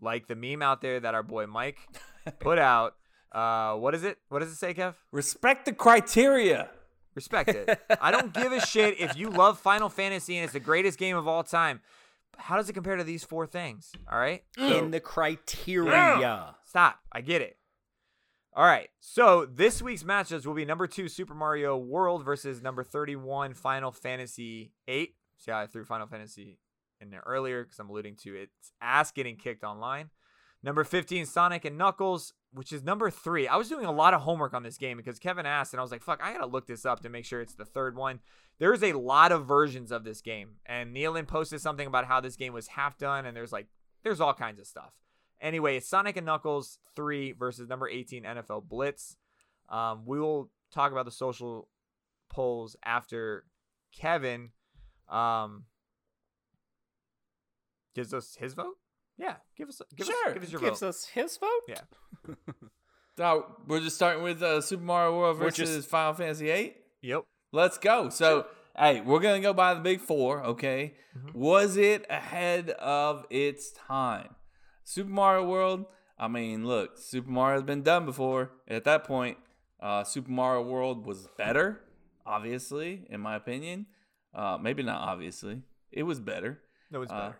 Like the meme out there that our boy Mike put out. Uh, what is it? What does it say, Kev?
Respect the criteria.
Respect it. I don't give a shit if you love Final Fantasy and it's the greatest game of all time. How does it compare to these four things? All right.
In the criteria.
Stop. I get it. All right. So this week's matches will be number two Super Mario World versus number 31 Final Fantasy 8. See how I threw Final Fantasy in there earlier because I'm alluding to its ass getting kicked online. Number 15 Sonic and Knuckles, which is number three. I was doing a lot of homework on this game because Kevin asked, and I was like, fuck, I gotta look this up to make sure it's the third one. There's a lot of versions of this game. And Nealon posted something about how this game was half done, and there's like, there's all kinds of stuff. Anyway, it's Sonic and Knuckles 3 versus number 18 NFL Blitz. Um, we will talk about the social polls after Kevin um, gives us his vote. Yeah, give us give
Sure,
us give us your
Gives
vote.
us his vote.
Yeah.
So we're just starting with uh, Super Mario World
We're
versus
just-
Final Fantasy VIII.
Yep.
Let's go. So, hey, we're gonna go by the big four. Okay,
Mm-hmm.
was it ahead of its time? Super Mario World. I mean, look, Super Mario's been done before. At that point, uh, Super Mario World was better, obviously, in my opinion. Uh, maybe not obviously. It was better.
No, it's
Uh,
better.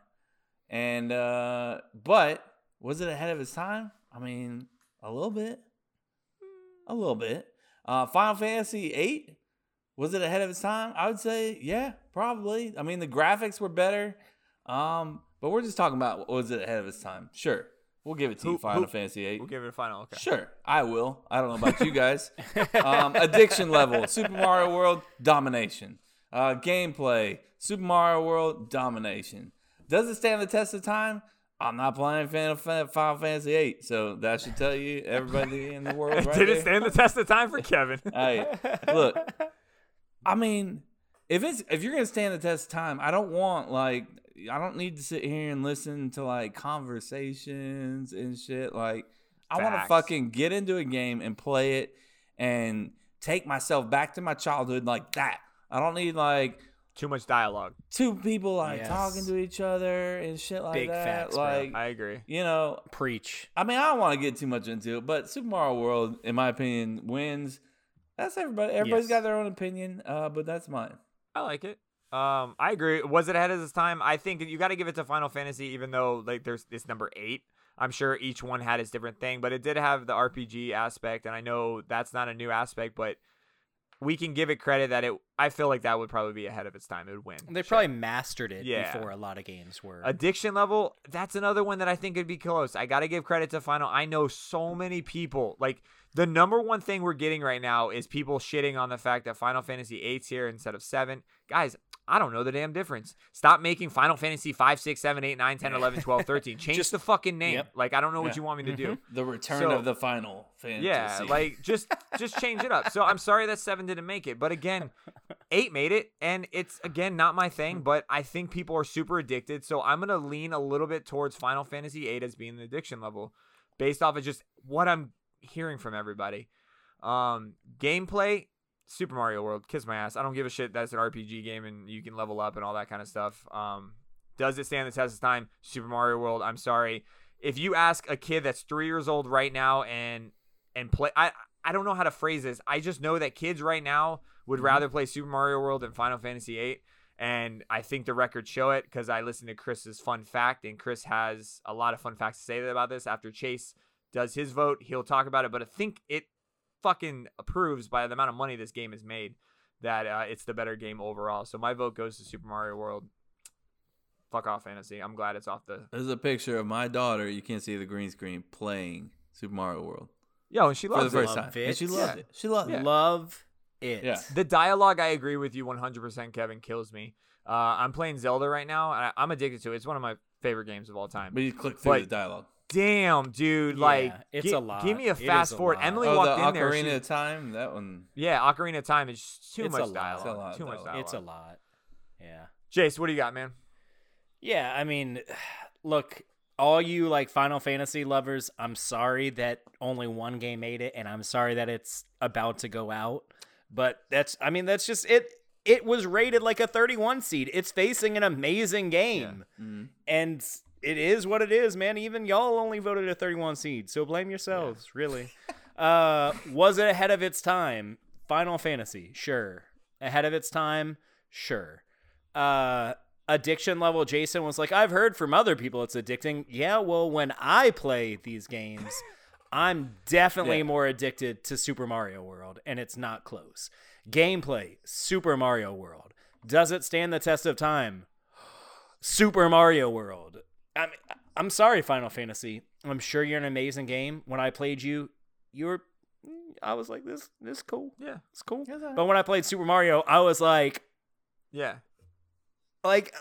And uh, but was it ahead of its time? I mean, a little bit, a little bit. Uh, Final Fantasy VIII was it ahead of its time? I would say, yeah, probably. I mean, the graphics were better, um, But we're just talking about was it ahead of its time? Sure, we'll give it to you. Final
who-
Fantasy VIII.
We'll give it a final. Okay.
Sure, I will. I don't know about you guys. um, addiction level, Super Mario World domination. Uh, gameplay, Super Mario World domination. Does it stand the test of time? I'm not playing Final, Fantasy VIII, so that should tell you everybody in the world. Right
Did it stand the test of time for Kevin?
Hey, look, I mean, if it's if you're gonna stand the test of time, I don't want like I don't need to sit here and listen to like conversations and shit. Like, I want to fucking get into a game and play it and take myself back to my childhood like that. I don't need like
Too much dialogue.
two people like
Yes.
talking to each other and shit like
Big
that.
facts, bro.
like,
I agree.
you know,
Preach.
I mean, I don't want to get too much into it, but Super Mario World, in my opinion, wins. That's everybody. Everybody's
Yes.
got their own opinion, uh, but that's mine.
I like it. Um, I agree. Was it ahead of its time? I think you got to give it to Final Fantasy, even though like there's this number eight. I'm sure each one had its different thing, but it did have the RPG aspect, and I know that's not a new aspect, but we can give it credit that it. I feel like that would probably be ahead of its time. It would win.
They
Sure.
probably mastered it
Yeah.
before a lot of games were.
Addiction level, that's another one that I think could be close. I got to give credit to Final. I know so many people. Like, the number one thing we're getting right now is people shitting on the fact that Final Fantasy 8's here instead of 7. Guys, I don't know the damn difference. Stop making Final Fantasy 5, 6, 7, 8, 9, 10, 11, 12, 13. Change
Just-
the fucking name.
Yep.
Like, I don't know what
Yeah.
you want me to do.
The return
So-
of the final fantasy.
Yeah, like just just change it up. So I'm sorry that seven didn't make it, but again, eight made it, and it's again not my thing. But I think people are super addicted, so I'm gonna lean a little bit towards Final Fantasy eight as being the addiction level, based off of just what I'm hearing from everybody. Um, gameplay, Super Mario World, kiss my ass. I don't give a shit. That's an RPG game, and you can level up and all that kind of stuff. Um, does it stand the test of time? Super Mario World. I'm sorry. If you ask a kid that's three years old right now and and play, I I don't know how to phrase this. I just know that kids right now would rather play Super Mario World than Final Fantasy VIII. And I think the records show it because I listened to Chris's fun fact, and Chris has a lot of fun facts to say about this. After Chase does his vote, he'll talk about it. But I think it fucking approves by the amount of money this game has made that uh, it's the better game overall. So my vote goes to Super Mario World. Fuck off, fantasy. I'm glad it's off the.
There's a picture of my daughter. You can't see the green screen playing Super Mario World
Yo, and she
for the
loves it.
first
Love
time, and she
it.
loved
Yeah.
it. She loved
Yeah.
it.
Love it.
Yeah.
The dialogue, I agree with you 100%. Kevin kills me. Uh, I'm playing Zelda right now, and I, I'm addicted to it. It's one of my favorite games of all time.
But you click through
But-
the dialogue.
Damn, dude!
Yeah,
like,
it's
gi-
a lot.
Give me a fast
a
forward.
lot.
Emily
Oh,
walked
the
in there.
Ocarina
she-
of Time. That one.
yeah, Ocarina of Time is too
It's
much
a lot.
dialogue.
It's a lot of
too much
dialogue.
dialogue.
It's a lot. Yeah.
Jace, what do you got, man?
Yeah, I mean, look, all you like Final Fantasy lovers, I'm sorry that only one game made it, and I'm sorry that it's about to go out. But that's, I mean, that's just it. It was rated like a 31 seed. It's facing an amazing game,
Mhm.
and it is what it is, man. Even y'all only voted a 31 seed, so blame yourselves, really. uh, was it ahead of its time? Final Fantasy, sure. Ahead of its time, sure. Uh, addiction level, Jason was like, I've heard from other people it's addicting. Yeah, well, when I play these games, I'm definitely
Yeah.
more addicted to Super Mario World, and it's not close. Gameplay, Super Mario World. Does it stand the test of time? Super Mario World. I mean, I'm sorry, Final Fantasy. I'm sure you're an amazing game. When I played you, you were. I was like, this, this is cool.
Yeah,
It's cool.
Yes, I-
But when I played Super Mario, I was like,
yeah.
like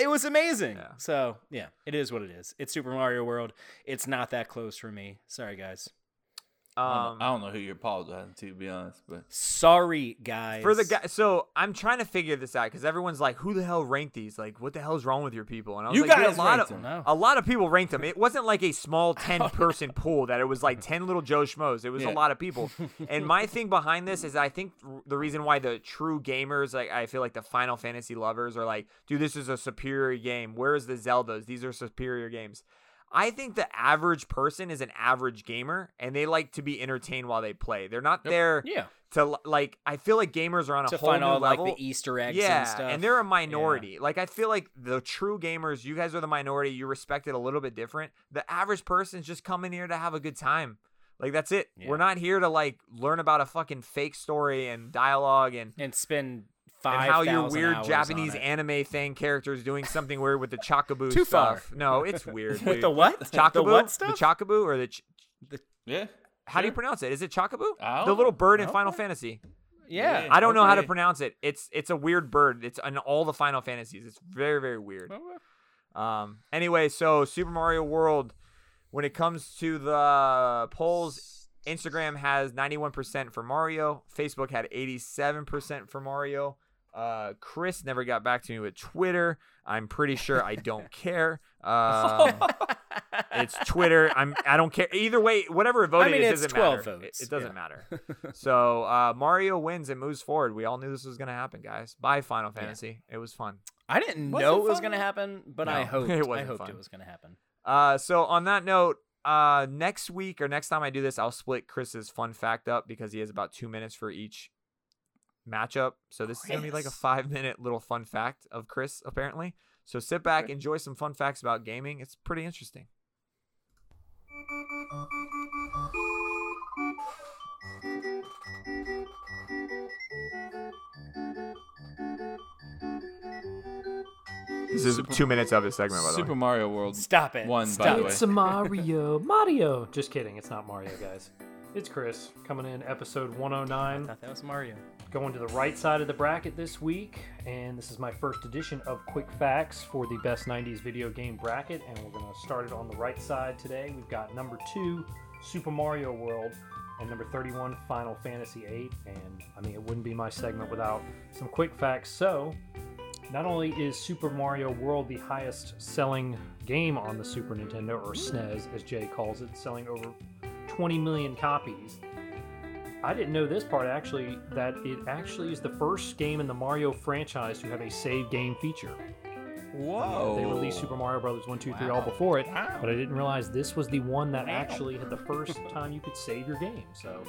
it was amazing.
Yeah.
So yeah, it is what it is. It's Super Mario World. It's not that close for me. Sorry, guys.
I don't,
Um,
know, I don't know who you're apologizing to, to be honest, but
Sorry, guys.
for the guy, so I'm trying to figure this out because everyone's like, "Who the hell ranked these? Like, what the hell's wrong with your people?" And I was
You
like,
guys
a lot of
them.
A lot of people ranked them. It wasn't like a small ten person pool that it was like ten little Joe schmoes. It was
Yeah.
a lot of people. and my thing behind this is, I think the reason why the true gamers, like I feel like the Final Fantasy lovers, are like, "Dude, this is a superior game. Where's the Zeldas? These are superior games." I think the average person is an average gamer and they like to be entertained while they play. They're not there
yeah
to like I feel like gamers are on a
to
whole
find
new
all
level.
like the Easter eggs
yeah,
and stuff.
they're a minority. Like I feel like the true gamers, you guys are the minority. You respect it a little bit different. The average person's just coming here to have a good time. Like that's it.
Yeah.
We're not here to like learn about a fucking fake story and dialogue and
and spend five.
and how your weird Japanese anime thing character is doing something weird with the chocobo
Too far.
stuff. No, it's weird.
With the what?
Chocobo?
The what stuff?
The chocobo or the ch-
Yeah.
how do you pronounce it? Is it chocobo?
I
The little bird in
Okay.
Final Fantasy.
Yeah.
I don't know how to pronounce it. It's it's a weird bird. It's in all the Final Fantasies. It's very very weird. Um. Anyway, so Super Mario World, when it comes to the polls, Instagram has 91% for Mario. Facebook had 87% for Mario. Uh, Chris never got back to me with Twitter. I'm pretty sure I don't care. Um, it's Twitter. I'm. I don't care either way. Whatever it voted,
mean,
it
it's
doesn't
12
matter. It-
votes,
It, doesn't
yeah.
matter. So uh, Mario wins and moves forward. We all knew this was gonna happen, guys. Bye, Final Fantasy. It was fun.
I didn't
Was
know
it
it was going to happen, but I
No,
hoped.
it
I
wasn't
hoped
fun.
it was going to happen.
Uh, so on that note, uh, next week or next time I do this, I'll split Chris's fun fact up because he has about two minutes for each matchup. So this is gonna be like a five minute little fun fact of Chris, apparently. So sit back, enjoy some fun facts about gaming. It's pretty interesting. This is two minutes of his segment, by the way.
Super Mario World.
Stop it.
One,
Stop
by the
it.
way.
It's a Mario. Mario. Just kidding. It's not Mario, guys. It's Chris coming in episode oh
I
109.
thought that was Mario.
Going to the right side of the bracket this week, and this is my first edition of Quick Facts for the best 90s video game bracket, and we're going to start it on the right side today. We've got number two, Super Mario World, and number 31, Final Fantasy VIII. And I mean, it wouldn't be my segment without some quick facts. So, not only is Super Mario World the highest selling game on the Super Nintendo, or SNES as Jay calls it, selling over 20 million copies. I didn't know this part actually, that it actually is the first game in the Mario franchise to have a save game feature.
Whoa.
They released Super Mario Brothers 1, 2, 3 all before it,
Wow.
but I didn't realize this was the one that
Wow.
actually had the first time you could save your game. So,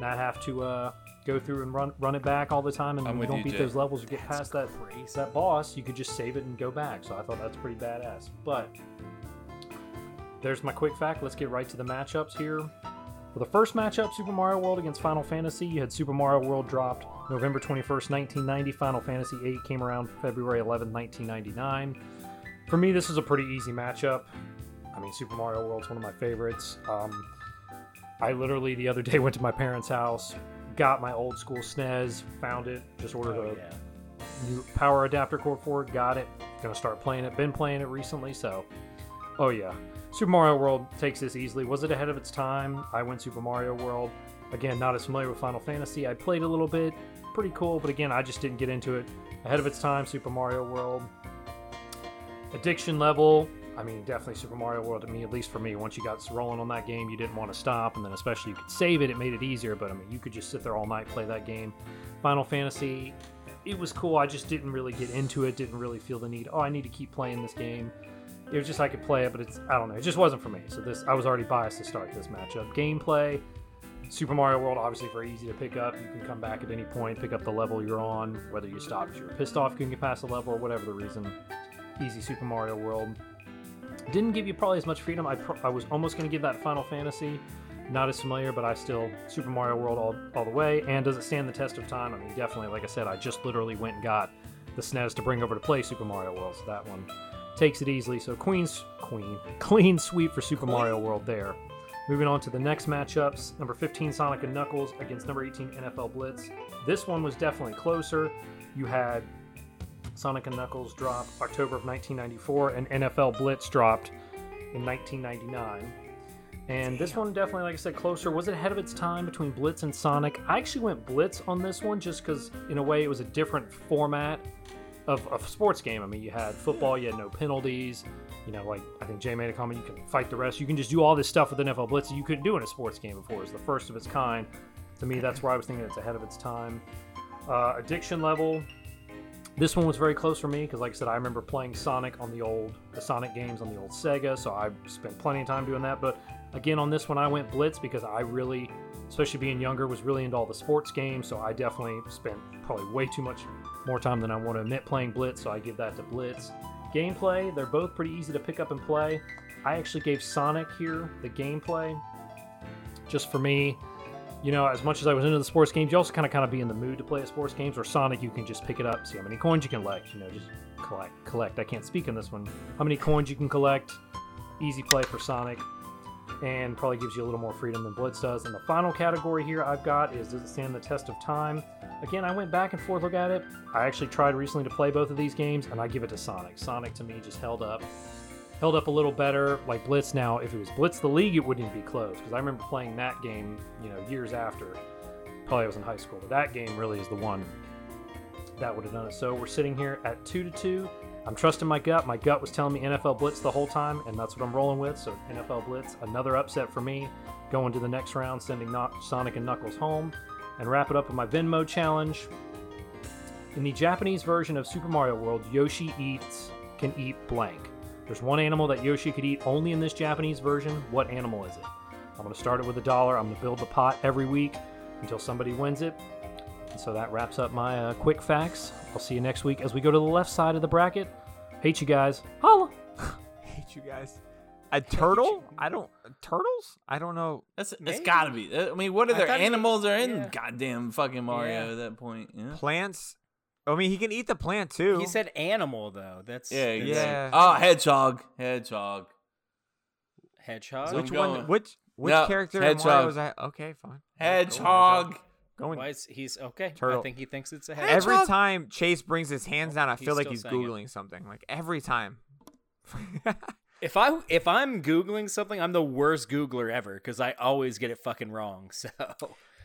not have to uh, go through and run run it back all the time, and you don't
you,
beat
Jay.
those levels or get
That's
past that
crazy.
that boss, you could just save it and go back. So I thought that's pretty badass. But there's my quick fact. Let's get right to the matchups here. For the first matchup, Super Mario World against Final Fantasy, you had Super Mario World dropped November 21st, 1990. Final Fantasy VIII came around February 11th, 1999. For me, this is a pretty easy matchup. I mean, Super Mario World's one of my favorites. Um, I literally the other day went to my parents' house, got my old school SNES, found it, just ordered
Oh,
a
yeah.
new power adapter cord for it. Got it. Gonna start playing it. Been playing it recently, so oh yeah. Super Mario World takes this easily. Was it ahead of its time? I went Super Mario World. Again, not as familiar with Final Fantasy. I played a little bit, pretty cool, but again, I just didn't get into it. Ahead of its time, Super Mario World. Addiction level, I mean, definitely Super Mario World to me, at least for me. Once you got rolling on that game, you didn't want to stop, and then especially you could save it, it made it easier, but I mean, you could just sit there all night, play that game. Final Fantasy, it was cool. I just didn't really get into it, didn't really feel the need, oh, I need to keep playing this game. It was just I could play it, but it's, I don't know, it just wasn't for me. So this, I was already biased to start this matchup. Gameplay, Super Mario World, obviously very easy to pick up. You can come back at any point, pick up the level you're on, whether you stop because you're pissed off, couldn't get past the level, or whatever the reason. Easy Super Mario World. Didn't give you probably as much freedom. I, I was almost going to give that Final Fantasy. Not as familiar, but I still Super Mario World all, all the way. And does it stand the test of time? I mean, definitely. Like I said, I just literally went and got the SNES to bring over to play Super Mario World. So that one takes it easily. So Queen's Queen clean sweep for Super Mario World there. Moving on to the next matchups. Number 15 Sonic and Knuckles against number 18 NFL Blitz. This one was definitely closer. You had Sonic and Knuckles drop October of 1994, and NFL Blitz dropped in 1999. And this one definitely, like I said, closer. Was it ahead of its time between Blitz and Sonic? I actually went Blitz on this one just because, in a way, it was a different format of a sports game. I mean, you had football, you had no penalties. You know, like I think Jay made a comment, you can fight the rest. You can just do all this stuff with NFL Blitz that you couldn't do in a sports game before. It's the first of its kind. To me, that's where I was thinking it's ahead of its time. Uh, addiction level, this one was very close for me because, like I said, I remember playing Sonic on the old the Sonic games on the old Sega, so I spent plenty of time doing that. But again, on this one, I went Blitz because I really, especially being younger, was really into all the sports games. So I definitely spent probably way too much more time than I want to admit playing Blitz. So I give that to Blitz. Gameplay, they're both pretty easy to pick up and play. I actually gave Sonic here the gameplay. Just for me, you know, as much as I was into the sports games, you also kind of kind of be in the mood to play a sports games. Or Sonic, you can just pick it up, see how many coins you can collect. You know, just collect, collect. I can't speak on this one. How many coins you can collect? Easy play for Sonic, and probably gives you a little more freedom than Blitz does. And the final category here I've got is does it stand the test of time? Again, I went back and forth look at it. I actually tried recently to play both of these games, and I give it to Sonic. Sonic to me just held up held up a little better. Like Blitz now, if it was Blitz the League, it wouldn't even be close because I remember playing that game, you know, years after. Probably I was in high school, but that game really is the one that would have done it. So we're sitting here at two to two. I'm trusting my gut. My gut was telling me NFL Blitz the whole time, and that's what I'm rolling with. So NFL Blitz, another upset for me, going to the next round, sending Knock- Sonic and Knuckles home, and wrap it up with my Venmo challenge. In the Japanese version of Super Mario World, Yoshi eats can eat blank. There's one animal that Yoshi could eat only in this Japanese version. What animal is it? I'm going to start it with a dollar. I'm going to build the pot every week until somebody wins it. And so that wraps up my uh, quick facts. I'll see you next week as we go to the left side of the bracket. Hate you guys. Holla.
Hate you guys. A turtle? I don't turtles? I don't know.
That's it's got to be. I mean, what
I
other
thought he-
animals are in
yeah.
goddamn fucking Mario
Yeah.
at that point? Yeah.
Plants. I mean, he can eat the plant too.
He said animal though. That's
Yeah,
that's-
yeah. Oh, hedgehog, hedgehog.
hedgehog.
Which
I'm
one?
going.
Which which
No,
character in Mario
hedgehog.
was that? Okay, fine.
Hedgehog.
Going
Why is he's okay?
Turtle.
I think he thinks it's a hedgehog.
every time Chase brings his hands down, I
He's
feel like he's
saying it.
googling something. Like every time.
If I if I'm googling something, I'm the worst Googler ever because I always get it fucking wrong. So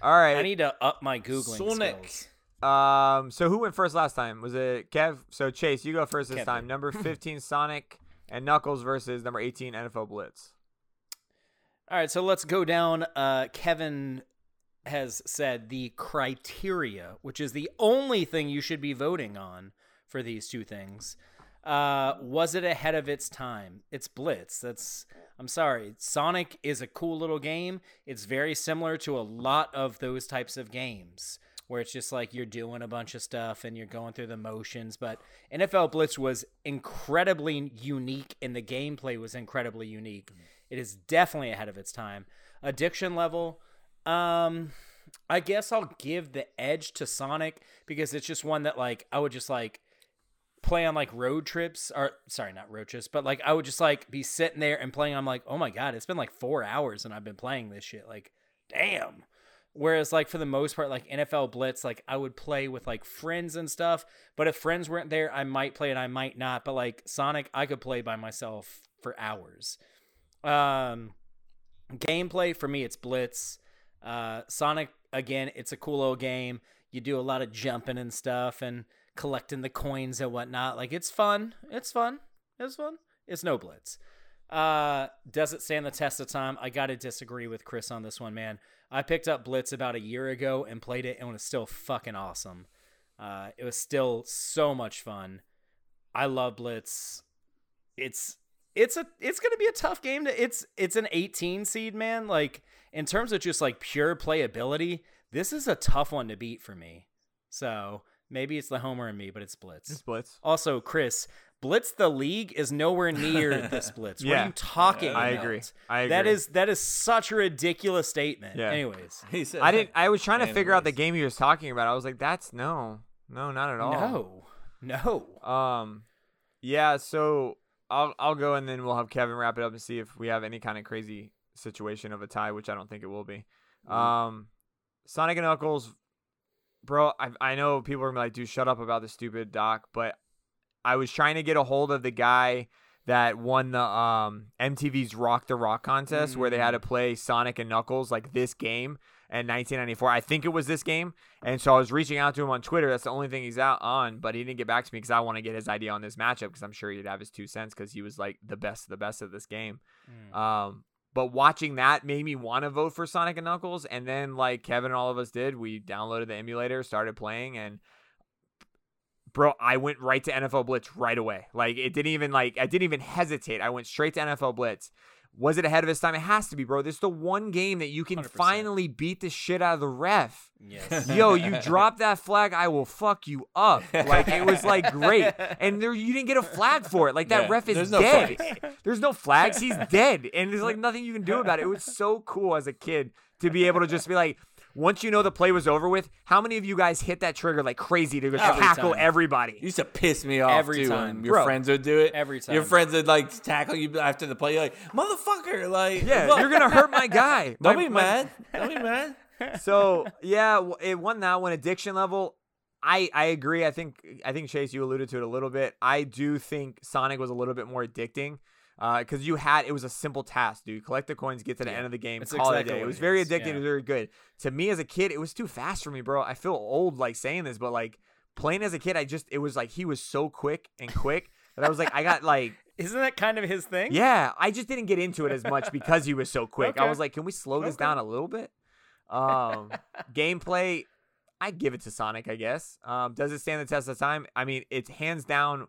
All right.
I need to up my googling
Sonic.
skills.
Um. So who went first last time? Was it Kev? So Chase, you go first this
Kev
time. Number fifteen, Sonic and Knuckles versus number eighteen, NFL Blitz.
All right, so let's go down. Uh, Kevin has said the criteria, which is the only thing you should be voting on for these two things. Uh, was it ahead of its time? It's Blitz. That's. I'm sorry. Sonic is a cool little game. It's very similar to a lot of those types of games where it's just like you're doing a bunch of stuff and you're going through the motions. But NFL Blitz was incredibly unique, and the gameplay was incredibly unique. It is definitely ahead of its time. Addiction level, um, I guess I'll give the edge to Sonic because it's just one that like I would just like play on like road trips or sorry not road trips but like i would just like be sitting there and playing. I'm like oh my god it's been like four hours and i've been playing this shit like damn. Whereas like for the most part like nfl blitz like i would play with like friends and stuff but if friends weren't there i might play it i might not but like sonic i could play by myself for hours. Um gameplay for me it's blitz uh sonic again it's a cool old game. You do a lot of jumping and stuff and collecting the coins and whatnot. Like it's fun. It's fun. It's fun. It's no blitz. Uh does it stand the test of time? I gotta disagree with chris on this one man. I picked up blitz about a year ago and played it and it was still fucking awesome. Uh it was still so much fun. I love blitz. It's it's a it's gonna be a tough game to it's it's an 18 seed man like in terms of just like pure playability this is a tough one to beat for me so maybe it's the homer in me but it's blitz
It's Blitz.
also chris blitz the league is nowhere near this blitz what are you talking
I
about
agree. I
that
agree.
is that is such a ridiculous statement
Yeah.
anyways
He said,
I didn't. I was trying to figure out the game he was talking about. I was like, that's no, no, not at all.
no no
Um, yeah. So I'll I'll go and then we'll have Kevin wrap it up and see if we have any kind of crazy situation of a tie, which I don't think it will be. Um, Sonic and Knuckles, bro. I I know people are gonna be like, dude, shut up about the stupid doc, but I was trying to get a hold of the guy that won the um MTV's Rock the Rock contest where they had to play Sonic and Knuckles like this game in 1994. I think it was this game, and so I was reaching out to him on Twitter. That's the only thing he's out on, but he didn't get back to me because I want to get his idea on this matchup because I'm sure he'd have his two cents because he was like the best of the best of this game. Um, but watching that made me want to vote for Sonic and Knuckles, and then like Kevin and all of us did, we downloaded the emulator, started playing, and bro, I went right to NFL Blitz right away. Like it didn't even like I didn't even hesitate. I went straight to NFL Blitz. Was it ahead of its time? It has to be, bro. This is the one game that you can
100%.
finally beat the shit out of the ref.
yes
Yo, you drop that flag, I will fuck you up. Like it was like great, and there you didn't get a flag for it. Like that
Yeah,
ref is
there's no
dead.
flags.
There's no flags. He's dead, and there's like nothing you can do about it. It was so cool as a kid to be able to just be like, once you know the play was over with, how many of you guys hit that trigger like crazy to just
Every
tackle
time.
everybody?
It used to piss me off
Every
too
time.
your
Bro,
friends would do it.
every time.
Your friends would like tackle you after the play. You're like, motherfucker, like
Yeah,
what?"
you're gonna hurt my guy.
Don't
My-
be
my-
mad. Don't be mad.
so yeah, it won that one. Addiction level, I I agree. I think I think Chase, you alluded to it a little bit. I do think Sonic was a little bit more addicting. Because you had it was a simple task, dude. Collect the coins, get to the
Yeah,
end of the game,
that's
call it a day. It was
it
very
is,
addicting.
yeah.
It was very good. To me as a kid, it was too fast for me, bro. I feel old like saying this, but like playing as a kid, I just it was like he was so quick and quick that I was like I got like
Isn't that kind of his thing?
yeah, I just didn't get into it as much because he was so quick. I was like, can we slow this
Okay.
down a little bit? Um, gameplay, I give it to Sonic, I guess. Um, does it stand the test of time? I mean, it's hands down.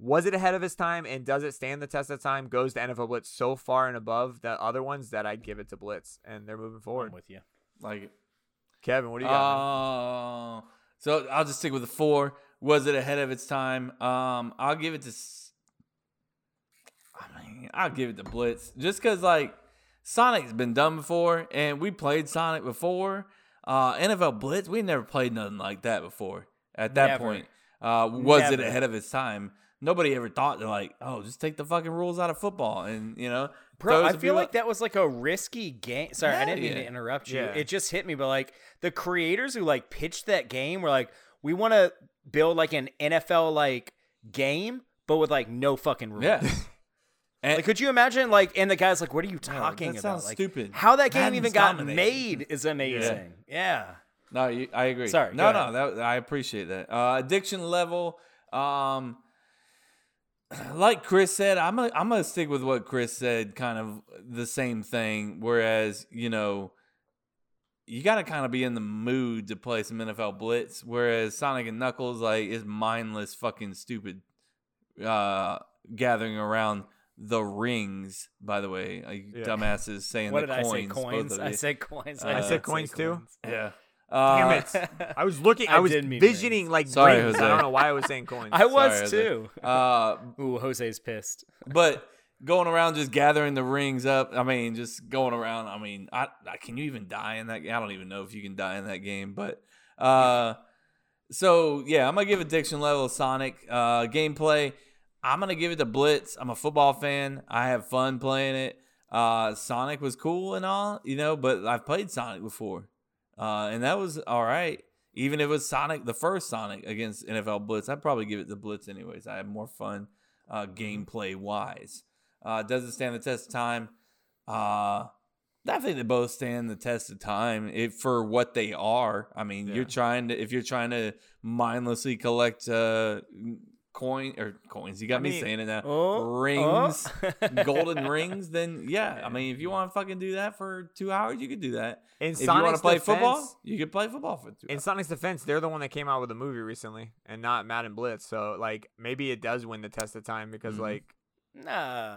Was it ahead of its time, and does it stand the test of time? Goes to NFL Blitz so far and above the other ones that I'd give it to Blitz, and they're moving
I'm
forward.
with you.
Like,
Kevin, what do you got? man?
oh, so I'll just stick with the four. Was it ahead of its time? Um, I'll give it to. s- I mean, I'll give it to Blitz just because like Sonic's been done before, and we played Sonic before. Uh, NFL Blitz, we never played nothing like that before. At that
Never.
point, uh, was it ahead of its time? Nobody ever thought to like, oh, just take the fucking rules out of football, and you know,
Bro, I feel like that was like a risky game. Sorry, I didn't mean
Yeah.
to interrupt you.
Yeah.
It just hit me, but like the creators who like pitched that game were like, we want to build like an NFL like game, but with like no fucking rules.
yeah. And
Like, could you imagine? Like, and the guy's like, "What are you talking
that
about?
sounds
Like,
stupid.
How that game
Madden's
even got
dominating.
made is amazing. Yeah.
No, you, I agree.
Sorry,
No, no, that, I appreciate that. Uh, addiction level. Um, like Chris said, I'm gonna, I'm gonna stick with what Chris said. Kind of the same thing. Whereas you know, you got to kind of be in the mood to play some NFL Blitz. Whereas Sonic and Knuckles like is mindless, fucking stupid, uh, gathering around the rings. By the way, like,
Yeah.
dumbasses saying
What
the
did I say? Coins. I
you.
said coins.
I said
say
coins too?
Yeah.
Damn
Uh,
it! I was looking. I,
I
was
did mean
visioning
rings.
like
Sorry,
rings. I don't know why I was saying coins.
I was
Sorry,
too.
Uh,
Ooh, Jose's pissed.
but going around just gathering the rings up. I mean, just going around. I mean, I, I can you even die in that? I don't even know if you can die in that game. But uh, so yeah, I'm gonna give addiction level Sonic uh, gameplay. I'm gonna give it to Blitz. I'm a football fan. I have fun playing it. Uh, Sonic was cool and all, you know, but I've played Sonic before, uh, and that was all right. Even if it was Sonic, the first Sonic against NFL Blitz, I'd probably give it the Blitz anyways. I had more fun uh, gameplay wise. Uh, doesn't stand the test of time? Uh, I think they both stand the test of time if, for what they are. I mean,
Yeah.
you're trying to if you're trying to mindlessly collect uh, coin or coins. You got
I
me
mean-
saying it now.
Oh,
rings,
oh.
golden rings. Then yeah, I mean, if you want to fucking do that for two hours, you could do that.
In
if you want
Sonic's
to play
defense-
football, you could play football for two.
In
hours.
Sonic's defense, they're the one that came out with a movie recently, and not Madden Blitz. So like maybe it does win the test of time because
Mhm.
like
Nah.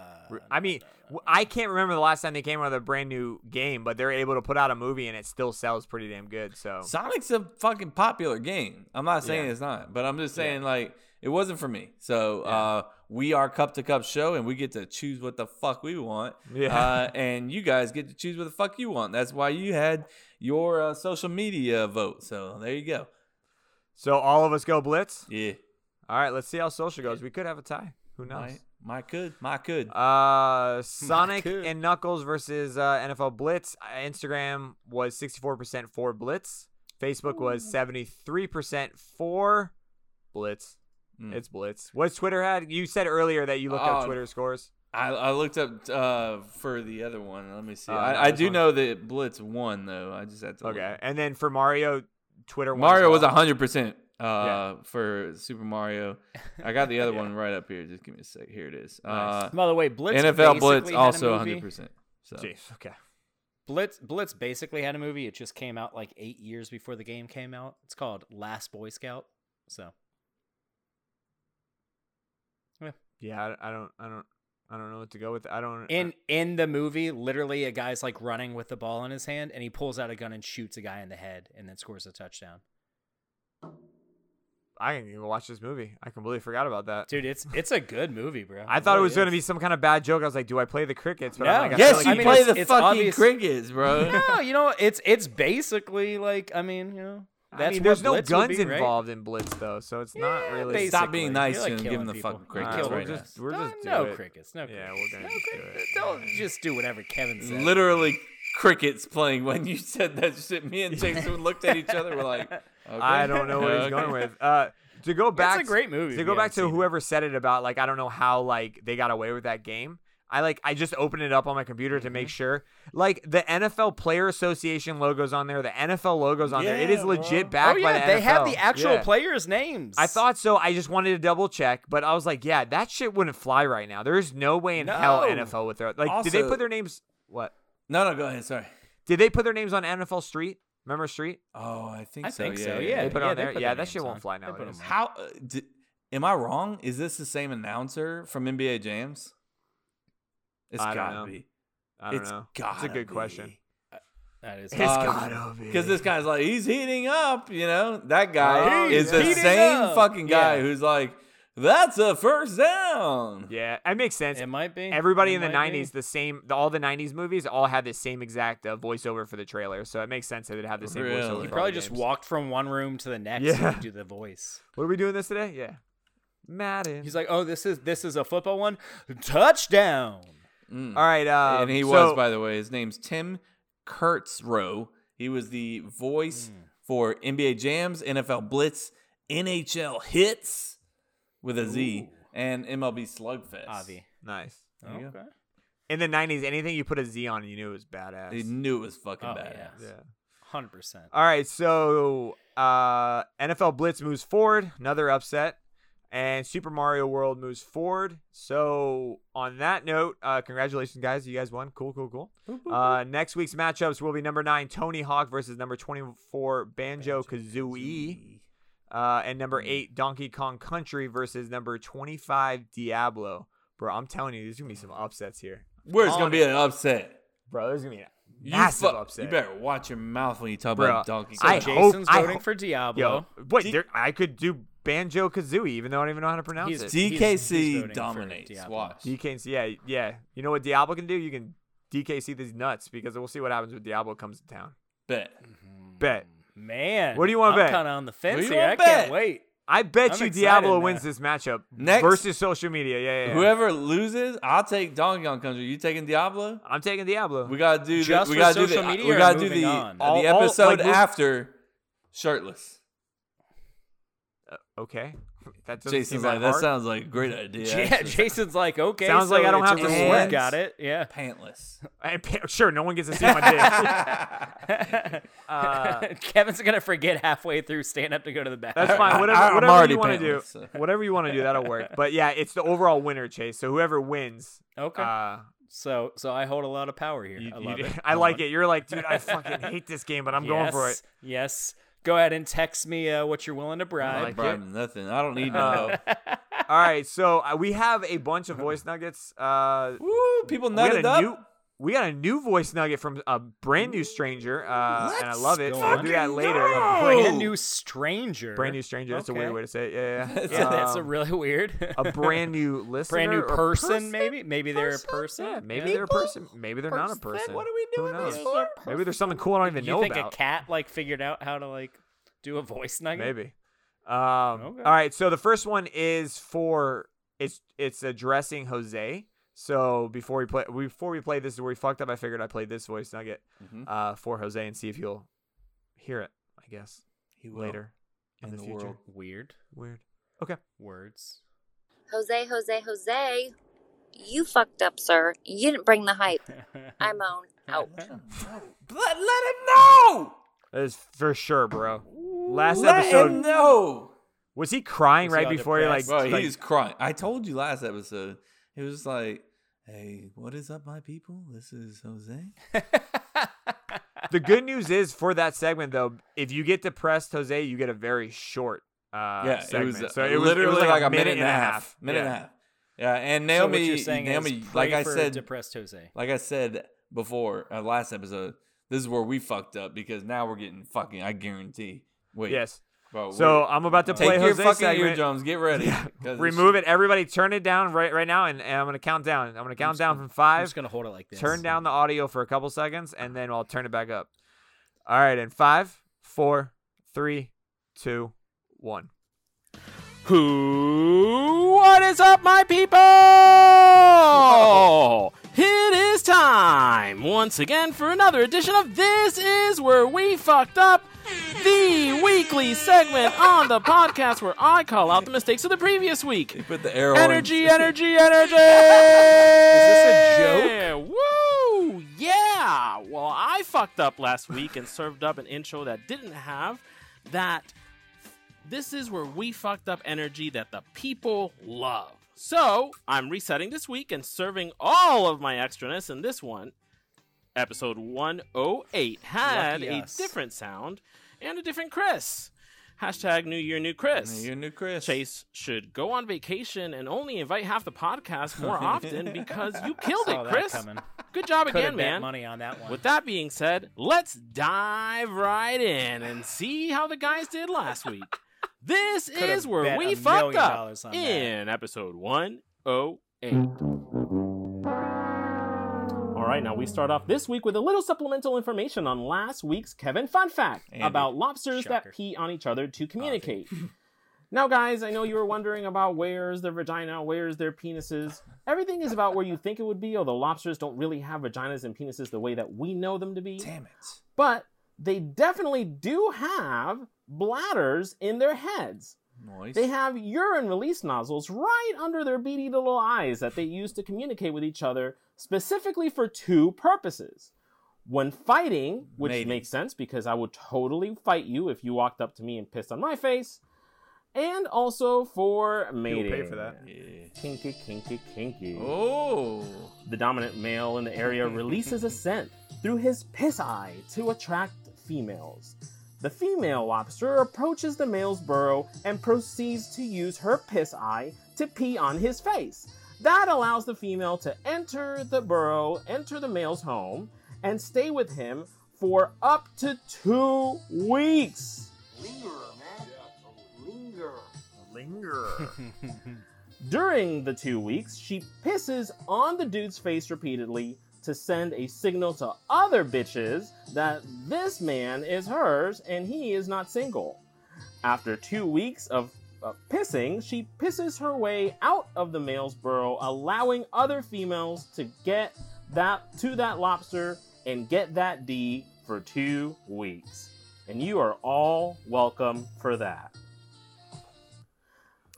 I mean I can't remember the last time they came out with a brand new game, but they're able to put out a movie and it still sells pretty damn good. So
Sonic's a fucking popular game. I'm not saying
Yeah.
it's not, but I'm just saying like it wasn't for me. So uh, we are cup to cup show, and we get to choose what the fuck we want.
Yeah.
Uh, and you guys get to choose what the fuck you want. That's why you had your uh, social media vote. So there you go.
so all of us go Blitz.
Yeah.
All right, let's see how social goes. We could have a tie. Who knows?
My, my could. My could.
Uh, Sonic
could.
and Knuckles versus uh, NFL Blitz. Uh, Instagram was 64% for Blitz. Facebook was 73% for Blitz.
Mm.
It's Blitz. What's Twitter had? You said earlier that you looked up
Oh,
Twitter scores.
I, I looked up uh, for the other one. Let me see.
Oh,
I, I do
one.
know that Blitz won though. I just had to. look.
Okay. And then for Mario, Twitter won
Mario was
well.
hundred percent uh
Yeah.
for Super Mario. I got the other one right up here. Just give me a sec. Here it is. Uh,
By the way, Blitz
NFL Blitz
basically a
also hundred percent. So
Jeez, okay.
Blitz Blitz basically had a movie. It just came out like eight years before the game came out. It's called Last Boy Scout. So
Yeah, I, I don't, I don't, I don't know what to go with. I don't.
in in the movie, literally a guy's like running with the ball in his hand, and he pulls out a gun and shoots a guy in the head, and then scores a touchdown.
I can even watch this movie. I completely forgot about that.
Dude, it's it's a good movie, bro.
I thought it was going to be some kind of bad joke. I was like, do I play the crickets? But
No.
I'm like, I
Yes,
feel like
you
I mean,
play
it's-
the
it's
fucking
obvious-
crickets, bro.
No, you know, it's it's basically like I mean, you know,
I mean, there's no
Blitz
guns
be, right?
involved in Blitz though, so it's not really.
basically.
Stop being nice
You're, like,
to him. Give him the
people.
fucking crickets
killing
we'll
right
people.
now.
just we're
No,
just do
no crickets, no
Yeah,
crickets.
we're gonna
no
just do
crickets.
it.
Don't just do whatever Kevin said.
Literally crickets playing when you said that shit. Me and Jason looked at each other. We're like, okay.
I don't know what he's going with. Uh, to go back,
It's a great movie.
to go back to
seen it.
whoever said it about like I don't know how like they got away with that game. I like I just opened it up on my computer to
Mm-hmm.
make sure. Like the NFL Player Association logos on there, the NFL logos on there. It is legit
bro.
backed
oh
by
yeah,
the
they have the actual
Yeah.
players' names.
I thought so. I just wanted to double check, but I was like, yeah, that shit wouldn't fly right now. There's no way in hell NFL would throw. Like, did they put their names? What?
No, no, go ahead. Sorry.
Did they put their names on NFL Street? Remember Street?
Oh, I think
I
so.
think
yeah,
so,
yeah,
yeah.
they put it on
they
there.
put
yeah, that shit
names
won't fly
They put 'em
nowadays.
on.
How uh, di- am I wrong? Is this the same announcer from NBA Jams? It's
I don't
gotta
know.
be.
I don't
it's
know.
Gotta
It's a good question.
that is.
It's
Uh,
gotta be.
Because this guy's like, he's heating up, you know? That guy
Oh,
is
yeah.
the same
up.
fucking guy
Yeah.
who's like, that's a first down.
Yeah, it makes sense.
It might be.
Everybody
It
in the
might be.
'90s, the same, the, all the '90s movies, all had the same exact uh, voiceover for the trailer, so it makes sense that they'd have the same
Really?
voiceover.
He
He
for all
probably just
games.
walked from one room to the next
Yeah.
to do the voice.
What are we doing this today? Yeah, Madden.
He's like, "Oh, this is this is a football one, touchdown."
Mm.
all right, uh,
and he
so-
was, by the way, his name's Tim Kitzrow. He was the voice
Hmm.
for NBA Jams, NFL Blitz, NHL Hitz with a Z, and MLB Slugfest.
Avi.
nice.
There you go.
Okay.
In the '90s, anything you put a Z on, you knew it was badass.
You knew it was fucking
Oh,
badass.
yeah.
yeah.
Hundred percent.
All right, so uh, NFL Blitz moves forward, another upset, and Super Mario World moves forward. So on that note, uh, congratulations, guys! You guys won. Cool, cool, cool. Uh, next week's matchups will be number nine Tony Hawk versus number twenty-four Banjo Kazooie, uh, and number eight Donkey Kong Country versus number twenty-five Diablo. Bro, I'm telling you, there's gonna be some upsets here.
Where's gonna be an upset?
Bro, there's gonna be a
You
massive
fu-
upset.
You better watch your mouth when you talk
Bro,
about Donkey
So
Kong.
I
Jason's
hope- I
voting
hope-
for Diablo.
Yo, wait, there, I could do Banjo Kazooie, even though I don't even know how to pronounce
He's-
it.
he's- he's
DKC
voting
dominates. Watch.
DKC, yeah, yeah. You know what Diablo can do? You can DKC these nuts because we'll see what happens when Diablo comes to town.
Bet. Mm-hmm.
Bet.
Man,
What do you wanna
I'm
bet?
Kind of on the fence here. I
wanna
can't wait.
I bet
I'm
you Diablo
now.
wins this matchup
Next-
versus social media. Yeah, yeah. yeah.
Whoever loses, I'll take Donkey Kong Country. You taking Diablo?
I'm taking Diablo.
We gotta do.
Just
the, we gotta do
social
the,
media
We gotta do
moving
the
on?
the
All- all,
episode
like,
after shirtless.
Okay. That doesn't seem
Jason's
that
like that
hard.
sounds like a great idea.
Yeah,
actually."
Jason's like, okay.
Sounds
so
like I don't have to
sweat.
Got it. Yeah.
pantless.
I sure, no one gets to see my dick. Uh,
Kevin's gonna forget halfway through stand up to go to the bathroom.
That's fine. Whatever,
I'm
whatever you want to do,
so.
whatever you want to do, that'll work. But yeah, it's the overall winner, Chase. So whoever wins,
Okay.
uh,
so so I hold a lot of power here.
you,
I
you-
it.
I
love
like it. You're like, dude, I fucking hate this game, but I'm going for it.
Yes. Yes. Go ahead and text me uh, what you're willing to bribe.
I like
Bribe nothing. I don't need no.
All right, so uh, we have a bunch of voice nuggets. Uh,
Woo! People
we
nutted up.
new, we got a new voice nugget from a brand new stranger, uh, and I love it.
Let's
We'll do that
fucking
later.
go!
Brand new stranger.
Brand new stranger. That's a weird way to say it. Yeah, yeah.
Yeah, that's a
Um,
really weird.
a brand new listener,
brand new
or
person, maybe. Maybe they're a person.
Yeah, maybe they're a person. Maybe they're not a
Person?
person.
What are we doing
knows?
this for?
Maybe there's something cool I don't even
You
know about.
You think a cat like figured out how to like do a voice nugget?
Maybe. Um,
Okay.
All right. So the first one is for it's it's addressing Jose. So before we play before we play this is where we fucked up. I figured I played this voice nugget
Mhm.
uh, for Jose and see if he'll hear it. I guess
He will.
later in,
in
the,
the
future.
world.
Weird
Weird. Okay.
words.
Jose, Jose, Jose. You fucked up, sir. You didn't bring the hype. I moan. Out.
Let, let him know.
That is for sure, bro. Last
Let
episode
him know.
was he crying
Was
right
all
before he like,
depressed?
Bro,
like
he's crying. I told you last episode. It was like, "Hey, what is up, my people? This is Jose."
The good news is for that segment though, if you get depressed, Jose, you get a very short uh
yeah,
segment.
it was
so
uh,
it was
literally
it was
like, a minute, and a half. Minute
yeah.
and a half. Yeah, and
so
Naomi,
what you're saying
Naomi,
is
like I
for
said,
depressed Jose.
like I said before, uh, last episode, this is where we fucked up because now we're getting fucking. I guarantee. Wait,
Yes.
Bro,
So I'm about to
Take
play
your
Jose's
fucking
segment.
eardrums. Get ready. this
Remove it. Everybody, turn it down right right now, and, and I'm gonna count down. I'm gonna count down from five.
I'm just gonna hold it like this.
Turn down the audio for a couple seconds, and then I'll turn it back up. All right, in five, four, three, two, one.
Who? What is up, my people? It is time once again for another edition of This Is Where We Fucked Up, the weekly segment on the podcast where I call out the mistakes of the previous week.
Put the arrow.
Energy, energy, energy.
Is this a
joke? Woo! Yeah. Well, I fucked up last week and served up an intro that didn't have that. This is where we fucked up energy that the people love. So I'm resetting this week and serving all of my extraness in this one. Episode 108 had
Lucky
a
us.
different sound and a different Chris. Hashtag New Year, New Chris.
New Year, New Chris.
Chase should go on vacation and only invite half the podcast more often because you killed
Saw
it,
that
Chris.
coming.
Good job
Coulda
again,
bet
man.
money on that one.
With that being said, let's dive right in and see how the guys did last week. This
Coulda
is where we fucked up
on that.
in episode 108. All right, now we start off this week with a little supplemental information on last week's Kevin Fun Fact
Andy.
about lobsters
Shocker.
that pee on each other to communicate. now, guys, I know you were wondering about where's their vagina, where's their penises. Everything is about where you think it would be, although lobsters don't really have vaginas and penises the way that we know them to be.
Damn it.
But they definitely do have bladders in their heads.
Nice.
They have urine release nozzles right under their beady little eyes that they use to communicate with each other, specifically for two purposes. When fighting, which
Mating.
makes sense because I would totally fight you if you walked up to me and pissed on my face, and also for mating.
pay for that.
Yeah.
Kinky, kinky, kinky.
Oh.
The dominant male in the area releases a scent through his piss eye to attract females. The female lobster approaches the male's burrow and proceeds to use her piss eye to pee on his face. That allows the female to enter the burrow, enter the male's home, and stay with him for up to two weeks. Linger, man. Linger. Linger. During the two weeks, she pisses on the dude's face repeatedly to send a signal to other bitches that this man is hers and he is not single. After two weeks of, of pissing, she pisses her way out of the male's burrow, allowing other females to get that to that lobster and get that D for two weeks. And you are all welcome for that.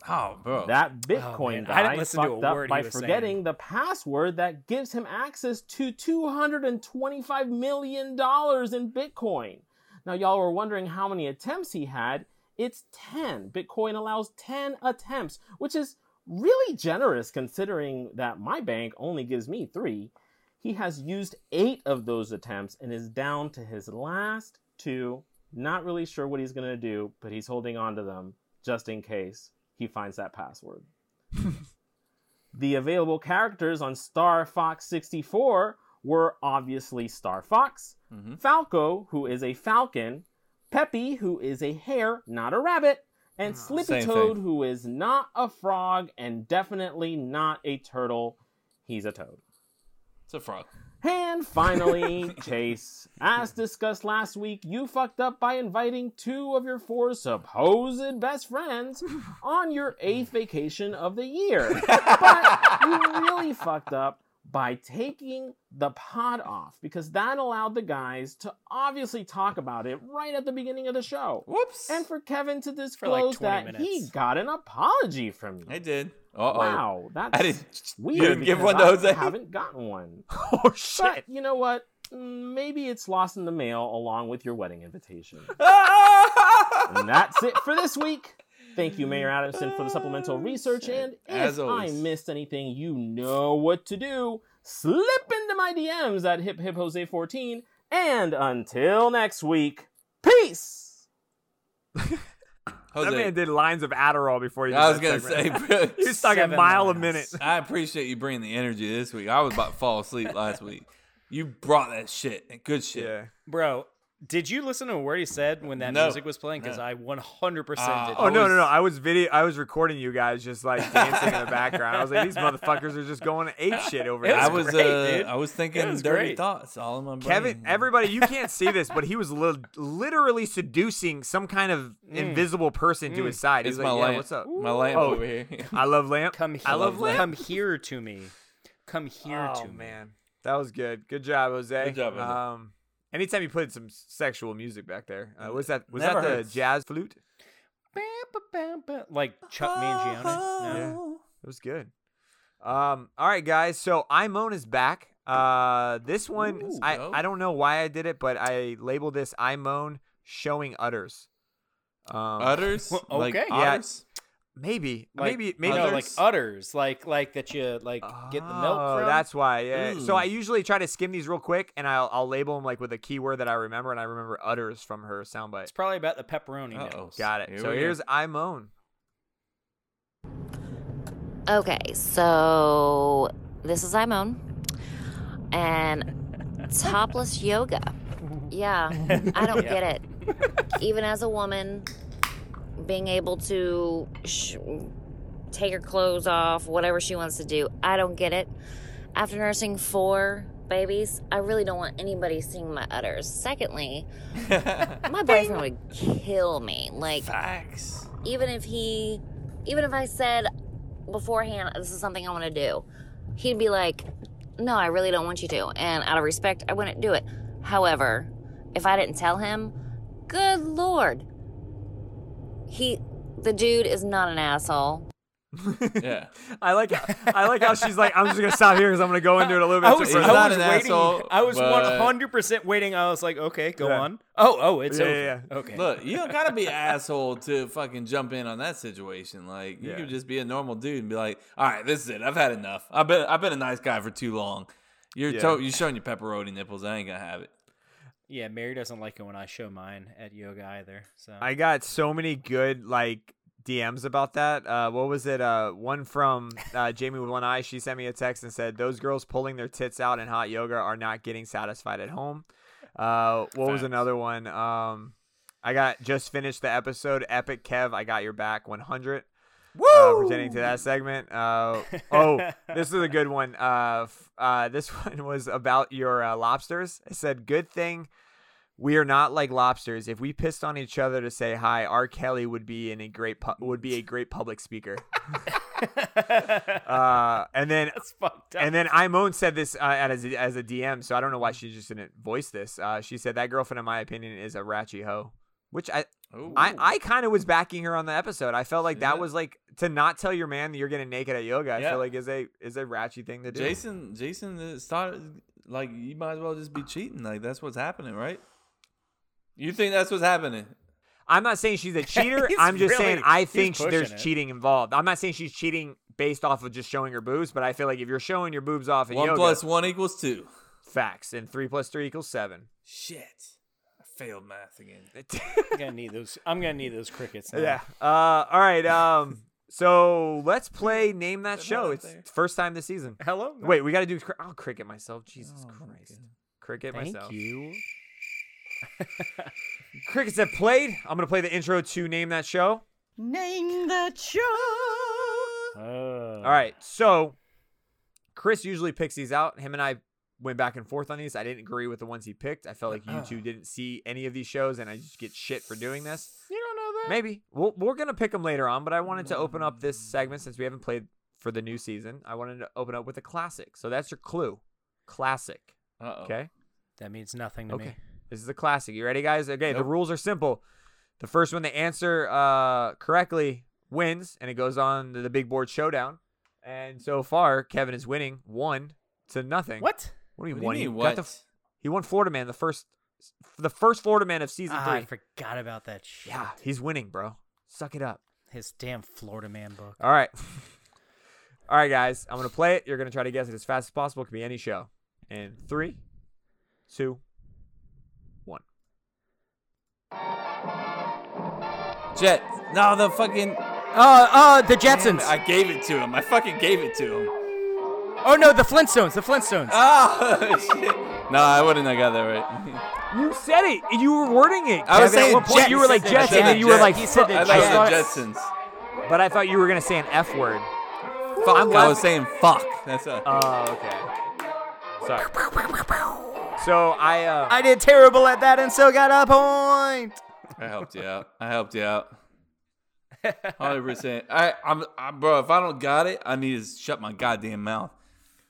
Oh, bro.
That oh, Bitcoin
Oh,
guy
I didn't listen to
fucked
a
up
word
by
was saying.
forgetting the password that gives him access to $225 million in Bitcoin. Now, y'all were wondering how many attempts he had. It's 10. Bitcoin allows 10 attempts, which is really generous considering that my bank only gives me three. He has used eight of those attempts and is down to his last two. Not really sure what he's going to do, but he's holding on to them just in case he finds that password. the available characters on Star Fox 64 were obviously Star Fox,
Mhm.
Falco, who is a falcon, Peppy, who is a hare, not a rabbit, and Slippy Toad,
thing.
who is not a frog and definitely not a turtle. He's a toad.
It's a frog.
And finally, Chase. As discussed last week, you fucked up by inviting two of your four supposed best friends on your eighth vacation of the year. But you really fucked up by taking the pod off because that allowed the guys to obviously talk about it right at the beginning of the show.
Whoops.
And for Kevin to
like
disclose
20
that he got an apology from you.
I did. Uh-oh.
Wow, that's
I didn't.
weird.
You didn't give one to Jose.
I
eh?
haven't gotten one.
Oh shit!
But you know what? Maybe it's lost in the mail along with your wedding invitation. and that's it for this week. Thank you, Mayor Adamson, for the supplemental research. And if I missed anything, you know what to do. Slip into my DMs at hip hip Jose 14. And until next week, peace.
Jose,
That man did lines of Adderall before he did
I was gonna
segment.
say, bro,
he was talking
Seven
mile a
lines.
minute.
I appreciate you bringing the energy this week. I was about to fall asleep last week. You brought that shit and good shit.
Yeah.
Bro, Did you listen to a word he said when that
No.
music was playing? Because
No.
I 100%
Ah,
did.
Oh no, no, no! I was video. I was recording you guys just like dancing in the background. I was like, these motherfuckers are just going ape shit over
It
here.
I
was
was
great,
uh,
dude.
I was thinking
It was
dirty
great.
thoughts all in my brain.
Kevin, everybody, you can't see this, but he was li- literally seducing some kind of invisible person to his side.
It's
He's
my
like, "Yeah,
lamp.
what's up?"
My lamp
Oh.
over here.
I love lamp.
Come here.
I love lamp.
Come here to me. Come here
oh
to me.
man, that was good. Good job, Jose.
Good job, Jose.
Um, anytime you put some sexual music back there, uh, was that was
Never
that the jazz flute?
Like Chuck Mangione. No.
Yeah, it was good. Um, all right, guys. So Imone is back. Uh, this one,
Ooh,
I,
dope.
I don't know why I did it, but I labeled this Imone showing udders. Um,
Udders?
Well,
Like
okay.
Yeah.
otters?
Maybe,
Like,
maybe, maybe.
no, like
Udders?
udders, like like that you like get the milk
Oh,
from.
that's why. Yeah. So
mm.
I usually try to skim these real quick, and I'll I'll label them like with a keyword that I remember, and I remember udders from her soundbite.
It's probably about the pepperoni.
Uh-oh.
Got it.
Here
so
we go.
here's Imone.
Okay, so this is Imone and topless yoga. Yeah, I don't get it. Even as a woman, being able to sh- take her clothes off, whatever she wants to do, I don't get it. After nursing four babies, I really don't want anybody seeing my udders. Secondly, my boyfriend would kill me. Like,
Facts.
even if he even if I said beforehand this is something I want to do, he'd be like, "No, I really don't want you to." And out of respect, I wouldn't do it. However, if I didn't tell him, good lord. He the dude is not an asshole.
Yeah.
I like I like how she's like, I'm just gonna stop here because I'm gonna go into it a little bit.
I was, I was waiting.
asshole,
I was one hundred percent waiting. I was like, okay, go
Yeah.
on. Oh, oh, it's
Yeah,
over.
yeah, yeah.
Okay.
Look, you don't gotta be an asshole to fucking jump in on that situation. Like you
Yeah.
can just be a normal dude and be like, "All right, this is it. I've had enough. I've been I've been a nice guy for too long. You're
Yeah.
to- you're showing your pepperoni nipples. I ain't gonna have it."
Yeah, Mary doesn't like it when I show mine at yoga either. So
I got so many good like DMs about that. Uh, what was it? Uh, one from uh, Jamie with one eye. She sent me a text and said, "Those girls pulling their tits out in hot yoga are not getting satisfied at home." Uh, what was another one? Um, I got just finished the episode. Epic Kev, I got your back. 100. Uh, pertaining to that segment. Uh, oh, this is a good one. Uh, uh, this one was about your uh, lobsters. It said, "Good thing we are not like lobsters. If we pissed on each other to say hi, R. Kelly would be in a great pu- would be a great public speaker." uh, and then
that's fucked up.
and then Imone said this uh, as a, as a DM, so I don't know why she just didn't voice this. Uh, she said that girlfriend, in my opinion, is a ratchy hoe, which I
Ooh.
I, I kind of was backing her on the episode. I felt like that was like to not tell your man that you're getting naked at yoga. I
Yeah.
feel like is a is a ratchy thing to do.
Jason Jason started like you might as well just be cheating. Like that's what's happening, right? You think that's what's happening?
I'm not saying she's a cheater. I'm just saying I think there's
it.
cheating involved. I'm not saying she's cheating based off of just showing her boobs, but I feel like if you're showing your boobs off in
One
yoga,
plus one equals two.
facts, and three plus three equals seven.
Shit, failed math again.
I'm gonna need those. I'm gonna need those crickets. Now.
Yeah. Uh, all right. Um. So let's play name that
They're
show. It's
there.
first time this season.
Hello.
Wait, we got to do. cri- I'll cricket myself. Jesus
Oh, my
Christ.
God.
Cricket
Thank
myself.
you.
Crickets have played. I'm gonna play the intro to name that show.
Name that show.
Oh.
All right. So Chris usually picks these out. Him and I went back and forth on these. I didn't agree with the ones he picked. I felt like you two didn't see any of these shows, and I just get shit for doing this.
You don't know that.
Maybe we'll, we're gonna pick them later on, but I wanted to open up this segment since we haven't played for the new season. I wanted to open up with a classic. So that's your clue. Classic.
Uh oh.
Okay.
That means nothing to
Okay.
me.
This is a classic. You ready, guys? Okay. The rules are simple. The first one to answer uh, correctly wins, and it goes on to the big board showdown. And so far, Kevin is winning one to nothing.
What?
What do you
What
mean?
do you
one?
mean,
He got the
what?
f- he won Florida Man the first, the first Florida Man of season
Ah,
three.
I forgot about that shit.
yeah, he's winning, bro. Suck it up.
His damn Florida man book.
All right. All right, guys. I'm gonna play it. You're gonna try to guess it as fast as possible. It could be any show. In three, two, one.
Jet. No, the fucking.
Uh, uh, the Jetsons.
I gave it to him. I fucking gave it to him.
Oh no, the Flintstones. The Flintstones.
Oh shit. No, I wouldn't have got that right.
You said it. You were wording it.
I was
Kevin.
saying
At one point you were like
Jets.
Jets, and then you were like,
Jets.
fu-
I thought
I
you
thought-
said Jetsons.
But I thought you were gonna say an F word.
Fuck.
I'm
I
glad-
was saying fuck. That's a.
Oh, okay. Sorry. So I uh,
I did terrible at that and still got a point.
I helped you out. I helped you out. Hundred percent. I, I'm, I'm, bro. If I don't got it, I need to shut my goddamn mouth.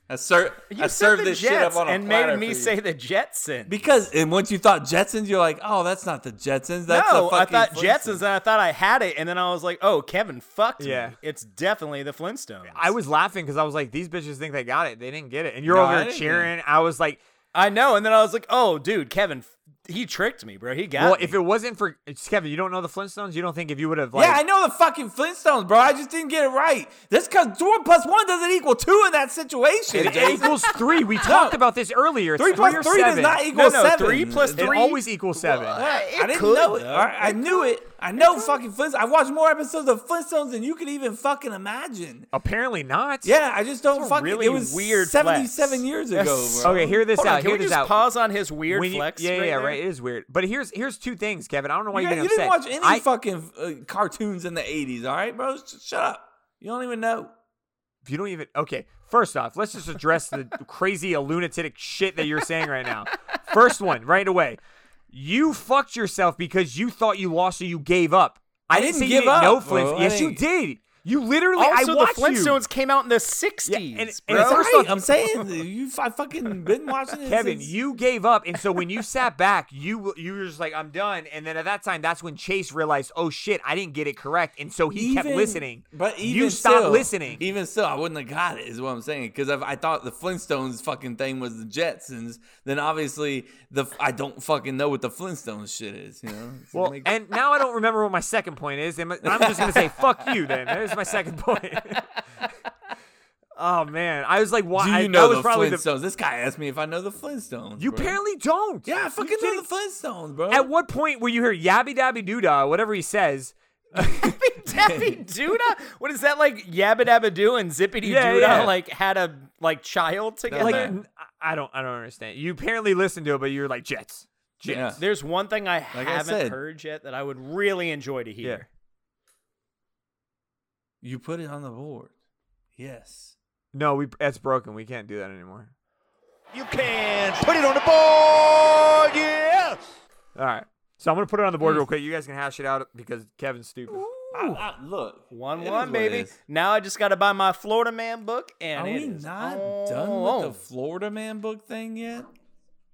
I serve,
You
I
said
served
the
this
Jets
shit up on a
and made me say the Jetsons.
because. And once you thought Jetsons, you're like, oh, that's not the Jetsons. That's
no,
the
I
fucking
thought
Flintstones.
Jetsons, and I thought I had it, and then I was like, "Oh, Kevin fucked
Yeah.
me. It's definitely the Flintstones."
I was laughing because I was like, these bitches think they got it. They didn't get it, and you're
No,
over
I
here
get
cheering. I was like,
I know, and then I was like, "Oh, dude, Kevin, f- he tricked me, bro. He got
well,
me."
if it wasn't for Kevin, you don't know the Flintstones. You don't think if you would have like,
yeah, I know the fucking Flintstones, bro. I just didn't get it right. That's because one plus one doesn't equal two in that situation.
it
Jason.
equals three. We talked about this earlier. It's
Three plus
or
three does not equal
no, no,
seven.
three plus
It
three
always equals seven.
I
it
didn't
could,
know it.
though.
all right? I knew it. I know fucking Flintstones. I watched more episodes of Flintstones than you could even fucking imagine.
Apparently not.
Yeah, I just don't
That's a
fucking.
really
it was
weird
seventy-seven
flex.
years ago, bro.
Okay, hear this
Hold on,
out.
can
hear
we
this
just
out.
pause on his weird
When you-
flex?
yeah, yeah,
right
yeah,
there?
right. It is weird. But here's here's two things, Kevin. I don't know why
You,
you,
got-
get
you didn't watch any
I-
fucking uh, cartoons in the '80s, all right, bro? Sh- shut up. You don't even know.
If you don't even okay. First off, let's just address the crazy lunatic shit that you're saying right now. First one, right away. You fucked yourself because you thought you lost, so you gave up. I,
I
didn't
didn't give up,
Flint.
bro. I
Yes, you did. You literally.
Also,
I
the
watched you.
Flintstones came out in the '60s,
and- and
bro.
Right.
off-
I'm saying you. I fucking been watching it.
Kevin,
since-
you gave up, and so when you sat back, you you were just like, "I'm done." And then at that time, that's when Chase realized, "Oh shit, I didn't get it correct," and so he kept listening.
But even
you stopped
still-
listening.
Even still, I wouldn't have got it. Is what I'm saying. Because I thought the Flintstones fucking thing was the Jetsons, then obviously the I don't fucking know what the Flintstones shit is. You know.
Well, and now I don't remember what my second point is, and I'm just gonna say "fuck you." Then there's my second point. oh man, I was like, "Why?"
do
I-
you
that
know
was
the
probably
Flintstones? This guy asked me if I know the Flintstones.
You
bro.
apparently don't.
Yeah, I fucking know the Flintstones, bro.
At what point will you hear "yabby dabby doo dah," whatever he says?
Daffy Duda? What is that like? Yabba Dabba Doo and Zippity
Yeah,
Doodah
yeah.
like had a like child together.
Like, n- I don't, I don't understand. You apparently listened to it, but you're like Jets. Jets.
Yeah.
There's one thing I
I
haven't
said.
heard yet that I would really enjoy to hear.
You put it on the board. Yes.
No, we that's broken. We can't do that anymore.
You can put it on the board. Yes.
All right. So I'm gonna put it on the board real mm. quick. You guys can hash it out because Kevin's stupid.
I, I, look,
One one, baby. Now I just got to buy my Florida Man book, and
Are
it
we not
on.
done with the Florida Man book thing yet?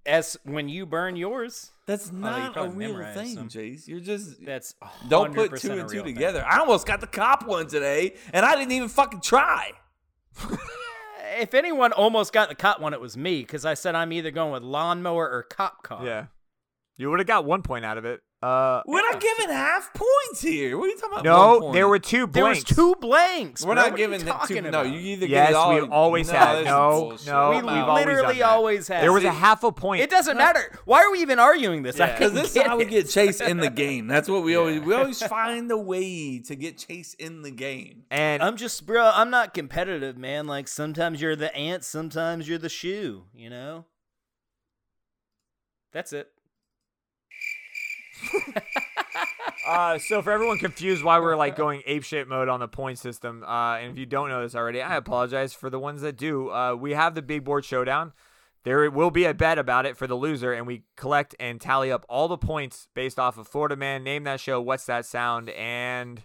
As when you burn yours,
That's
Oh,
not a real thing. Jace. You're just
that's
don't put two and two
real thing.
together. I almost got the cop one today, and I didn't even fucking try.
If anyone almost got the cop one, it was me because I said I'm either going with lawnmower or cop car.
Yeah. You would have got one point out of it. Uh,
We're not giving half points here. What are you talking about?
no,
one
there were two blanks.
There was two blanks.
We're
bro.
not
What are you
giving it
talking
two. No, you either
Yes,
get it all.
we always
no,
had. No, no,
We
we've always
literally
done that.
always have.
There was a half a point.
It doesn't matter. Why are we even arguing this? I
Yeah.
Because
can't
this is how we get Chase in the game. That's what we always we always find a way to get Chase in the game.
and
I'm just, bro. I'm not competitive, man. Like sometimes you're the ant, sometimes you're the shoe. You know. That's it.
Uh, so for everyone confused why we're like going apeshit mode on the point system, uh, and if you don't know this already, I apologize for the ones that do. Uh, we have the big board showdown. There will be a bet about it for the loser, and we collect and tally up all the points based off of Florida Man, name that show, what's that sound, and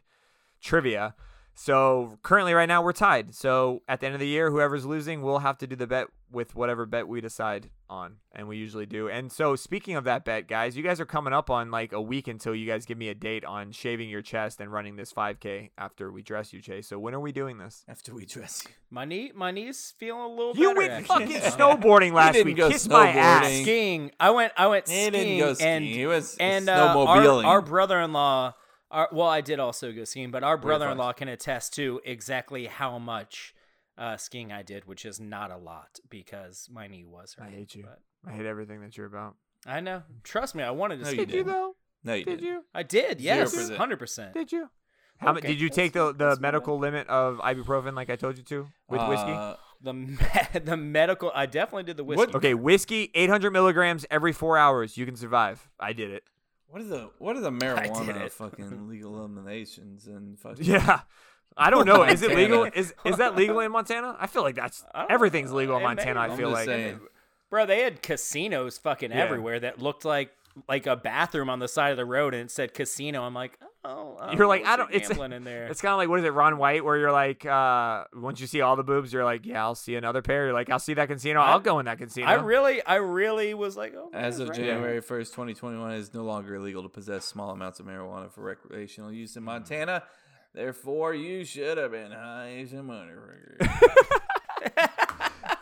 trivia. So currently, right now, we're tied. So at the end of the year, whoever's losing will have to do the bet with whatever bet we decide on, and we usually do. And so, speaking of that bet, guys, you guys are coming up on like a week until you guys give me a date on shaving your chest and running this 5K after we dress you, Chase. So when are we doing this?
After we dress you.
My knee, my knee's feeling a little
You
better.
went
actually.
fucking snowboarding last
didn't
week.
go
Kiss my ass.
snowboarding.
skiing. I went. I went
He
skiing.
didn't go skiing.
And,
He was
and uh, our,
snowmobiling.
our brother-in-law. Our, well, I did also go skiing, but our brother-in-law can attest to exactly how much uh, skiing I did, which is not a lot because my knee was hurt.
I hate you.
but-
I hate everything that you're about.
I know. Trust me, I wanted to.
No,
ski.
you
Did you though?
No, you
Did
didn't.
you?
I did.
Zero
Yes, hundred percent.
Did you? How mu-
Okay,
did you take the, the
that's
medical limit of ibuprofen like I told you to with whiskey?
Uh,
The me- the medical. I definitely did the whiskey.
Okay, whiskey, 800 milligrams every four hours. You can survive. I did it.
What are the what are the marijuana fucking legal eliminations and fucking
Yeah. I don't know. Is it legal? Is is that legal in Montana? I feel like that's everything's legal in Montana. I feel like.
saying.
Bro, they had casinos fucking
Yeah.
everywhere that looked like like a bathroom on the side of the road and it said casino. I'm like, oh, I
You're like, I don't. It's
gambling in there.
it's kind of like what is it, Ron White, where you're like, uh, once you see all the boobs, you're like, yeah, I'll see another pair. You're like, I'll see that casino. I'll go in that casino.
I really, I really was like, oh.
As of
right.
January 1st, 2021, it is no longer illegal to possess small amounts of marijuana for recreational use in Montana. Therefore, you should have been high as a motherfucker.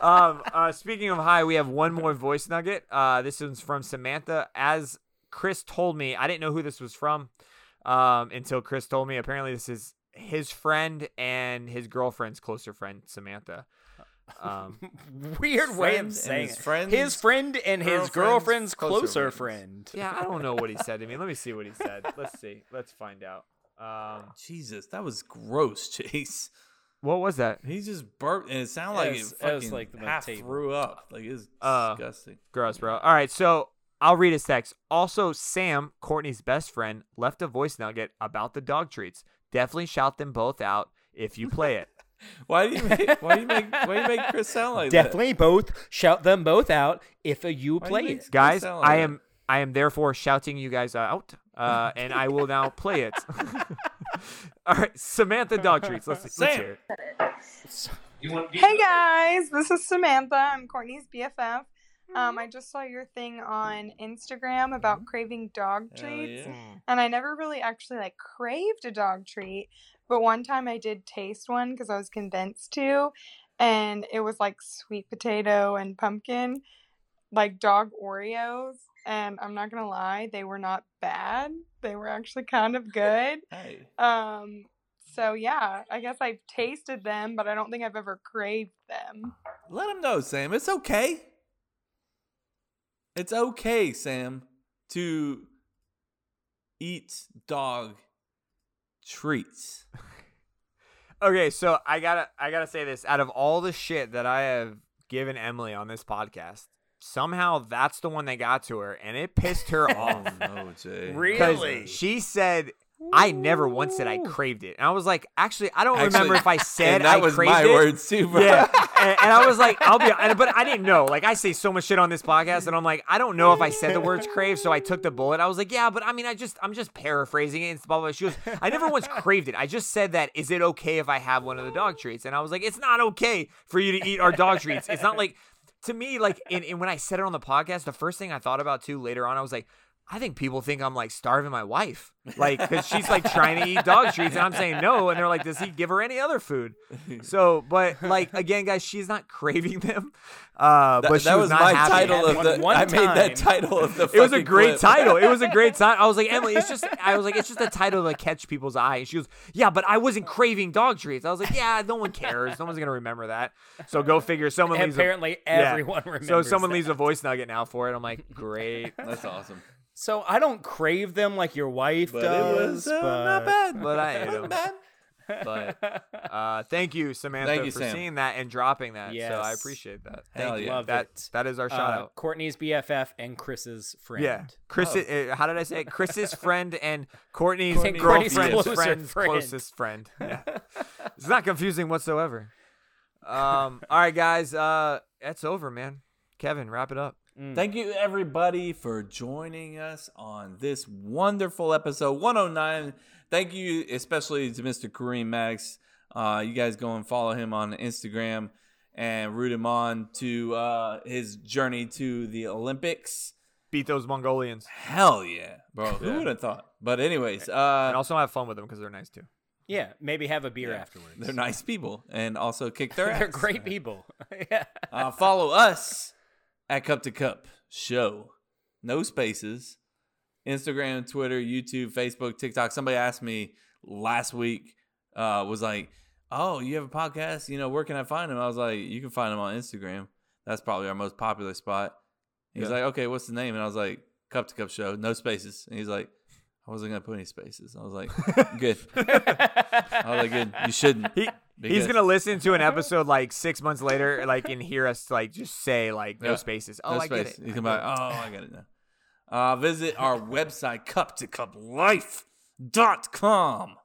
um, uh, speaking of high, we have one more voice nugget. Uh, this one's from Samantha. As Chris told me, I didn't know who this was from um, until Chris told me. Apparently, this is his friend and his girlfriend's closer friend, Samantha. Um,
Weird way of saying
his
it.
friend's
his friend and his
girlfriend's
girlfriend's
closer
closer friend.
yeah, I don't know what he said to me. Let me see what he said. Let's see. Let's find out. Um,
Jesus, that was gross, Chase.
what was that?
He just burped, and it sounded like
It
it,
was- it
fucking
was like the
half
table.
threw up. Like it was
Uh,
disgusting.
Gross, bro. All right, so I'll read his text. Also, Sam, Courtney's best friend, left a voice nugget about the dog treats. Definitely shout them both out if you play it.
Why do you make? Why do you make? Why do you make Chris sound like that?
Definitely both shout them both out if you
Why
play
you
it.
Guys,
like
I
that.
am I am therefore shouting you guys out, uh, and I will now play it. All right, Samantha dog treats. Let's, let's hear it.
Hey guys, this is Samantha. I'm Courtney's BFF. Um, I just saw your thing on Instagram about craving dog treats,
yeah.
and I never really actually like craved a dog treat. But one time I did taste one because I was convinced to, and it was like sweet potato and pumpkin, like dog Oreos. And I'm not gonna lie, they were not bad. They were actually kind of good.
Hey,
Um, so yeah, I guess I've tasted them, but I don't think I've ever craved them.
let him know, Sam. It's okay. It's okay, Sam, to eat dog treats.
Okay, so I gotta I gotta say this. Out of all the shit that I have given Emily on this podcast, somehow that's the one that got to her, and it pissed her off.
no, Jay.
'Cause
Really?
She said, "I never once said I craved it," and I was like, "Actually, I don't remember if I said
and that
I
was
craved
my
it."
words too, bro.
Yeah, and, and I was like, "I'll be," but I didn't know. Like, I say so much shit on this podcast, and I'm like, I don't know if I said the words crave, so I took the bullet. I was like, "Yeah, but I mean, I just, I'm just paraphrasing it." And blah blah. She goes, "I never once craved it. I just said that. Is it okay if I have one of the dog treats?" And I was like, "It's not okay for you to eat our dog treats. It's not like." To me, like, and, and when I said it on the podcast, the first thing I thought about too later on, I was like, I think people think I'm like starving my wife, like because she's like trying to eat dog treats, and I'm saying no, and they're like, does he give her any other food? So, but like again, guys, she's not craving them. Uh,
That,
but she
that
was,
was
not
my
happy.
title of the.
one
I made that title of the.
It was a great
clip.
title. It was a great title. I was like, Emily, it's just. I was like, it's just a title to catch people's eye. And she goes, yeah, but I wasn't craving dog treats. I was like, yeah, no one cares. No one's gonna remember that. So go figure. Someone leaves. a-
Apparently,
Yeah.
everyone
So someone
that.
leaves a voice nugget now for it. I'm like, great.
That's awesome.
So I don't crave them like your wife
But
does.
it was uh,
but...
not bad.
But I ate them.
bad.
But uh, thank you, Samantha,
Thank you,
for
Sam.
seeing that and dropping that. So I appreciate that.
Hell
you.
yeah.
Love
that
it.
that is our shout
Uh,
out.
Courtney's BFF and Chris's friend.
Yeah, Chris.
Oh.
uh, how did I say it? Chris's friend and Courtney's,
Courtney's
girlfriend's
closer
friend's
friend.
closest friend. Yeah, it's not confusing whatsoever. Um. All right, guys. Uh, it's over, man. Kevin, wrap it up.
Thank you, everybody, for joining us on this wonderful episode 109. Thank you, especially to Mr. Kareem Max. Uh, you guys go and follow him on Instagram and root him on to uh, his journey to the Olympics.
Beat those Mongolians
Hell yeah, bro. Who
Yeah.
would have thought? But, anyways, uh,
and also have fun with them because they're nice too.
Yeah, maybe have a beer
Yeah.
afterwards.
they're nice people and also kick their ass.
They're great people. yeah.
Uh, follow us at Cup to Cup Show. No spaces. Instagram, Twitter, YouTube, Facebook, TikTok. Somebody asked me last week, uh, was like, Oh, you have a podcast? You know, where can I find them? I was like, You can find them on Instagram. That's probably our most popular spot. He's
Yeah.
like, Okay, what's the name? And I was like, Cup to Cup Show, no spaces. And he's like, I wasn't gonna put any spaces. I was like, good. I was like, good. You shouldn't.
He He's gonna listen to an episode like six months later, like and hear us like just say like no
Yeah.
spaces. Oh,
No
I get
space.
it.
You
I
can
get
buy.
it.
Oh, I get it now. Uh, visit our website, cup to cup life.com.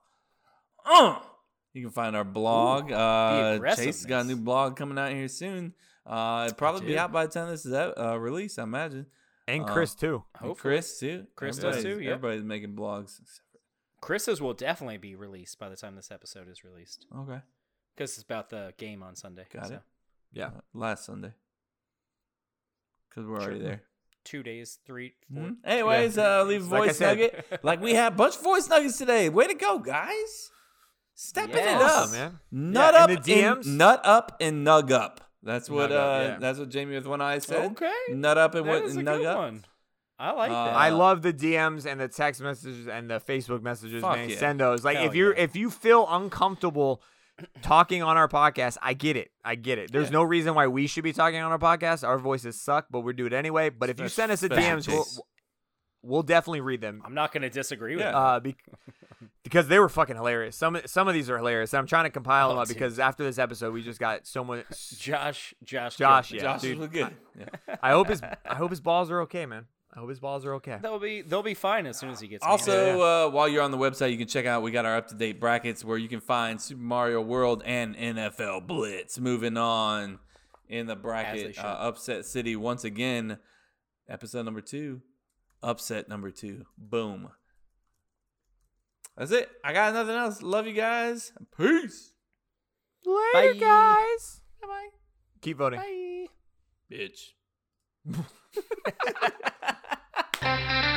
Uh, you can find our blog. uh, Chase has got a new blog coming out here soon. Uh, it'll probably be
do.
out by the time this is out, uh, released, I imagine.
And
Uh,
Chris, too.
and
Hopefully.
Chris too.
Chris does
Everybody's-
too, yeah.
Everybody's making blogs.
Chris's will definitely be released by the time this episode is released.
Okay.
Because it's about the game on Sunday.
Got
so
it.
Yeah.
Uh, last Sunday. Because we're already there.
Two days, three, four.
Mhm. Anyways, uh, leave a
Like
voice
said.
nugget. Like we have a bunch of voice nuggets today. Way to go, guys! Stepping it up,
man.
Nut
Yeah,
up
in the DMs?
and nut up and nug up. That's what
Nug up,
uh,
yeah.
that's what Jamie with one eye said.
Okay.
Nut up and
what
what
is a
nug
good
up.
one. I like
Uh,
that.
I love the DMs and the text messages and the Facebook messages, man.
yeah.
Send those. Like
Hell
if you're
yeah.
if you feel uncomfortable talking on our podcast, I get it. I get it. There's no reason why we should be talking on our podcast. Our voices suck, but we do it anyway. But if you send us a DMs, we'll, we'll definitely read them.
I'm not going to disagree with
Yeah.
that.
Uh, be- because they were fucking hilarious. Some some of these are hilarious. I'm trying to compile them
Oh,
up
dude.
because after this episode, we just got so much.
Josh, Josh,
Josh, yeah,
Josh
dude.
was good. Yeah.
I hope his I hope his balls are okay, man. I hope his balls are okay.
They'll be they'll be fine as soon as he gets.
Also, Uh, while you're on the website, you can check out we got our up to date brackets where you can find Super Mario World and NFL Blitz. Moving on in the bracket, uh, Upset City once again, episode number two, upset number two. Boom. That's it. I got nothing else. Love you guys. Peace.
Later,
Bye.
guys.
Bye.
Keep voting.
Bye.
Bitch. Bye.